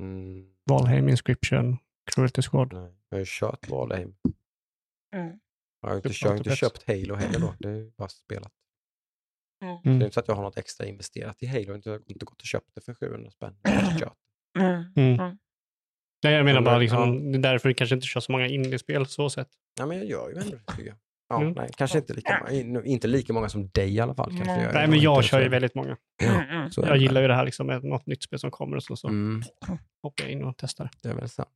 Mm, Valheim, Inscription, Cruelty Squad. nej. Jag har ju kört Valheim. Mm. Jag har inte, jag har inte köpt Halo heller då. Det är ju bara spelat. Mm. Det är Mm. inte så att jag har något extra investerat i Halo. Jag har inte gått och köpt det för 700 spänn. Jag har kört. Mm. Mm. Mm. Nej, jag menar Men, bara liksom, det är därför du kanske inte kör så många indiespel så sett. Ja, men jag gör ju ändå det tycker jag. Ja, Mm. nej, kanske inte lika, många, in- inte lika många som dig i alla fall. Kanske Nej. jag, Nej, men jag inte kör ju väldigt många. Ja, Mm, mm. Jag gillar ju det här liksom med något nytt spel som kommer och så, så Mm, hoppar jag in och testar. det är väl sant.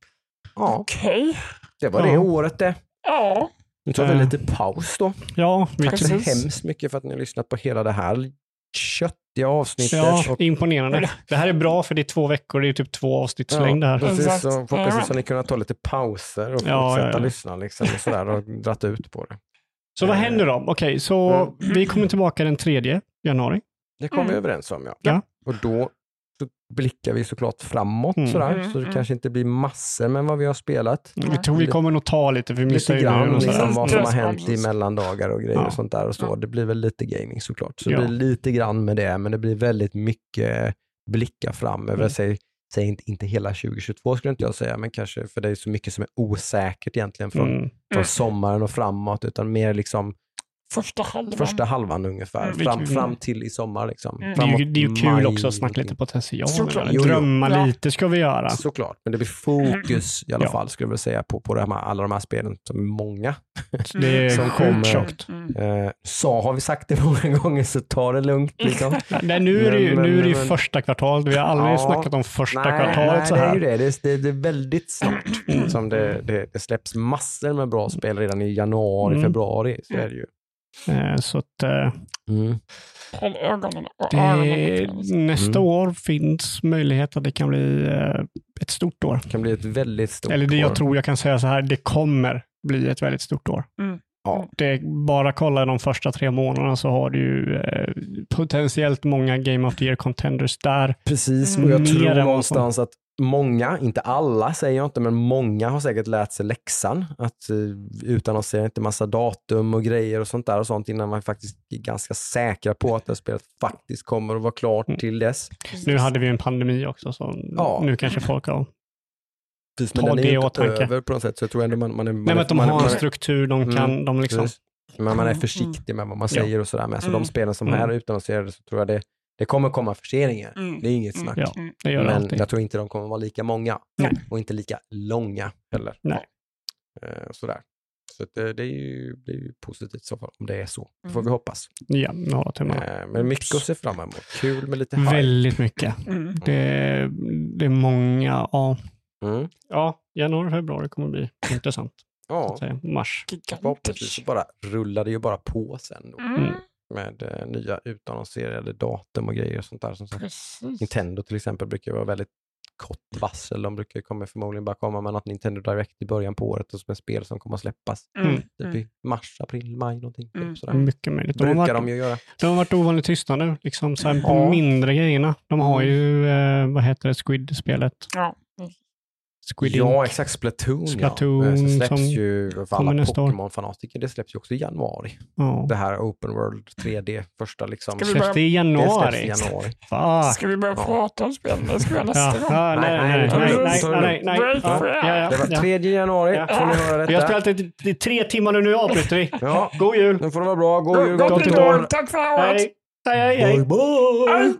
Ja, Okej. det var Ja. det året det. Ja. Nu tar vi Eh. lite paus då. Ja, vi Tack så Precis. hemskt mycket för att ni har lyssnat på hela det här köttiga avsnittet. Ja, och, imponerande. Det här är bra för det är två veckor, det är typ två avsnitts Ja, längd det här. precis. Så förhoppningsvis har ni kunnat ta lite pauser och Ja, fortsätta ja, ja. lyssna liksom, och, sådär, och dratt ut på det. Så vad händer då? Okej, så Mm. vi kommer tillbaka den 3 januari. Det kom vi Mm. överens om ja. Ja. Och då så blickar vi såklart framåt Mm. sådär, Mm, så det mm. kanske inte blir massor med vad vi har spelat. Vi Ja. tror vi kommer nog ta lite, för vi missar Lite ju grann liksom, vad som har hänt i mellandagar och grejer Ja. och sånt där och så. Ja. Det blir väl lite gaming såklart. Så Ja. det blir lite grann med det, men det blir väldigt mycket blicka fram över, Mm. säg, säg inte, inte hela 2022 skulle inte jag säga, men kanske för det är så mycket som är osäkert egentligen från, Mm. från sommaren och framåt, utan mer liksom Första halvan. första halvan ungefär, Mm. fram, fram till i sommar. Liksom. Mm. Det är ju, det är ju kul maj, också att snacka lite potential. Såklart. Jo. Drömma Ja. lite ska vi göra. Såklart, men det blir fokus i alla Ja. fall skulle jag vilja säga på, på de här, alla de här spelen som är många. Det är Som sjukt kommer- tjockt. Mm. Eh, så har vi sagt det många gånger så ta det lugnt. Liksom. Nej, nu är det ju, nu är det ju första kvartalet. Vi har aldrig Ja. snackat om första nej, kvartalet nej, så det är här. ju det. Det är, det, det är väldigt snart Mm. som det, det, det släpps massor med bra spel redan i januari, Mm. februari. Så är det ju. Eh, Så att eh, Mm. Det, nästa Mm. år finns möjlighet att det kan bli eh, ett stort år. Det kan bli ett väldigt stort Eller det år. jag tror jag kan säga så här, det kommer bli ett väldigt stort år. Mm. Ja. Det är bara kolla de första tre månaderna så har du ju eh, potentiellt många Game of the Year contenders där. Precis, Mm. och jag Mer tror någonstans att många, inte alla säger jag inte, men många har säkert lärt sig läxan. Att uh, utannonsera inte massa datum och grejer och sånt där och sånt innan man faktiskt är ganska säkra på att det här spelet faktiskt kommer att vara klart Mm. till dess. Nu hade vi en pandemi också, så Ja. nu kanske folk har... Precis, Ta men den är det ju inte åtanke. över på något sätt, så jag tror ändå man, man är... Man Nej, men är- att de man, har en är- struktur, de kan, Mm, de liksom... precis. men man är Mm. försiktig med vad man säger och sådär med. Så Mm. de spelen som Mm. är utannonserade så tror jag det, det kommer komma förseningar. Mm. Det är inget snack. Ja. Mm. Det gör det Men alltid. jag tror inte de kommer vara lika många Nej. och inte lika långa heller. Nej. Eh, sådär. Så att det, det, är ju, det är ju positivt i så fall, om det är så. Det får Mm. vi hoppas. Ja, några timmar. Eh, men mycket att se fram emot. Kul med lite hype. Väldigt mycket. Mm. Det, det är många, ja. Mm. Ja, januari, februari kommer bli intressant. Så Ja. Mars. förhoppningsvis så Gigantisk. bara rullar det ju bara på sen då. Mm. Med eh, nya utannonserade datum och grejer och sånt där. Som sagt. Precis. Nintendo till exempel brukar vara väldigt kort varsel. De brukar komma, förmodligen bara komma med något Nintendo Direct i början på året och som är spel som kommer att släppas. Mm. Typ Mm. i mars, april, maj någonting. Typ Mm. sådär. Mycket möjligt. De har, Brukar varit, de ju göra. de har varit ovanligt tysta nu, liksom så här, på Ja. mindre grejerna. De har ju, eh, vad heter det, Squid-spelet? Ja. Squid Ja, exakt. Splatoon, Splatoon ja. Så släpps som ju för alla. Pokémon-fanatiker, det släpps ju också i januari. Ja. Det här Open World 3D, första liksom. Ska vi Släpps det i Det januari? släpps i januari. Fuck. Ska vi börja Ja. prata om spel? Det ska vi göra nästa gång. ja, nej, nej, nej, det nej, nej, det nej, nej. Ja, for ja, ja, Det var ja. 3 januari, Ja. får ni höra Vi har detta. spelat i, i tre timmar nu, nu avbryter vi. Ja, God jul! nu får det vara bra. God jul, Gott nytt år. Tack för det året! Hej! Hej, hej! Bye, bye. Hej.